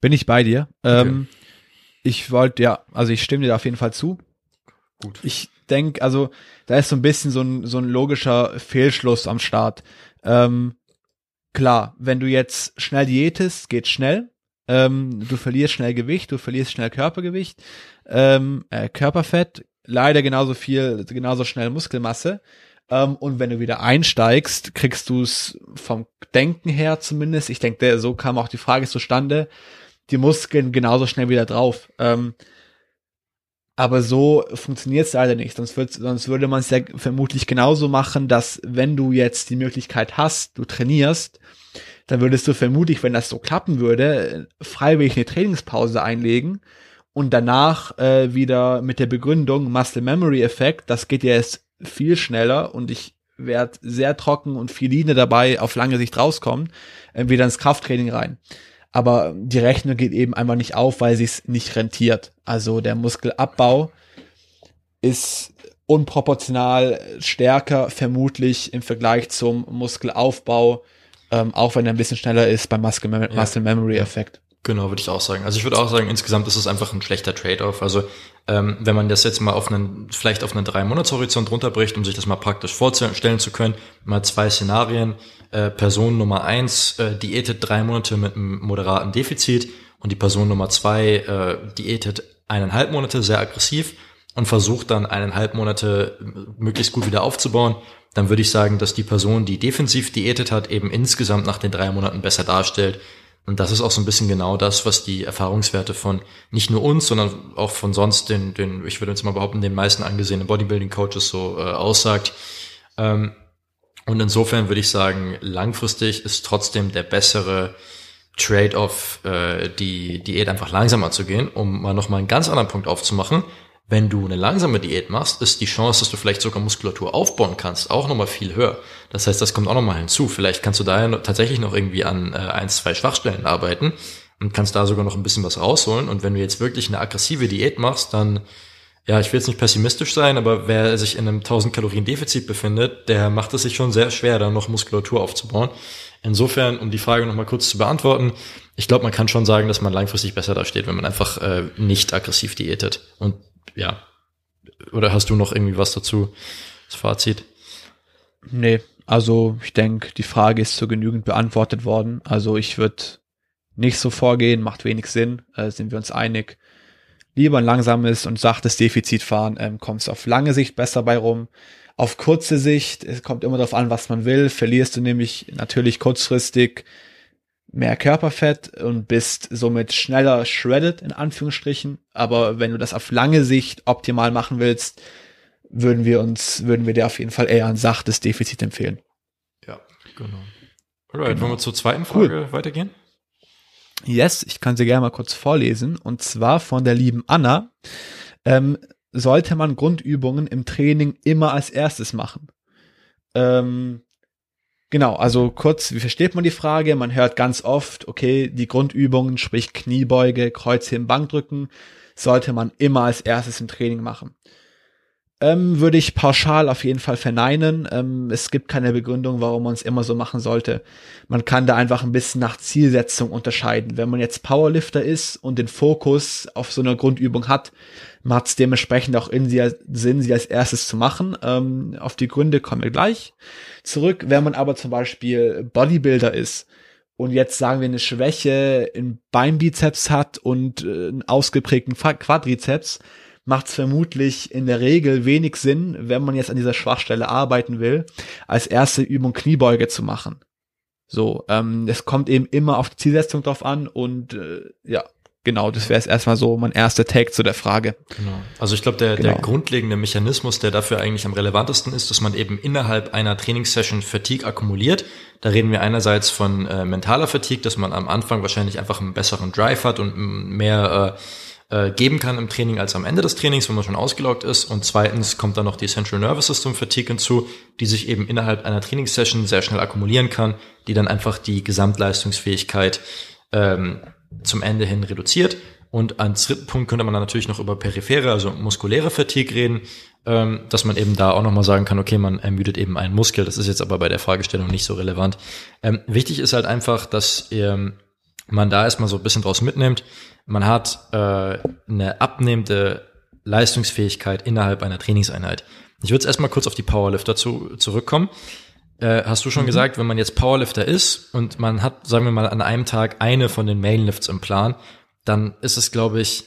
bin ich bei dir. Okay. Ähm, ich wollte, ja, also ich stimme dir auf jeden Fall zu. Gut. Ich denke, also da ist so ein bisschen so ein, so ein logischer Fehlschluss am Start. Ähm, klar, wenn du jetzt schnell diätest, geht schnell. Ähm, du verlierst schnell Gewicht, du verlierst schnell Körpergewicht, ähm, äh, Körperfett, leider genauso viel, genauso schnell Muskelmasse. Ähm, und wenn du wieder einsteigst, kriegst du es vom Denken her zumindest. Ich denke, so kam auch die Frage zustande. Die Muskeln genauso schnell wieder drauf. Ähm, aber so funktioniert es leider nicht. Sonst, wird, sonst würde man es ja vermutlich genauso machen, dass wenn du jetzt die Möglichkeit hast, du trainierst, dann würdest du vermutlich, wenn das so klappen würde, freiwillig eine Trainingspause einlegen und danach äh, wieder mit der Begründung Muscle Memory Effekt, das geht ja jetzt viel schneller und ich werd sehr trocken und viel Linie dabei auf lange Sicht rauskommen, äh, wieder ins Krafttraining rein. Aber die Rechnung geht eben einfach nicht auf, weil sie es nicht rentiert. Also der Muskelabbau ist unproportional stärker vermutlich im Vergleich zum Muskelaufbau, ähm, auch wenn er ein bisschen schneller ist beim Muscle, Mem ja. Muscle Memory Effekt. Genau, würde ich auch sagen. Also ich würde auch sagen, insgesamt ist es einfach ein schlechter Trade-off. Also ähm, wenn man das jetzt mal auf einen, vielleicht auf einen drei Monats Horizont runterbricht, um sich das mal praktisch vorstellen zu können, mal zwei Szenarien. Äh, Person Nummer eins äh, diätet drei Monate mit einem moderaten Defizit und die Person Nummer zwei äh, diätet eineinhalb Monate sehr aggressiv und versucht dann eineinhalb Monate möglichst gut wieder aufzubauen, dann würde ich sagen, dass die Person, die defensiv diätet hat, eben insgesamt nach den drei Monaten besser darstellt. Und das ist auch so ein bisschen genau das, was die Erfahrungswerte von nicht nur uns, sondern auch von sonst den, den ich würde jetzt mal behaupten, den meisten angesehenen Bodybuilding-Coaches so äh, aussagt. Ähm, und insofern würde ich sagen, langfristig ist trotzdem der bessere Trade-off, äh, die Diät einfach langsamer zu gehen, um mal nochmal einen ganz anderen Punkt aufzumachen. Wenn du eine langsame Diät machst, ist die Chance, dass du vielleicht sogar Muskulatur aufbauen kannst, auch nochmal viel höher. Das heißt, das kommt auch nochmal hinzu. Vielleicht kannst du da tatsächlich noch irgendwie an äh, ein, zwei Schwachstellen arbeiten und kannst da sogar noch ein bisschen was rausholen. Und wenn du jetzt wirklich eine aggressive Diät machst, dann, ja, ich will jetzt nicht pessimistisch sein, aber wer sich in einem 1000 Kalorien Defizit befindet, der macht es sich schon sehr schwer, da noch Muskulatur aufzubauen. Insofern, um die Frage nochmal kurz zu beantworten, ich glaube, man kann schon sagen, dass man langfristig besser dasteht, wenn man einfach äh, nicht aggressiv diätet. Und ja. Oder hast du noch irgendwie was dazu? Das Fazit? Nee, also ich denke, die Frage ist so genügend beantwortet worden. Also ich würde nicht so vorgehen, macht wenig Sinn, äh, sind wir uns einig. Lieber ein langsames und sachtes Defizit fahren, ähm, kommt auf lange Sicht besser bei rum. Auf kurze Sicht, es kommt immer darauf an, was man will, verlierst du nämlich natürlich kurzfristig mehr Körperfett und bist somit schneller shredded, in Anführungsstrichen. Aber wenn du das auf lange Sicht optimal machen willst, würden wir uns, würden wir dir auf jeden Fall eher ein sachtes Defizit empfehlen. Ja, genau. Alright, genau. wollen wir zur zweiten Frage cool. weitergehen? Yes, ich kann sie gerne mal kurz vorlesen. Und zwar von der lieben Anna. Ähm, sollte man Grundübungen im Training immer als erstes machen? Ähm, Genau, also kurz, wie versteht man die Frage? Man hört ganz oft, okay, die Grundübungen, sprich Kniebeuge, Kreuzheben, Bankdrücken, sollte man immer als erstes im Training machen. Ähm, würde ich pauschal auf jeden Fall verneinen. Ähm, es gibt keine Begründung, warum man es immer so machen sollte. Man kann da einfach ein bisschen nach Zielsetzung unterscheiden. Wenn man jetzt Powerlifter ist und den Fokus auf so einer Grundübung hat, macht es dementsprechend auch in sie, Sinn, sie als erstes zu machen. Ähm, auf die Gründe kommen wir gleich zurück. Wenn man aber zum Beispiel Bodybuilder ist und jetzt sagen wir eine Schwäche in Beinbizeps hat und äh, einen ausgeprägten Quadrizeps, macht es vermutlich in der Regel wenig Sinn, wenn man jetzt an dieser Schwachstelle arbeiten will, als erste Übung Kniebeuge zu machen. So, ähm, es kommt eben immer auf die Zielsetzung drauf an und äh, ja, genau, das wäre jetzt erstmal so mein erster Take zu der Frage. Genau. Also ich glaube, der, genau. der grundlegende Mechanismus, der dafür eigentlich am relevantesten ist, dass man eben innerhalb einer Trainingssession Fatigue akkumuliert. Da reden wir einerseits von äh, mentaler Fatigue, dass man am Anfang wahrscheinlich einfach einen besseren Drive hat und mehr äh, äh, geben kann im Training als am Ende des Trainings, wenn man schon ausgeloggt ist. Und zweitens kommt dann noch die Central Nervous System Fatigue hinzu, die sich eben innerhalb einer Trainingssession sehr schnell akkumulieren kann, die dann einfach die Gesamtleistungsfähigkeit ähm, zum Ende hin reduziert. Und als dritten Punkt könnte man dann natürlich noch über periphere, also muskuläre Fatigue reden, ähm, dass man eben da auch nochmal sagen kann, okay, man ermüdet eben einen Muskel. Das ist jetzt aber bei der Fragestellung nicht so relevant. Ähm, wichtig ist halt einfach, dass ähm, man da erstmal so ein bisschen draus mitnimmt. Man hat äh, eine abnehmende Leistungsfähigkeit innerhalb einer Trainingseinheit. Ich würde jetzt erstmal kurz auf die Powerlifter zu, zurückkommen. Äh, hast du schon mhm. gesagt, wenn man jetzt Powerlifter ist und man hat, sagen wir mal, an einem Tag eine von den Mainlifts im Plan, dann ist es, glaube ich,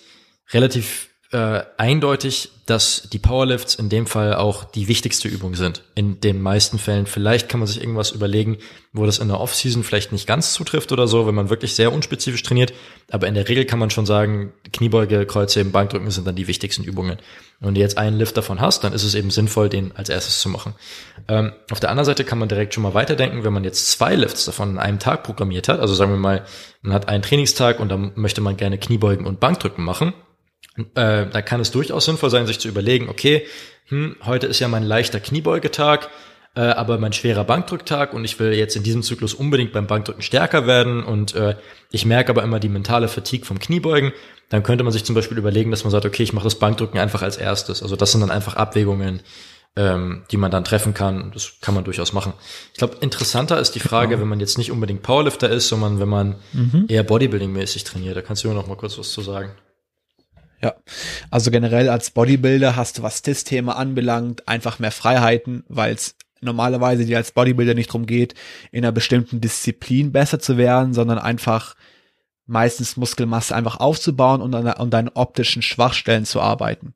relativ äh, eindeutig, dass die Powerlifts in dem Fall auch die wichtigste Übung sind. In den meisten Fällen. Vielleicht kann man sich irgendwas überlegen, wo das in der Offseason vielleicht nicht ganz zutrifft oder so, wenn man wirklich sehr unspezifisch trainiert. Aber in der Regel kann man schon sagen, Kniebeuge, Kreuzheben, Bankdrücken sind dann die wichtigsten Übungen. Und wenn du jetzt einen Lift davon hast, dann ist es eben sinnvoll, den als erstes zu machen. Ähm, auf der anderen Seite kann man direkt schon mal weiterdenken, wenn man jetzt zwei Lifts davon in einem Tag programmiert hat. Also sagen wir mal, man hat einen Trainingstag und dann möchte man gerne Kniebeugen und Bankdrücken machen äh, da kann es durchaus sinnvoll sein, sich zu überlegen, okay, hm, heute ist ja mein leichter Kniebeugetag, äh, aber mein schwerer Bankdrücktag und ich will jetzt in diesem Zyklus unbedingt beim Bankdrücken stärker werden und äh, ich merke aber immer die mentale Fatigue vom Kniebeugen, dann könnte man sich zum Beispiel überlegen, dass man sagt, okay, ich mache das Bankdrücken einfach als erstes. Also das sind dann einfach Abwägungen, ähm, die man dann treffen kann. Das kann man durchaus machen. Ich glaube, interessanter ist die Frage, genau. wenn man jetzt nicht unbedingt Powerlifter ist, sondern wenn man mhm. eher Bodybuilding-mäßig trainiert. Da kannst du mir noch mal kurz was zu sagen. Ja, also generell als Bodybuilder hast du, was das Thema anbelangt, einfach mehr Freiheiten, weil es normalerweise dir als Bodybuilder nicht darum geht, in einer bestimmten Disziplin besser zu werden, sondern einfach meistens Muskelmasse einfach aufzubauen und an, an deinen optischen Schwachstellen zu arbeiten.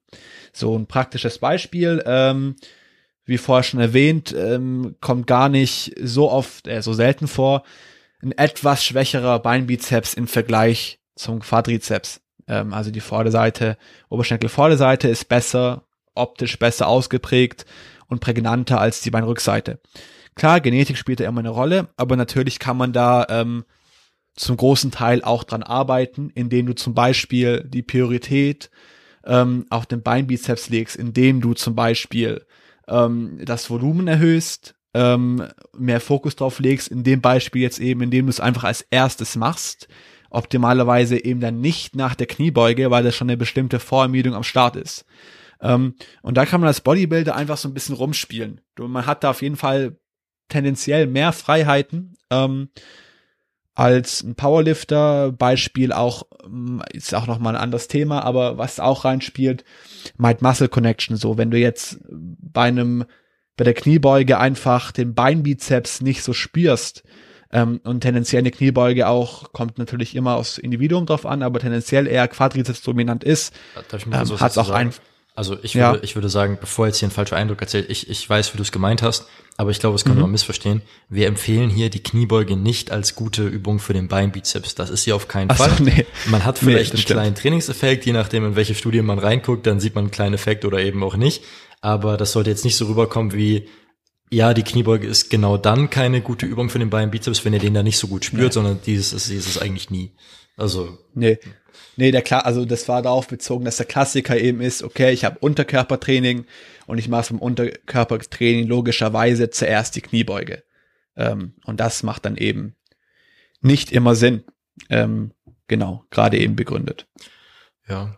So ein praktisches Beispiel, ähm, wie vorher schon erwähnt, ähm, kommt gar nicht so oft, äh, so selten vor, ein etwas schwächerer Beinbizeps im Vergleich zum Quadrizeps. Ähm, also die Vorderseite, Oberschenkel-Vorderseite ist besser, optisch besser ausgeprägt und prägnanter als die Beinrückseite. Klar, Genetik spielt ja immer eine Rolle, aber natürlich kann man da ähm, zum großen Teil auch dran arbeiten, indem du zum Beispiel die Priorität ähm, auf den Beinbizeps legst, indem du zum Beispiel ähm, das Volumen erhöhst, ähm, mehr Fokus drauf legst, in dem Beispiel jetzt eben, indem du es einfach als erstes machst, optimalerweise eben dann nicht nach der Kniebeuge, weil da schon eine bestimmte Vorermüdung am Start ist. Ähm, und da kann man als Bodybuilder einfach so ein bisschen rumspielen. Man hat da auf jeden Fall tendenziell mehr Freiheiten. Ähm, als ein Powerlifter. Beispiel auch, mm, ist auch nochmal ein anderes Thema, aber was auch reinspielt, Might-Muscle Connection. So, wenn du jetzt bei einem, bei der Kniebeuge einfach den Beinbizeps nicht so spürst, ähm, und tendenziell eine Kniebeuge auch, kommt natürlich immer aufs Individuum drauf an, aber tendenziell eher Quadrizeps dominant ist, ähm, hat es auch ein, also ich würde, ja. ich würde sagen, bevor jetzt hier ein falscher Eindruck erzählt, ich, ich weiß, wie du es gemeint hast, aber ich glaube, es kann mhm. man missverstehen. Wir empfehlen hier die Kniebeuge nicht als gute Übung für den Beinbizeps. Das ist sie auf keinen Ach Fall. So, nee. Man hat vielleicht nee, einen kleinen Trainingseffekt, je nachdem, in welche Studie man reinguckt, dann sieht man einen kleinen Effekt oder eben auch nicht. Aber das sollte jetzt nicht so rüberkommen wie, ja, die Kniebeuge ist genau dann keine gute Übung für den Beinbizeps, wenn ihr den da nicht so gut spürt, nee. sondern dieses ist, dieses ist eigentlich nie. Also. Nee. Nee, der klar, also das war darauf bezogen, dass der Klassiker eben ist, okay, ich habe Unterkörpertraining und ich mache vom Unterkörpertraining logischerweise zuerst die Kniebeuge. Ähm, und das macht dann eben nicht immer Sinn. Ähm, genau, gerade eben begründet. Ja.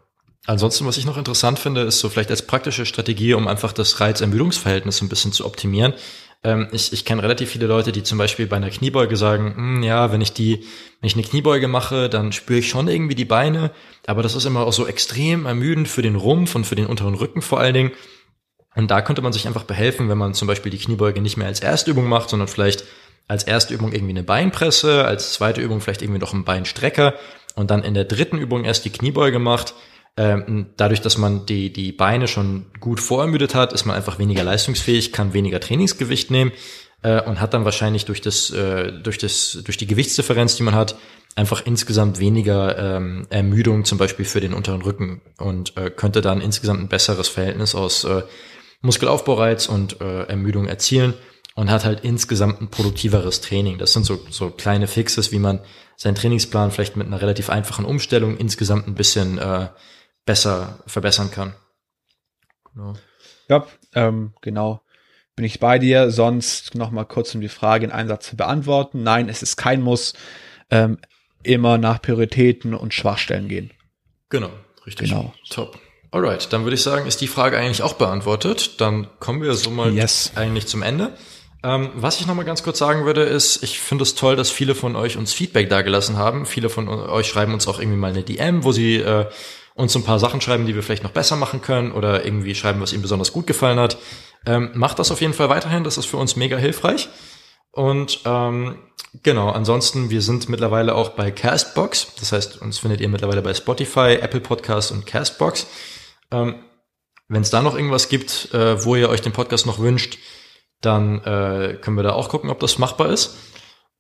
Ansonsten, was ich noch interessant finde, ist so vielleicht als praktische Strategie, um einfach das Reiz-Ermüdungsverhältnis ein bisschen zu optimieren, ähm, ich ich kenne relativ viele Leute, die zum Beispiel bei einer Kniebeuge sagen, hm, ja, wenn ich die, wenn ich eine Kniebeuge mache, dann spüre ich schon irgendwie die Beine, aber das ist immer auch so extrem ermüdend für den Rumpf und für den unteren Rücken vor allen Dingen. Und da könnte man sich einfach behelfen, wenn man zum Beispiel die Kniebeuge nicht mehr als erste Übung macht, sondern vielleicht als erste Übung irgendwie eine Beinpresse, als zweite Übung vielleicht irgendwie noch einen Beinstrecker und dann in der dritten Übung erst die Kniebeuge macht ähm, dadurch, dass man die, die Beine schon gut vorermüdet hat, ist man einfach weniger leistungsfähig, kann weniger Trainingsgewicht nehmen äh, und hat dann wahrscheinlich durch das, äh, durch das, durch die Gewichtsdifferenz, die man hat, einfach insgesamt weniger ähm, Ermüdung zum Beispiel für den unteren Rücken und äh, könnte dann insgesamt ein besseres Verhältnis aus äh, Muskelaufbaureiz und äh, Ermüdung erzielen und hat halt insgesamt ein produktiveres Training. Das sind so, so kleine Fixes, wie man seinen Trainingsplan vielleicht mit einer relativ einfachen Umstellung insgesamt ein bisschen äh, besser verbessern kann. Genau. Ja, ähm, genau. Bin ich bei dir. Sonst noch mal kurz, um die Frage in einem Satz zu beantworten. Nein, es ist kein Muss. Ähm, immer nach Prioritäten und Schwachstellen gehen. Genau, richtig. Genau. Top. Alright, dann würde ich sagen, ist die Frage eigentlich auch beantwortet. Dann kommen wir so mal yes. eigentlich zum Ende. Ähm, was ich noch mal ganz kurz sagen würde, ist, ich finde es toll, dass viele von euch uns Feedback dagelassen haben. Viele von euch schreiben uns auch irgendwie mal eine DM, wo sie äh, uns ein paar Sachen schreiben, die wir vielleicht noch besser machen können oder irgendwie schreiben, was ihnen besonders gut gefallen hat. Ähm, macht das auf jeden Fall weiterhin, das ist für uns mega hilfreich. Und ähm, genau, ansonsten, wir sind mittlerweile auch bei Castbox. Das heißt, uns findet ihr mittlerweile bei Spotify, Apple Podcasts und Castbox. Ähm, Wenn es da noch irgendwas gibt, äh, wo ihr euch den Podcast noch wünscht, dann äh, können wir da auch gucken, ob das machbar ist.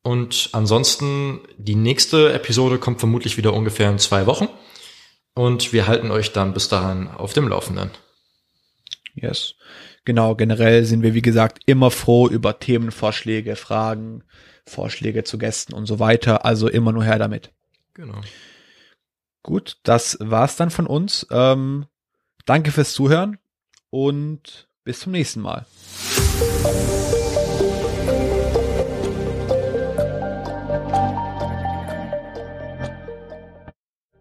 Und ansonsten, die nächste Episode kommt vermutlich wieder ungefähr in zwei Wochen. Und wir halten euch dann bis dahin auf dem Laufenden. Yes. Genau, generell sind wir, wie gesagt, immer froh über Themenvorschläge, Fragen, Vorschläge zu Gästen und so weiter. Also immer nur her damit. Genau. Gut, das war's dann von uns. Ähm, danke fürs Zuhören und bis zum nächsten Mal.